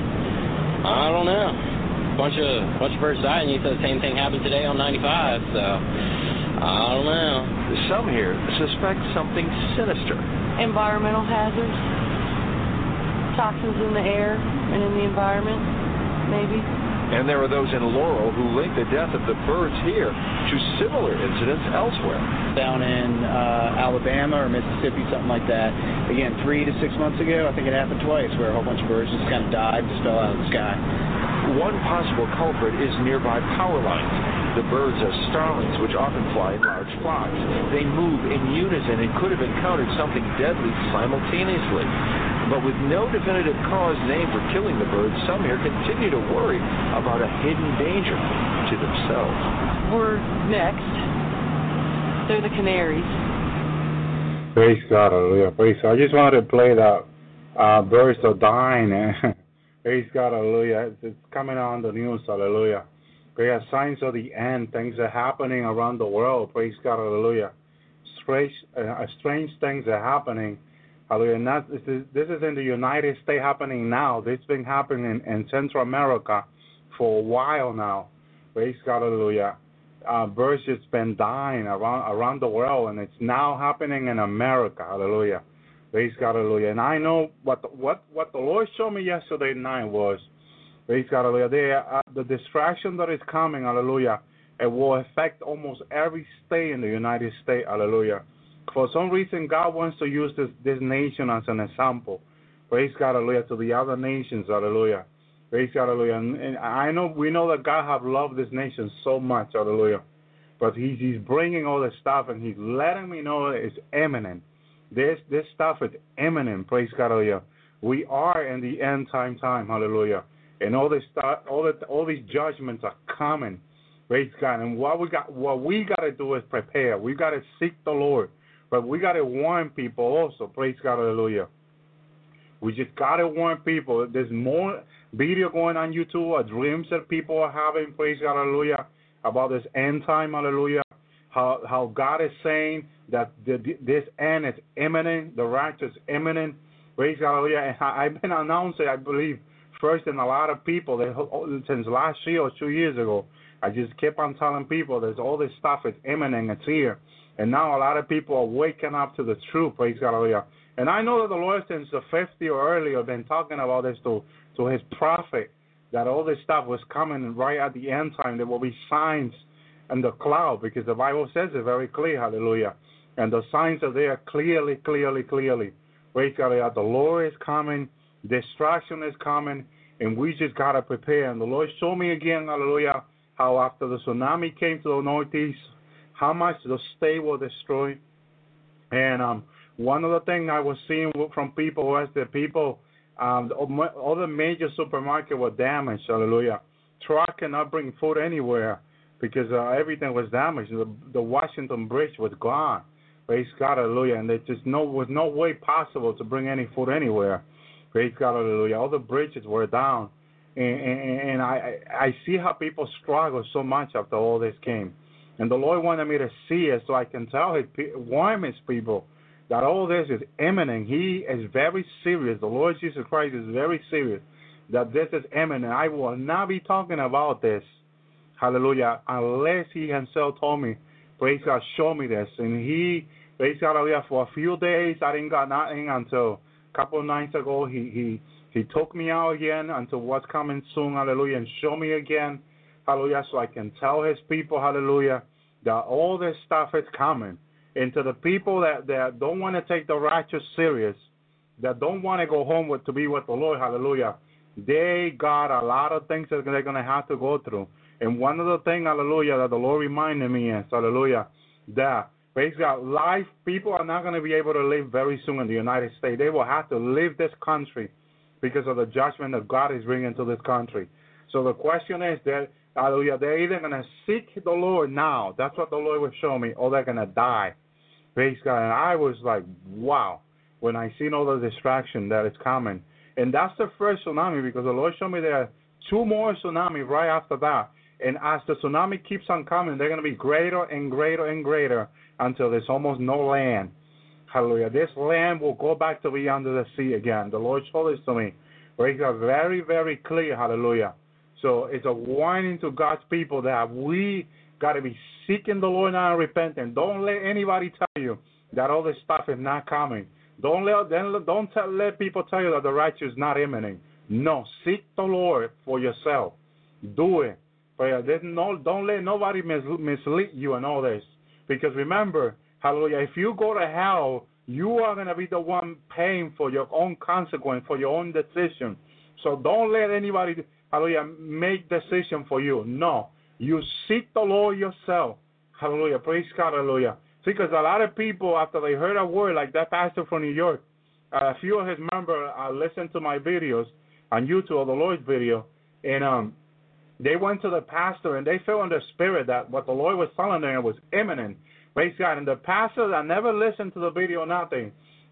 I don't know. A bunch of bunch of birds died, and you said the same thing happened today on 95. So I don't know. Some here suspect something sinister. Environmental hazards, toxins in the air and in the environment, maybe. And there are those in Laurel who link the death of the birds here to similar incidents elsewhere. Down in uh, Alabama or Mississippi, something like that. Again, three to six months ago, I think it happened twice, where a whole bunch of birds just kind of died, just fell out of the sky. One possible culprit is nearby power lines. The birds are starlings, which often fly in large flocks. They move in unison and could have encountered something deadly simultaneously. But with no definitive cause named for killing the birds, some here continue to worry about a hidden danger to themselves. We're next. They're the canaries. Praise God, hallelujah. Praise God. I just wanted to play that uh, birds are dying. (laughs) Praise God, hallelujah. It's, it's coming on the news, hallelujah. Praise signs of the end. Things are happening around the world. Praise God, hallelujah. Strange, uh, strange things are happening. Hallelujah. And that, this, is, this is in the United States happening now. This has been happening in, in Central America for a while now. Praise God, hallelujah. Uh, birds just been dying around around the world, and it's now happening in America. Hallelujah. Praise God, hallelujah. And I know what the, what what the Lord showed me yesterday night was, praise God, hallelujah. They, uh, the distraction that is coming, hallelujah, it will affect almost every state in the United States, hallelujah. For some reason, God wants to use this this nation as an example. Praise God, hallelujah, to the other nations, hallelujah. Praise God, hallelujah. And, and I know we know that God have loved this nation so much, hallelujah. But He's He's bringing all this stuff and He's letting me know it's imminent. This this stuff is imminent. Praise God, hallelujah. We are in the end time time, hallelujah. And all this stuff, all the all these judgments are coming. Praise God. And what we got, what we got to do is prepare. We got to seek the Lord, but we got to warn people also. Praise God, hallelujah. We just got to warn people. There's more video going on YouTube, dreams that people are having. Praise God, hallelujah. About this end time, hallelujah. How how God is saying that the, this end is imminent, the rapture is imminent. Praise God, hallelujah. And I, I've been announcing, I believe, first in a lot of people that oh, oh, since last year or two years ago. I just kept on telling people there's all this stuff is imminent, it's here. And now a lot of people are waking up to the truth, praise God, hallelujah. And I know that the Lord since the 50 or earlier been talking about this to, to his prophet, that all this stuff was coming right at the end time. There will be signs in the cloud because the Bible says it very clear, hallelujah. And the signs are there clearly, clearly, clearly. Praise God, hallelujah. The Lord is coming, destruction is coming, and we just got to prepare. And the Lord showed me again, hallelujah, how after the tsunami came to the northeast, how much the state was destroyed. And um, one of the things I was seeing from people was that people, um, all the major supermarkets were damaged. Hallelujah. Truck cannot bring food anywhere because uh, everything was damaged. The, the Washington Bridge was gone. Praise God, hallelujah. And there just no was no way possible to bring any food anywhere. Praise God, hallelujah. All the bridges were down, and, and, and I I see how people struggle so much after all this came, and the Lord wanted me to see it so I can tell His warn His people that all this is imminent. He is very serious. The Lord Jesus Christ is very serious that this is imminent. I will not be talking about this, hallelujah, unless He Himself told me, praise God, show me this. And He, praise God, hallelujah, for a few days I didn't got nothing until a couple of nights ago He He He took me out again unto what's coming soon, hallelujah, and show me again, hallelujah, so I can tell his people, hallelujah, that all this stuff is coming. And to the people that, that don't want to take the righteous serious, that don't want to go home with to be with the Lord, hallelujah, they got a lot of things that they're going to have to go through. And one of the things, hallelujah, that the Lord reminded me is, hallelujah, that basically life, people are not going to be able to live very soon in the United States. They will have to leave this country because of the judgment that God is bringing to this country. So the question is that, hallelujah, they're either going to seek the Lord now, that's what the Lord was showing me, or they're going to die. Praise God. And I was like, wow, when I seen all the distraction that is coming. And that's the first tsunami because the Lord showed me there are two more tsunamis right after that. And as the tsunami keeps on coming, they're going to be greater and greater and greater until there's almost no land. Hallelujah. This land will go back to be under the sea again. The Lord showed this to me. Breaks out very, very clear. Hallelujah. So it's a warning to God's people that we got to be seeking the Lord now and repenting. Don't let anybody tell you that all this stuff is not coming. Don't let don't tell, let people tell you that the righteous is not imminent. No, seek the Lord for yourself. Do it. But uh, there's no, don't let nobody mis- mislead you in all this. Because remember, hallelujah, if you go to hell, you are going to be the one paying for your own consequence, for your own decision. So don't let anybody, hallelujah, make decision for you. No. You seek the Lord yourself. Hallelujah. Praise God. Hallelujah. See, because a lot of people, after they heard a word like that pastor from New York, a few of his members uh, listened to my videos on YouTube, or the Lord's video, and um, they went to the pastor and they felt in their spirit that what the Lord was telling them was imminent. Praise God. And the pastor that never listened to the video, nothing,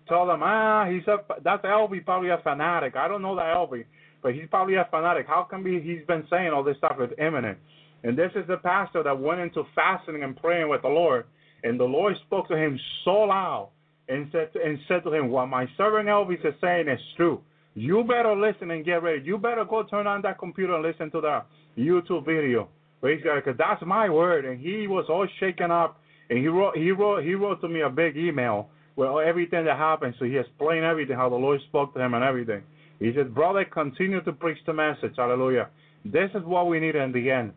told them, ah, he's a, that's Elvi, probably a fanatic. I don't know that Elvi, but he's probably a fanatic. How come he, he's been saying all this stuff is imminent? And this is the pastor that went into fasting and praying with the Lord. And the Lord spoke to him so loud and said to, and said to him, What my servant Elvi is saying is true. You better listen and get ready. You better go turn on that computer and listen to that YouTube video. Praise God, because that's my word. And he was all shaken up, and he wrote he wrote he wrote to me a big email with everything that happened. So he explained everything, how the Lord spoke to him and everything. He said, Brother, continue to preach the message. Hallelujah. This is what we need in the end.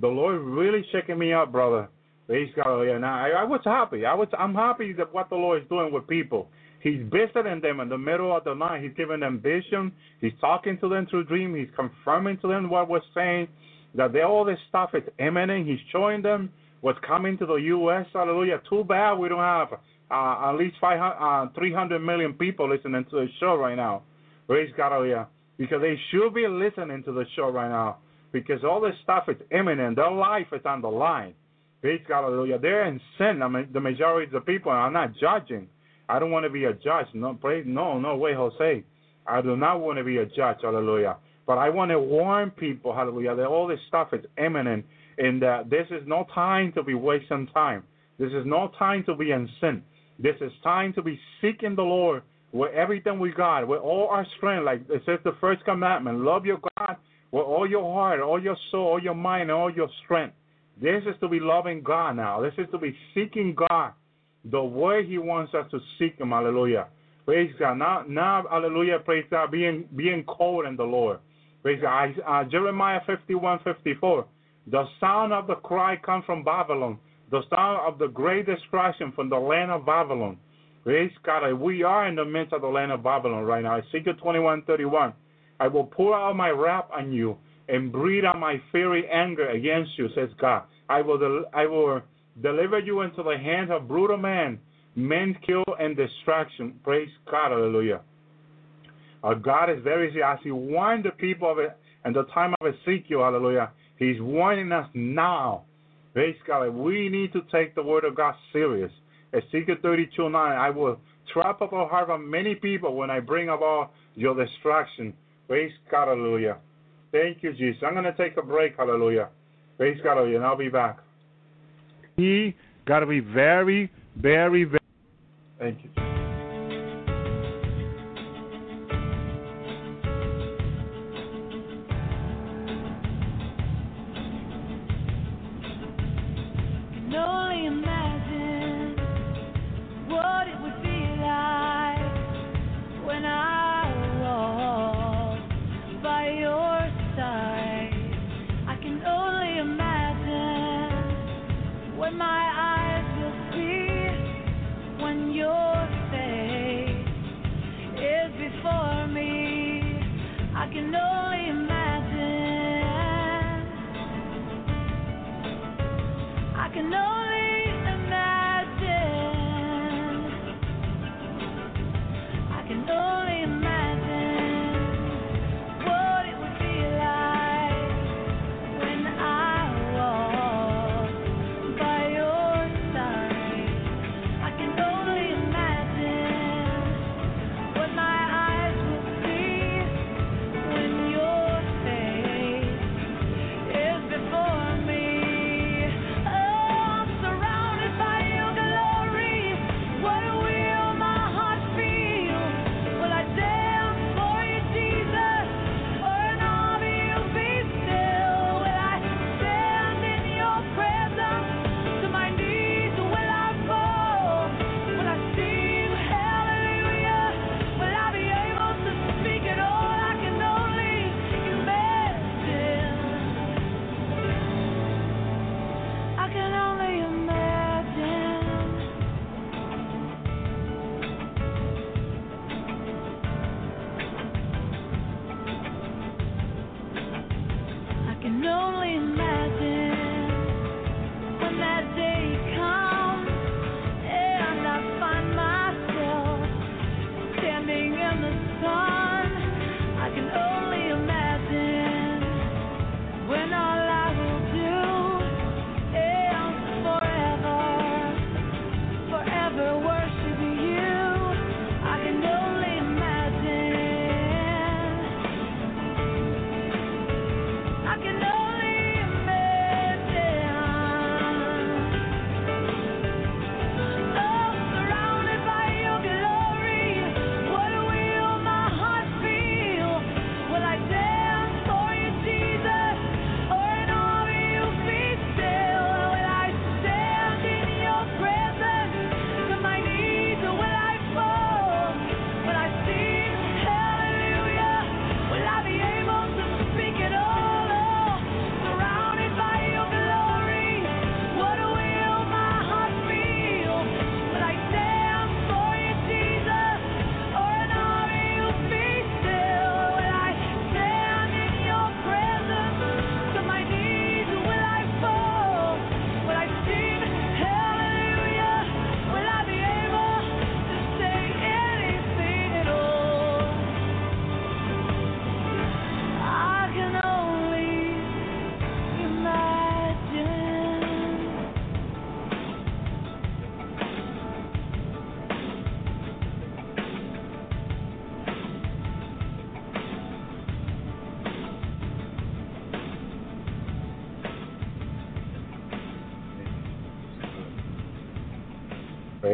The Lord really shaking me up, brother. Praise God. Now I, I was happy. I was I'm happy that what the Lord is doing with people. He's visiting them in the middle of the night. He's giving them vision. He's talking to them through dream. He's confirming to them what we're saying, that they, all this stuff is imminent. He's showing them what's coming to the U.S. Hallelujah. Too bad we don't have uh, at least 500, uh, 300 million people listening to the show right now. Praise God. Hallelujah. Because they should be listening to the show right now. Because all this stuff is imminent. Their life is on the line. Praise God. Hallelujah. They're in sin. I mean, the majority of the people. I'm not judging. I don't want to be a judge. No, praise, no, no way, Jose. I do not want to be a judge. Hallelujah. But I want to warn people, hallelujah, that all this stuff is imminent and that this is no time to be wasting time. This is no time to be in sin. This is time to be seeking the Lord with everything we got, with all our strength. Like it says the first commandment love your God with all your heart, all your soul, all your mind, and all your strength. This is to be loving God now. This is to be seeking God the way He wants us to seek Him. Hallelujah. Praise God. Now, now, hallelujah. Praise God. Being being cold in the Lord. Praise God. Uh, Jeremiah 51, 54. The sound of the cry comes from Babylon. The sound of the great destruction from the land of Babylon. Praise God. We are in the midst of the land of Babylon right now. Ezekiel 21, 31. I will pour out my wrath on you and breathe out my fiery anger against you, says God. I will, del- I will deliver you into the hands of brutal men, men kill and destruction. Praise God, hallelujah. Our God is very as He warned the people of it in the time of Ezekiel, hallelujah. He's warning us now. Praise God. We need to take the word of God serious. Ezekiel 32 9, I will trap up the heart of many people when I bring about your destruction. Praise God, hallelujah. Thank you, Jesus. I'm going to take a break, hallelujah. Praise God, hallelujah, and I'll be back. He got to be very, very, very. Thank you. can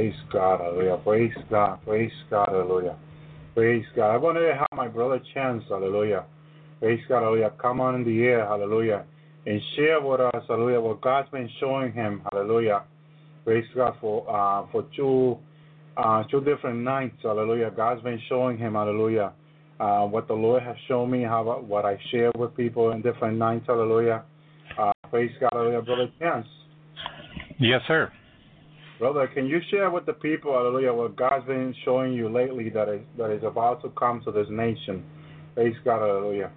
Praise God, hallelujah. Praise God, praise God, hallelujah. Praise God. I want to have my brother Chance, hallelujah. Praise God, hallelujah. Come on in the air, hallelujah. And share with us, hallelujah, what God's been showing him, hallelujah. Praise God for uh, for two uh, two different nights, hallelujah. God's been showing him, hallelujah, uh, what the Lord has shown me, how what I share with people in different nights, hallelujah. Uh, praise God, hallelujah, brother Chance. Yes, sir. Brother, can you share with the people, hallelujah, what God's been showing you lately that is that is about to come to this nation? Praise God, hallelujah.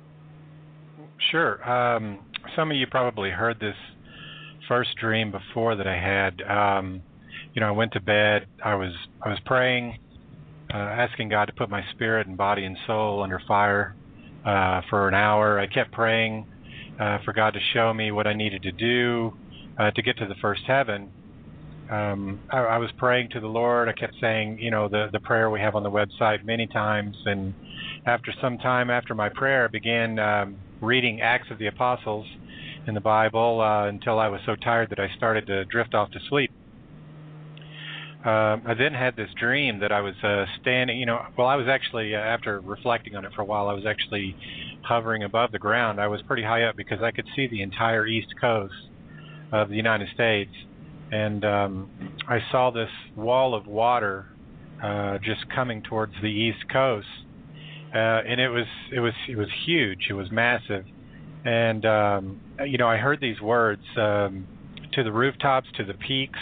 Sure. Um, some of you probably heard this first dream before that I had. Um, you know, I went to bed. I was I was praying, uh, asking God to put my spirit and body and soul under fire uh, for an hour. I kept praying uh, for God to show me what I needed to do uh, to get to the first heaven. Um, I, I was praying to the Lord. I kept saying, you know, the the prayer we have on the website many times. And after some time after my prayer, I began um, reading Acts of the Apostles in the Bible uh, until I was so tired that I started to drift off to sleep. Uh, I then had this dream that I was uh, standing, you know, well, I was actually, uh, after reflecting on it for a while, I was actually hovering above the ground. I was pretty high up because I could see the entire east coast of the United States. And um, I saw this wall of water uh, just coming towards the east coast. Uh, and it was it was it was huge. It was massive, and um, you know I heard these words: um, to the rooftops, to the peaks,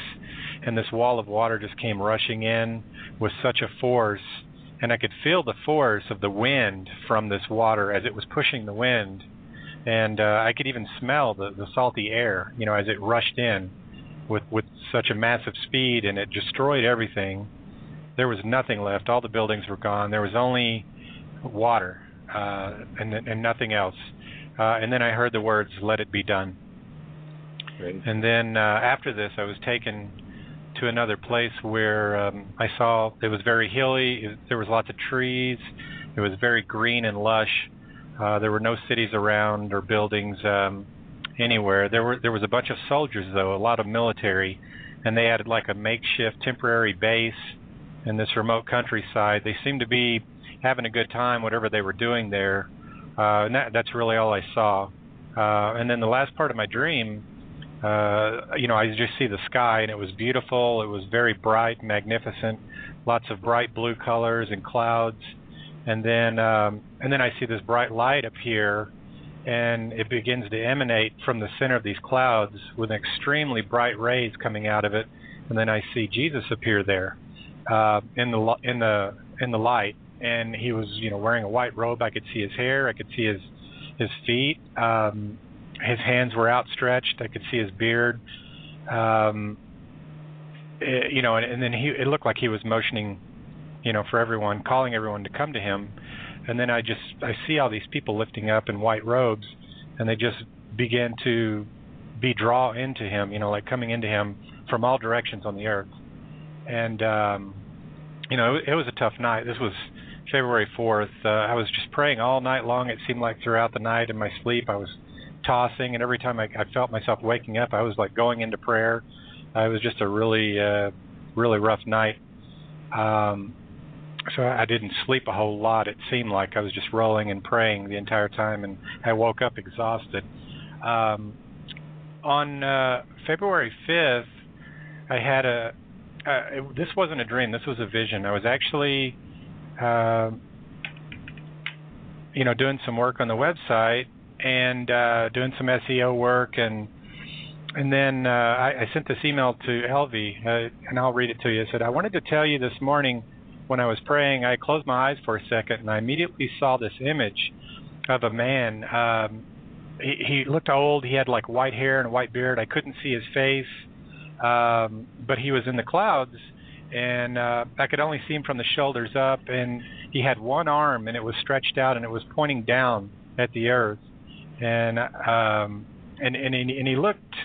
and this wall of water just came rushing in with such a force, and I could feel the force of the wind from this water as it was pushing the wind, and uh, I could even smell the the salty air, you know, as it rushed in with with such a massive speed, and it destroyed everything. There was nothing left. All the buildings were gone. There was only water uh, and and nothing else. Uh, and then I heard the words, "Let it be done." Great. And then uh, after this, I was taken to another place where um, I saw it was very hilly. It, there was lots of trees. It was very green and lush. Uh, there were no cities around or buildings um, anywhere. There were there was a bunch of soldiers though, a lot of military, and they had like a makeshift temporary base in this remote countryside. They seemed to be having a good time, whatever they were doing there. Uh, and that, that's really all I saw. Uh, and then the last part of my dream, uh, you know, I just see the sky, and it was beautiful. It was very bright, magnificent, lots of bright blue colors and clouds. And then, um, and then I see this bright light appear, and it begins to emanate from the center of these clouds with extremely bright rays coming out of it. And then I see Jesus appear there uh, in the in the in the light, and he was you know wearing a white robe. I could see his hair. I could see his his feet. Um, his hands were outstretched. I could see his beard. Um, it, you know, and, and then he it looked like he was motioning, you know, for everyone, calling everyone to come to him. And then I just I see all these people lifting up in white robes, and they just begin to be draw into him, you know, like coming into him from all directions on the earth. And um, you know, it, it was a tough night. This was February 4th. Uh, I was just praying all night long. It seemed like throughout the night in my sleep, I was tossing, and every time I, I felt myself waking up, I was like going into prayer. Uh, it was just a really, uh, really rough night. Um, so I didn't sleep a whole lot. It seemed like I was just rolling and praying the entire time, and I woke up exhausted. Um, on uh, February 5th, I had a. Uh, it, this wasn't a dream. This was a vision. I was actually, uh, you know, doing some work on the website and uh, doing some SEO work, and and then uh, I, I sent this email to Elvi, uh, and I'll read it to you. I said, I wanted to tell you this morning when I was praying, I closed my eyes for a second, and I immediately saw this image of a man. Um, he, he looked old. He had like white hair and a white beard. I couldn't see his face, um, but he was in the clouds, and uh, I could only see him from the shoulders up. And he had one arm, and it was stretched out, and it was pointing down at the earth. And um, and and and he looked,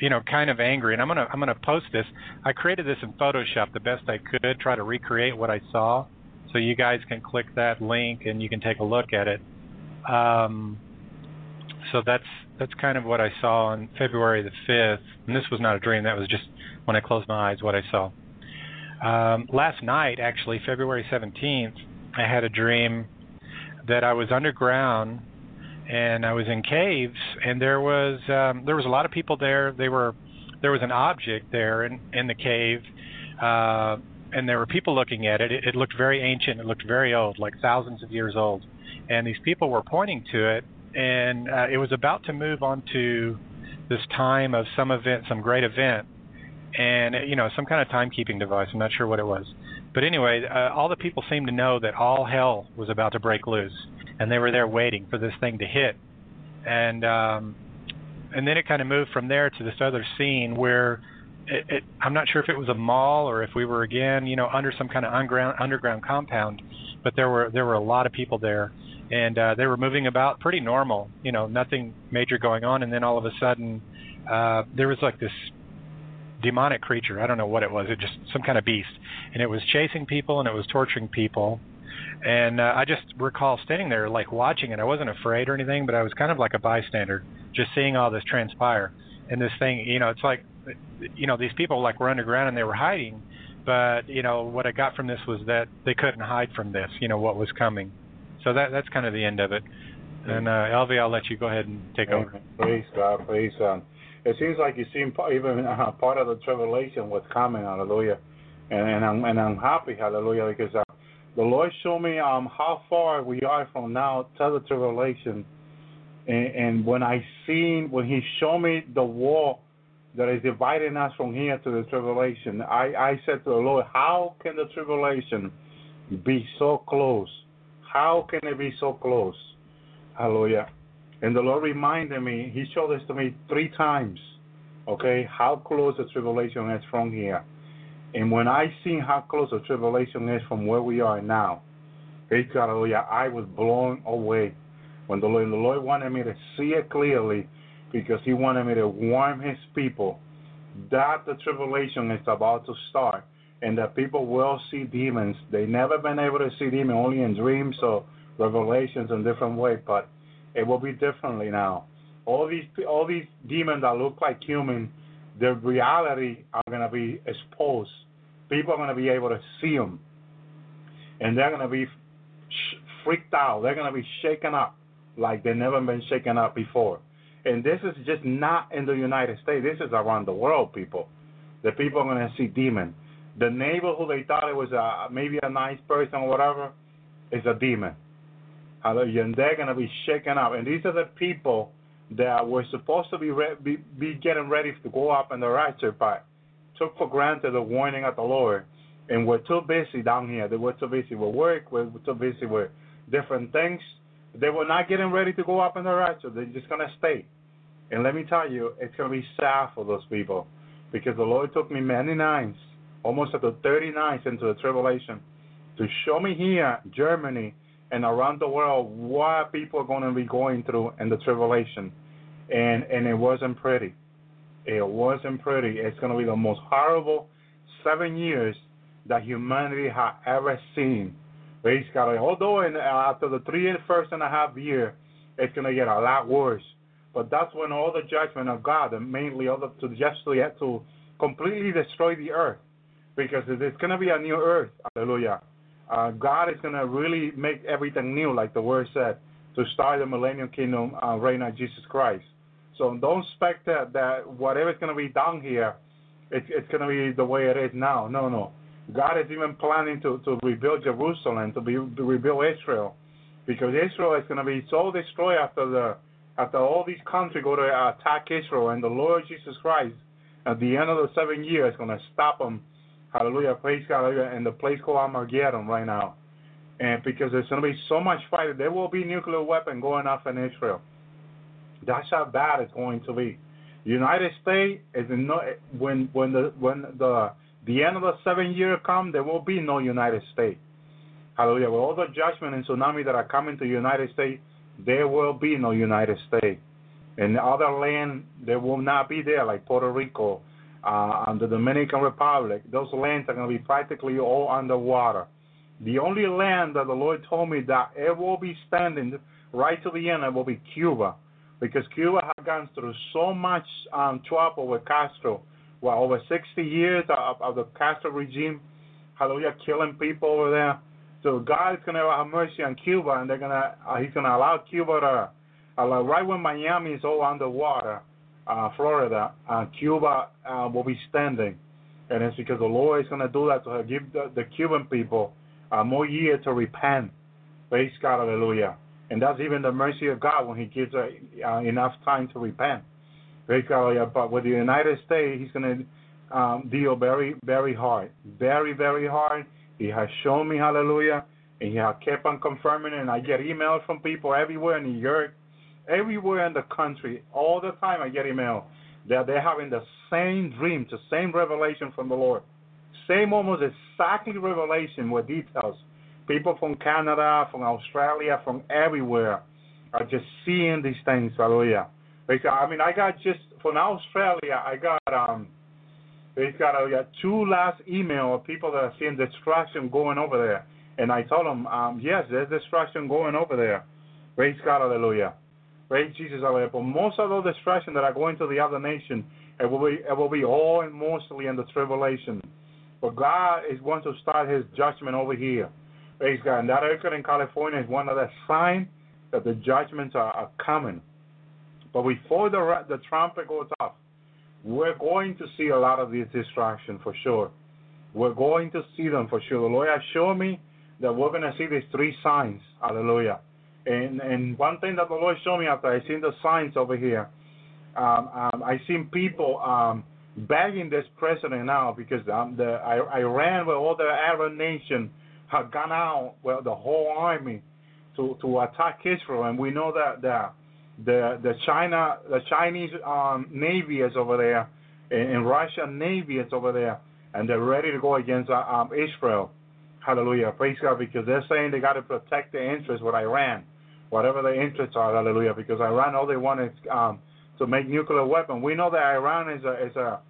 you know, kind of angry. And I'm gonna I'm gonna post this. I created this in Photoshop the best I could, try to recreate what I saw. So you guys can click that link and you can take a look at it. Um, so that's that's kind of what I saw on February the 5th. And this was not a dream. That was just when I closed my eyes what I saw. Um, last night, actually, February 17th, I had a dream that I was underground and I was in caves, and there was um, there was a lot of people there. They were there was an object there in in the cave, uh, and there were people looking at it. it. It looked very ancient. It looked very old, like thousands of years old. And these people were pointing to it, and uh, it was about to move on to this time of some event, some great event, and you know some kind of timekeeping device. I'm not sure what it was, but anyway, uh, all the people seemed to know that all hell was about to break loose, and they were there waiting for this thing to hit, and um, and then it kind of moved from there to this other scene where. It, it, I'm not sure if it was a mall or if we were again, you know, under some kind of underground underground compound, but there were there were a lot of people there, and uh, they were moving about pretty normal, you know, nothing major going on. And then all of a sudden, uh, there was like this demonic creature. I don't know what it was. It just some kind of beast, and it was chasing people and it was torturing people. And uh, I just recall standing there like watching it. I wasn't afraid or anything, but I was kind of like a bystander, just seeing all this transpire. And this thing, you know, it's like, you know, these people like were underground and they were hiding, but you know what I got from this was that they couldn't hide from this. You know what was coming. So that that's kind of the end of it. And uh, Elvi, I'll let you go ahead and take Amen. over. Praise God, praise God. It seems like you seen pa- even uh, part of the tribulation was coming, hallelujah. And, and I'm and I'm happy, hallelujah, because uh, the Lord showed me um how far we are from now to the tribulation. And, and when I seen when He showed me the wall, that is dividing us from here to the tribulation. I, I said to the Lord, How can the tribulation be so close? How can it be so close? Hallelujah. And the Lord reminded me, He showed this to me three times, okay, how close the tribulation is from here. And when I seen how close the tribulation is from where we are now, hallelujah, I was blown away. When the Lord, the Lord wanted me to see it clearly because He wanted me to warn His people that the tribulation is about to start and that people will see demons. They never been able to see demons, only in dreams or revelations in different ways, but it will be differently now. All these all these demons that look like human, their reality are going to be exposed. People are going to be able to see them, and they're going to be freaked out. They're going to be shaken up like they've never been shaken up before. And this is just not in the United States. This is around the world, people. The people are going to see demons. The neighbor who they thought it was a, maybe a nice person or whatever is a demon. Hallelujah. And they're going to be shaken up. And these are the people that were supposed to be, re- be be getting ready to go up in the rapture, but took for granted the warning of the Lord. And we're too busy down here. They were too busy with work. We're too busy with different things. They were not getting ready to go up in the rapture. They're just going to stay. And let me tell you, it's to be sad for those people because the Lord took me many nights, almost up to 30 nights into the tribulation, to show me here, Germany, and around the world what people are going to be going through in the tribulation. And, and it wasn't pretty. It wasn't pretty. It's going to be the most horrible seven years that humanity has ever seen. God. Although in, uh, after the three and first and a half year, it's going to get a lot worse. But that's when all the judgment of God, and mainly all the, to just to, to completely destroy the earth, because it's going to be a new earth. Hallelujah. Uh, God is going to really make everything new, like the word said, to start the millennial kingdom uh, reign of Jesus Christ. So don't expect that, that whatever is going to be done here, it, it's going to be the way it is now. No, no. God is even planning to, to rebuild Jerusalem, to, be, to rebuild Israel, because Israel is going to be so destroyed after the after all these countries go to attack Israel, and the Lord Jesus Christ, at the end of the seven years, is going to stop them. Hallelujah, praise God, hallelujah, in the place called Armageddon right now. And because there's going to be so much fighting, there will be nuclear weapon going off in Israel. That's how bad it's going to be. United States is in no when when the when the the end of the seven year come, there will be no United States. Hallelujah. With all the judgment and tsunami that are coming to the United States, there will be no United States. In other land, there will not be there, like Puerto Rico uh, and the Dominican Republic. Those lands are going to be practically all underwater. The only land that the Lord told me that it will be standing right to the end, it will be Cuba, because Cuba has gone through so much um, trouble with Castro. Well, over 60 years of, of the Castro regime, hallelujah, killing people over there. So God is going to have mercy on Cuba, and they're going to uh, He's going to allow Cuba to, uh, right when Miami is all underwater, uh, Florida, uh, Cuba uh, will be standing, and it's because the Lord is going to do that to give the, the Cuban people uh, more year to repent. Praise God, Hallelujah. And that's even the mercy of God when He gives uh, uh, enough time to repent. God, Hallelujah. But with the United States, He's going to um, deal very, very hard, very, very hard he has shown me, hallelujah, and he has kept on confirming it. And I get emails from people everywhere in New York, everywhere in the country, all the time I get email that they're having the same dream, the same revelation from the Lord. Same almost exactly revelation with details. People from Canada, from Australia, from everywhere are just seeing these things, hallelujah. I mean, I got just, from Australia, I got, um, Praise God, I got two last email of people that are seeing destruction going over there. And I told them, um, yes, there's destruction going over there. Praise God, hallelujah. Praise Jesus, hallelujah. But most of those destruction that are going to the other nation, it will be it will be all and mostly in the tribulation. But God is going to start his judgment over here. Praise God. And that earthquake in California is one of the signs that the judgments are, are coming. But before the the trumpet goes off, we're going to see a lot of these distractions for sure. We're going to see them for sure. The Lord has shown me that we're going to see these three signs. Hallelujah. And and one thing that the Lord showed me after I seen the signs over here, Um, um, I seen people um, begging this president now because um, the I, Iran, with all the Arab nation, have gone out, well, the whole army, to to attack Israel, and we know that the the the China the Chinese um, Navy is over there, and, and Russian Navy is over there, and they're ready to go against uh, um, Israel. Hallelujah, praise God, because they're saying they got to protect their interests with Iran, whatever their interests are. Hallelujah, because Iran all they want is um, to make nuclear weapon. We know that Iran is a is a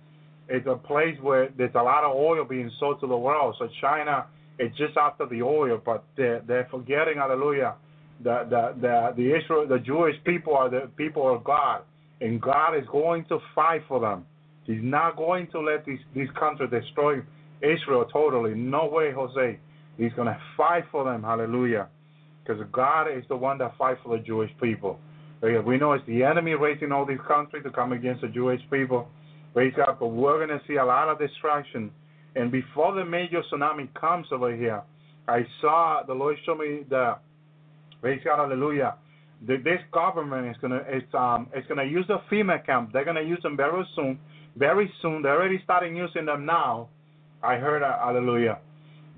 is a place where there's a lot of oil being sold to the world. So China is just after the oil, but they're they're forgetting, hallelujah, the the the the Israel the Jewish people are the people of God, and God is going to fight for them. He's not going to let this, this country destroy Israel totally. No way, Jose. He's going to fight for them. Hallelujah. Because God is the one that fights for the Jewish people. We know it's the enemy raising all these countries to come against the Jewish people. God. But we're going to see a lot of distraction. And before the major tsunami comes over here, I saw the Lord show me the praise God, hallelujah. The, this government is gonna it's um it's gonna use the FEMA camp. They're gonna use them very soon. Very soon. They're already starting using them now. I heard uh, hallelujah.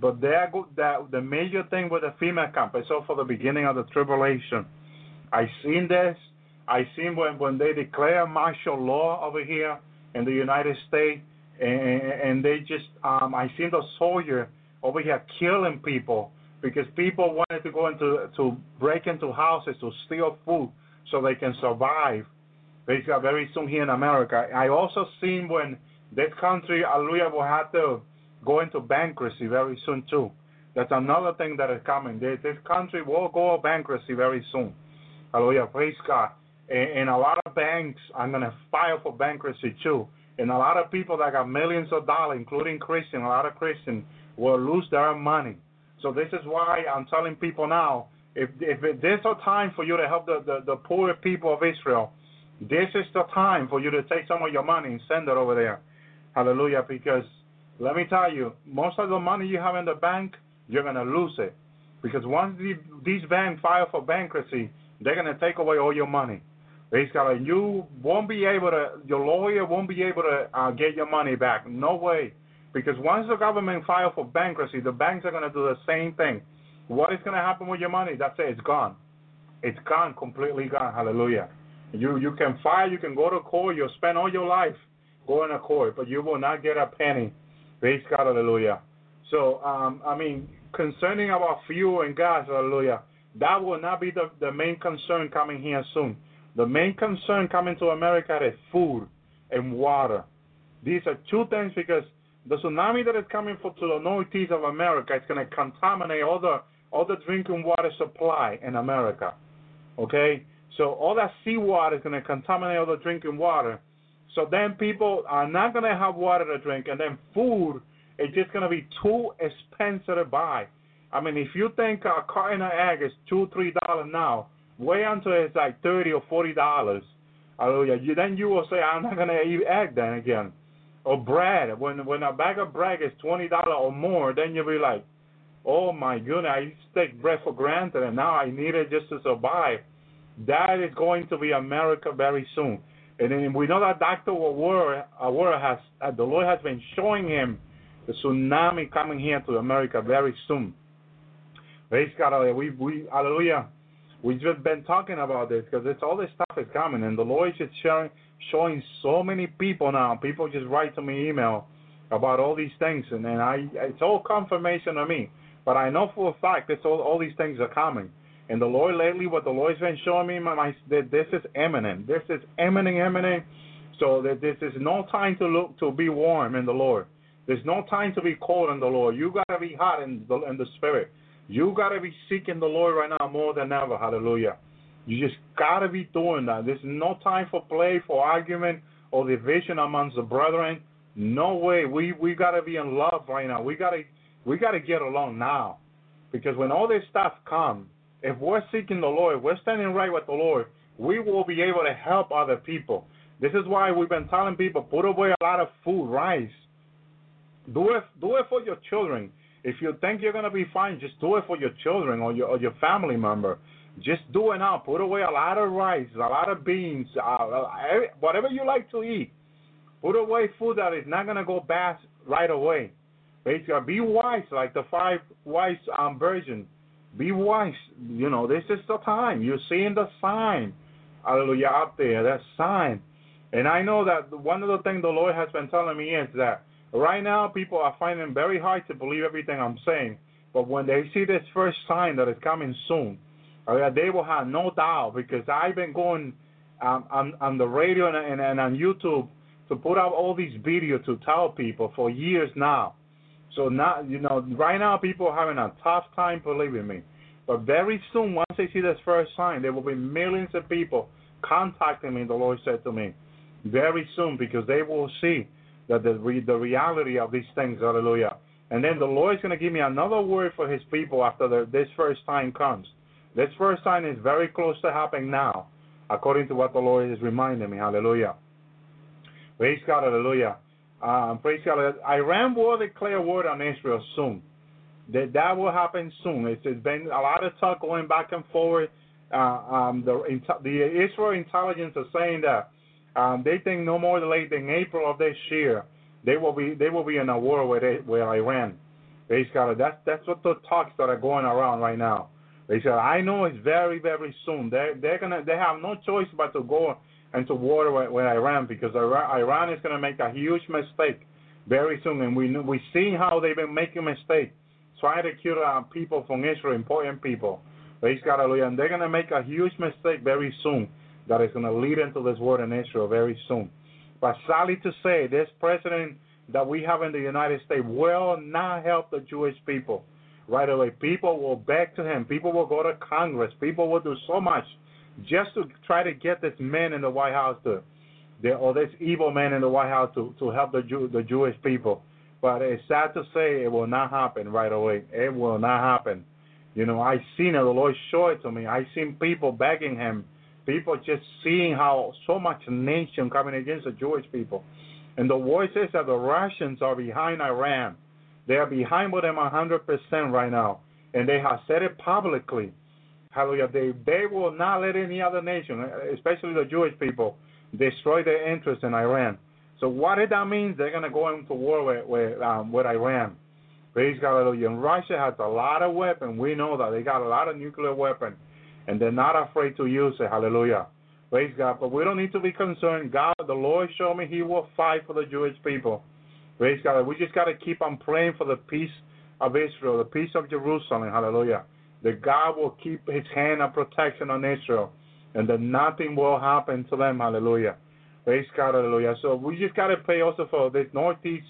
But they're go, that the major thing with the FEMA camp is all for the beginning of the tribulation. I seen this. I seen when when they declare martial law over here in the United States, and, and they just um, I seen the soldier over here killing people because people wanted to go into to break into houses to steal food so they can survive. Basically, very soon here in America. I also seen when this country, Hallelujah, will have to go into bankruptcy very soon too. That's another thing that is coming. This, this country will go bankruptcy very soon. Hallelujah. Praise God. And, and a lot of banks are going to file for bankruptcy too. And a lot of people that got millions of dollars, including Christian, a lot of Christians, will lose their money. So this is why I'm telling people now, if if there's a time for you to help the, the, the poor people of Israel, this is the time for you to take some of your money and send it over there. Hallelujah. Because let me tell you, most of the money you have in the bank, you're to lose it. Because once the, these banks file for bankruptcy, they're to take away all your money. Basically, you won't be able to, your lawyer won't be able to uh, get your money back. No way. Because once the government files for bankruptcy, the banks are to do the same thing. What is to happen with your money? That's it. It's gone. It's gone, completely gone. Hallelujah. You you can file, you can go to court, you'll spend all your life going to court, but you will not get a penny. Praise God, hallelujah. So, um, I mean, concerning about fuel and gas, hallelujah, that will not be the, the main concern coming here soon. The main concern coming to America is food and water. These are two things because the tsunami that is coming for, to the northeast of America is going to contaminate all the all the drinking water supply in America. Okay, so all that seawater is going to contaminate all the drinking water. So then people are not going to have water to drink, and then food is just going to be too expensive to buy. I mean, if you think a carton of egg is two, three dollars now, way until it's like thirty or forty dollars. Hallelujah. You, then you will say, I'm not to eat egg then again. Or bread. When when a bag of bread is twenty dollars or more, then you'll be like, oh my goodness, I used to take bread for granted, and now I need it just to survive. That is going to be America very soon. And then we know that Dr. Owuor, has, uh, the Lord has been showing him the tsunami coming here to America very soon. Praise God. We, we, hallelujah. We've been talking about this because it's all this stuff is coming, and the Lord is showing, showing so many people now. People just write to me email about all these things, and then I, it's all confirmation to me. But I know for a fact that all, all these things are coming. And the Lord lately, what the Lord's been showing me, my, my that this is imminent. This is imminent, imminent. So that this is no time to look to be warm in the Lord. There's no time to be cold in the Lord. You gotta be hot in the in the spirit. You gotta be seeking the Lord right now more than ever. Hallelujah. You just gotta be doing that. There's no time for play, for argument, or division amongst the brethren. No way. We we gotta be in love right now. We gotta we gotta get along now, because when all this stuff comes if we're seeking the Lord, we're standing right with the Lord, we will be able to help other people. This is why we've been telling people put away a lot of food, rice. Do it, do it for your children. If you think you're gonna be fine, just do it for your children or your or your family member. Just do it now. Put away a lot of rice, a lot of beans, uh, whatever you like to eat. Put away food that is not gonna go bad right away. Basically, be wise, like the five wise um, version. Be wise. You know, this is the time. You're seeing the sign. Hallelujah, out there, that sign. And I know that one of the things the Lord has been telling me is that right now people are finding very hard to believe everything I'm saying. But when they see this first sign that is coming soon, uh, they will have no doubt because I've been going um, on, on the radio and, and, and on YouTube to put out all these videos to tell people for years now. So now, you know, right now people are having a tough time believing me. But very soon, once they see this first sign, there will be millions of people contacting me, the Lord said to me, very soon, because they will see that the, re- the reality of these things, hallelujah. And then the Lord is going to give me another word for his people after the, this first sign comes. This first sign is very close to happening now, according to what the Lord is reminding me, hallelujah. Praise God, hallelujah. Um, praise God. Iran will declare war on Israel soon. That that will happen soon. It's, it's been a lot of talk going back and forward. Uh, um, the the Israel intelligence is saying that um, they think no more late than April of this year they will be they will be in a war with it, with Iran. God. That's that's what the talks that are going around right now. They said I know it's very very soon. They they're gonna they have no choice but to go into war with, with Iran because Iran, is gonna make a huge mistake very soon, and we we see how they've been making mistakes trying to kill uh, people from Israel, important people. God, hallelujah. And they're gonna make a huge mistake very soon that is gonna lead into this war in Israel very soon. But sadly to say, this president that we have in the United States will not help the Jewish people right away. People will beg to him. People will go to Congress. People will do so much just to try to get this man in the White House to, the, or this evil man in the White House to, to help the Jew, the Jewish people. But it's sad to say it will not happen right away. It will not happen. You know, I seen it. The Lord showed it to me. I seen people begging him people just seeing how so much nation coming against the Jewish people. And the voice says that the Russians are behind Iran. They are behind with them 100% right now. And they have said it publicly. Hallelujah. They, they will not let any other nation, especially the Jewish people, destroy their interest in Iran. So what did that mean? They're going to go into war with, with, um, with Iran. Praise God, hallelujah. And Russia has a lot of weapons. We know that. They got a lot of nuclear weapons and they're not afraid to use it. Hallelujah. Praise God. But we don't need to be concerned. God, the Lord showed me He will fight for the Jewish people. Praise God. We just got to keep on praying for the peace of Israel, the peace of Jerusalem. Hallelujah. That God will keep His hand of protection on Israel, and that nothing will happen to them. Hallelujah. Praise God. Hallelujah. So we just got to pray also for this Northeast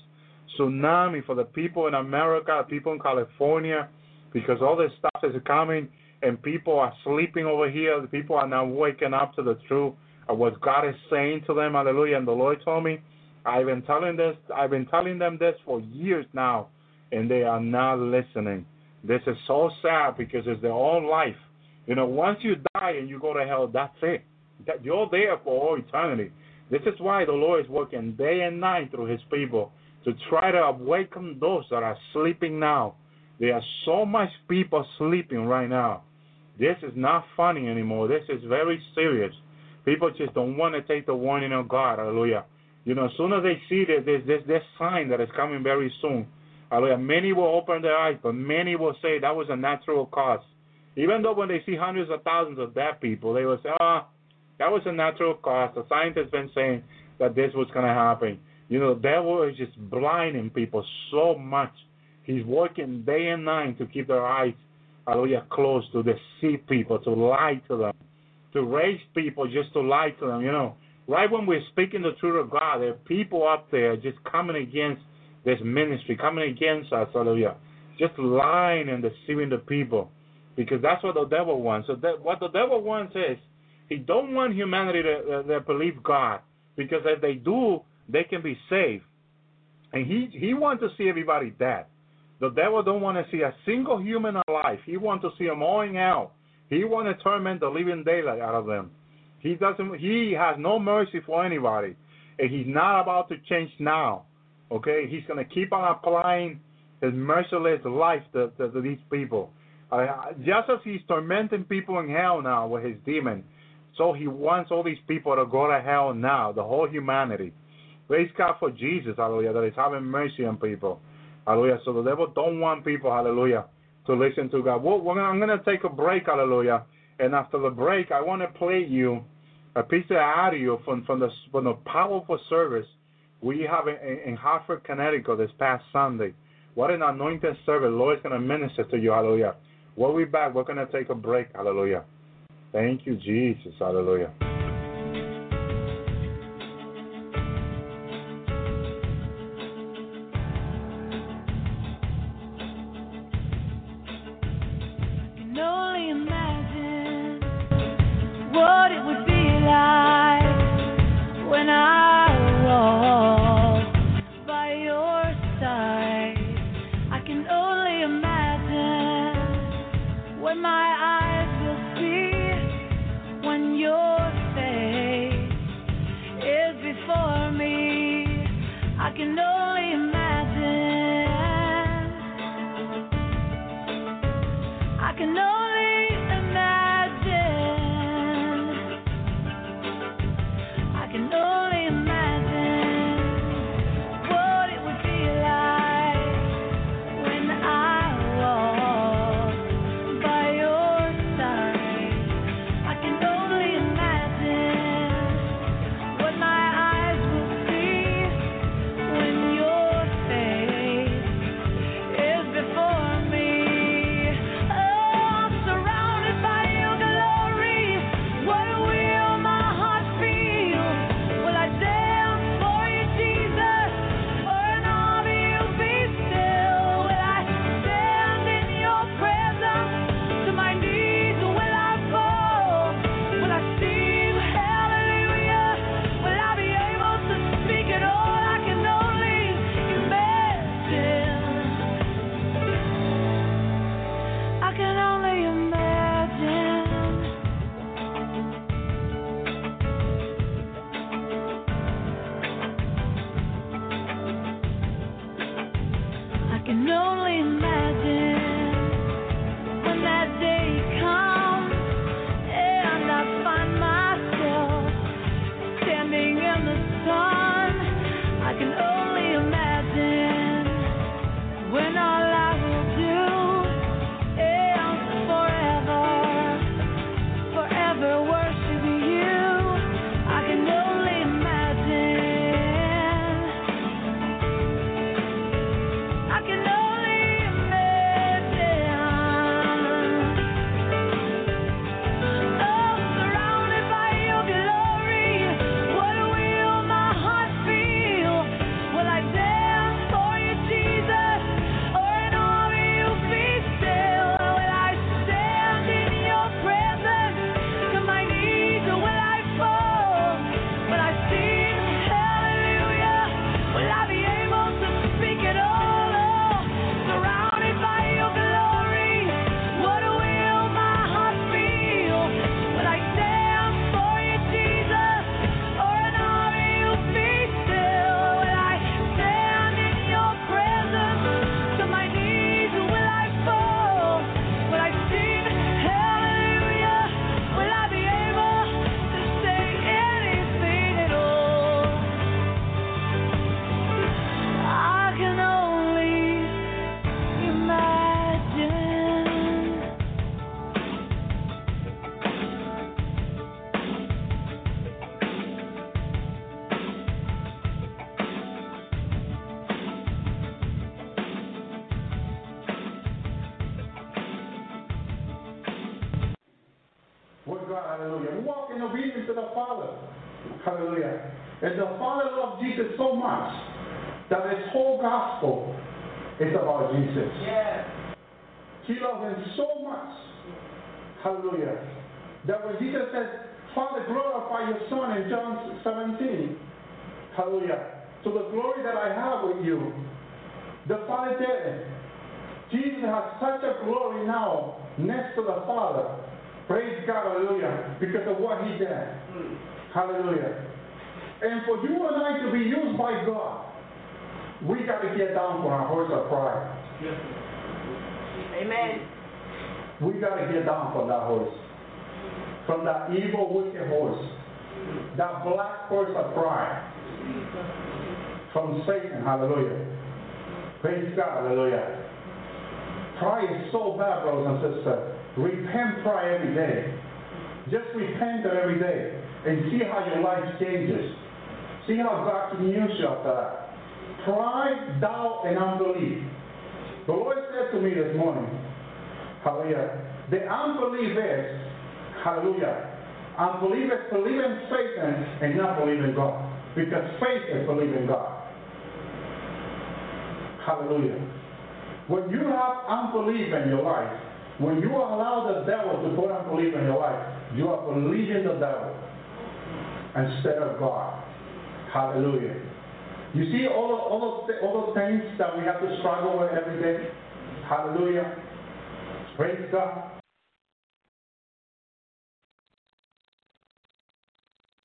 tsunami for the people in America, people in California, because all this stuff is coming and people are sleeping over here. The people are now waking up to the truth of what God is saying to them. Hallelujah. And the Lord told me, I've been telling this, I've been telling them this for years now, and they are not listening. This is so sad because it's their own life. You know, once you die and you go to hell, that's it. That you're there for all eternity. This is why the Lord is working day and night through His people to try to awaken those that are sleeping now. There are so much people sleeping right now. This is not funny anymore. This is very serious. People just don't want to take the warning of God. Hallelujah. You know, as soon as they see this there's this, this sign that is coming very soon, hallelujah, many will open their eyes, but many will say that was a natural cause. Even though when they see hundreds of thousands of dead people, they will say, ah, oh, that was a natural cause. The scientists been saying that this was going to happen. You know, the devil is just blinding people so much. He's working day and night to keep their eyes hallelujah, close to deceive people, to lie to them, to raise people just to lie to them. You know, right when we're speaking the truth of God, there are people up there just coming against this ministry, coming against us, hallelujah, just lying and deceiving the people, because that's what the devil wants. So that, what the devil wants is he don't want humanity to, uh, to believe God, because if they do, they can be saved, and he he wants to see everybody dead. The devil don't want to see a single human alive. He wants to see them all in hell. He want to torment the living daylight out of them. He doesn't. He has no mercy for anybody, and he's not about to change now. Okay, he's gonna keep on applying his merciless life to, to, to these people. Uh, just as he's tormenting people in hell now with his demon, so he wants all these people to go to hell now, the whole humanity. Praise God for Jesus, hallelujah, that is having mercy on people. Hallelujah. So the devil don't want people, hallelujah, to listen to God. Well, gonna, I'm going to take a break, hallelujah. And after the break, I want to play you a piece of audio from, from, the, from the powerful service we have in, in Hartford, Connecticut this past Sunday. What an anointed service. Lord is going to minister to you, hallelujah. We'll be back. We're going to take a break, hallelujah. Thank you, Jesus, hallelujah. such a glory now next to the Father. Praise God, hallelujah, because of what he did. Hallelujah. And for you and I to be used by God, we got to get down from our horse of pride. Amen. We got to get down from that horse. From that evil, wicked horse. That black horse of pride. From Satan, hallelujah. Praise God, hallelujah. Pride is so bad, brothers and sisters. Repent pride every day. Just repent every day and see how your life changes. See how God can use you after that. Pride, doubt, and unbelief. The Lord said to me this morning, hallelujah, the unbelief is, hallelujah, unbelief is believing Satan and not believing God. Because faith is believing God. Hallelujah. When you have unbelief in your life, when you allow the devil to put unbelief in your life, you are believing the devil instead of God. Hallelujah. You see all, all, those, all those things that we have to struggle with every day? Hallelujah. Praise God.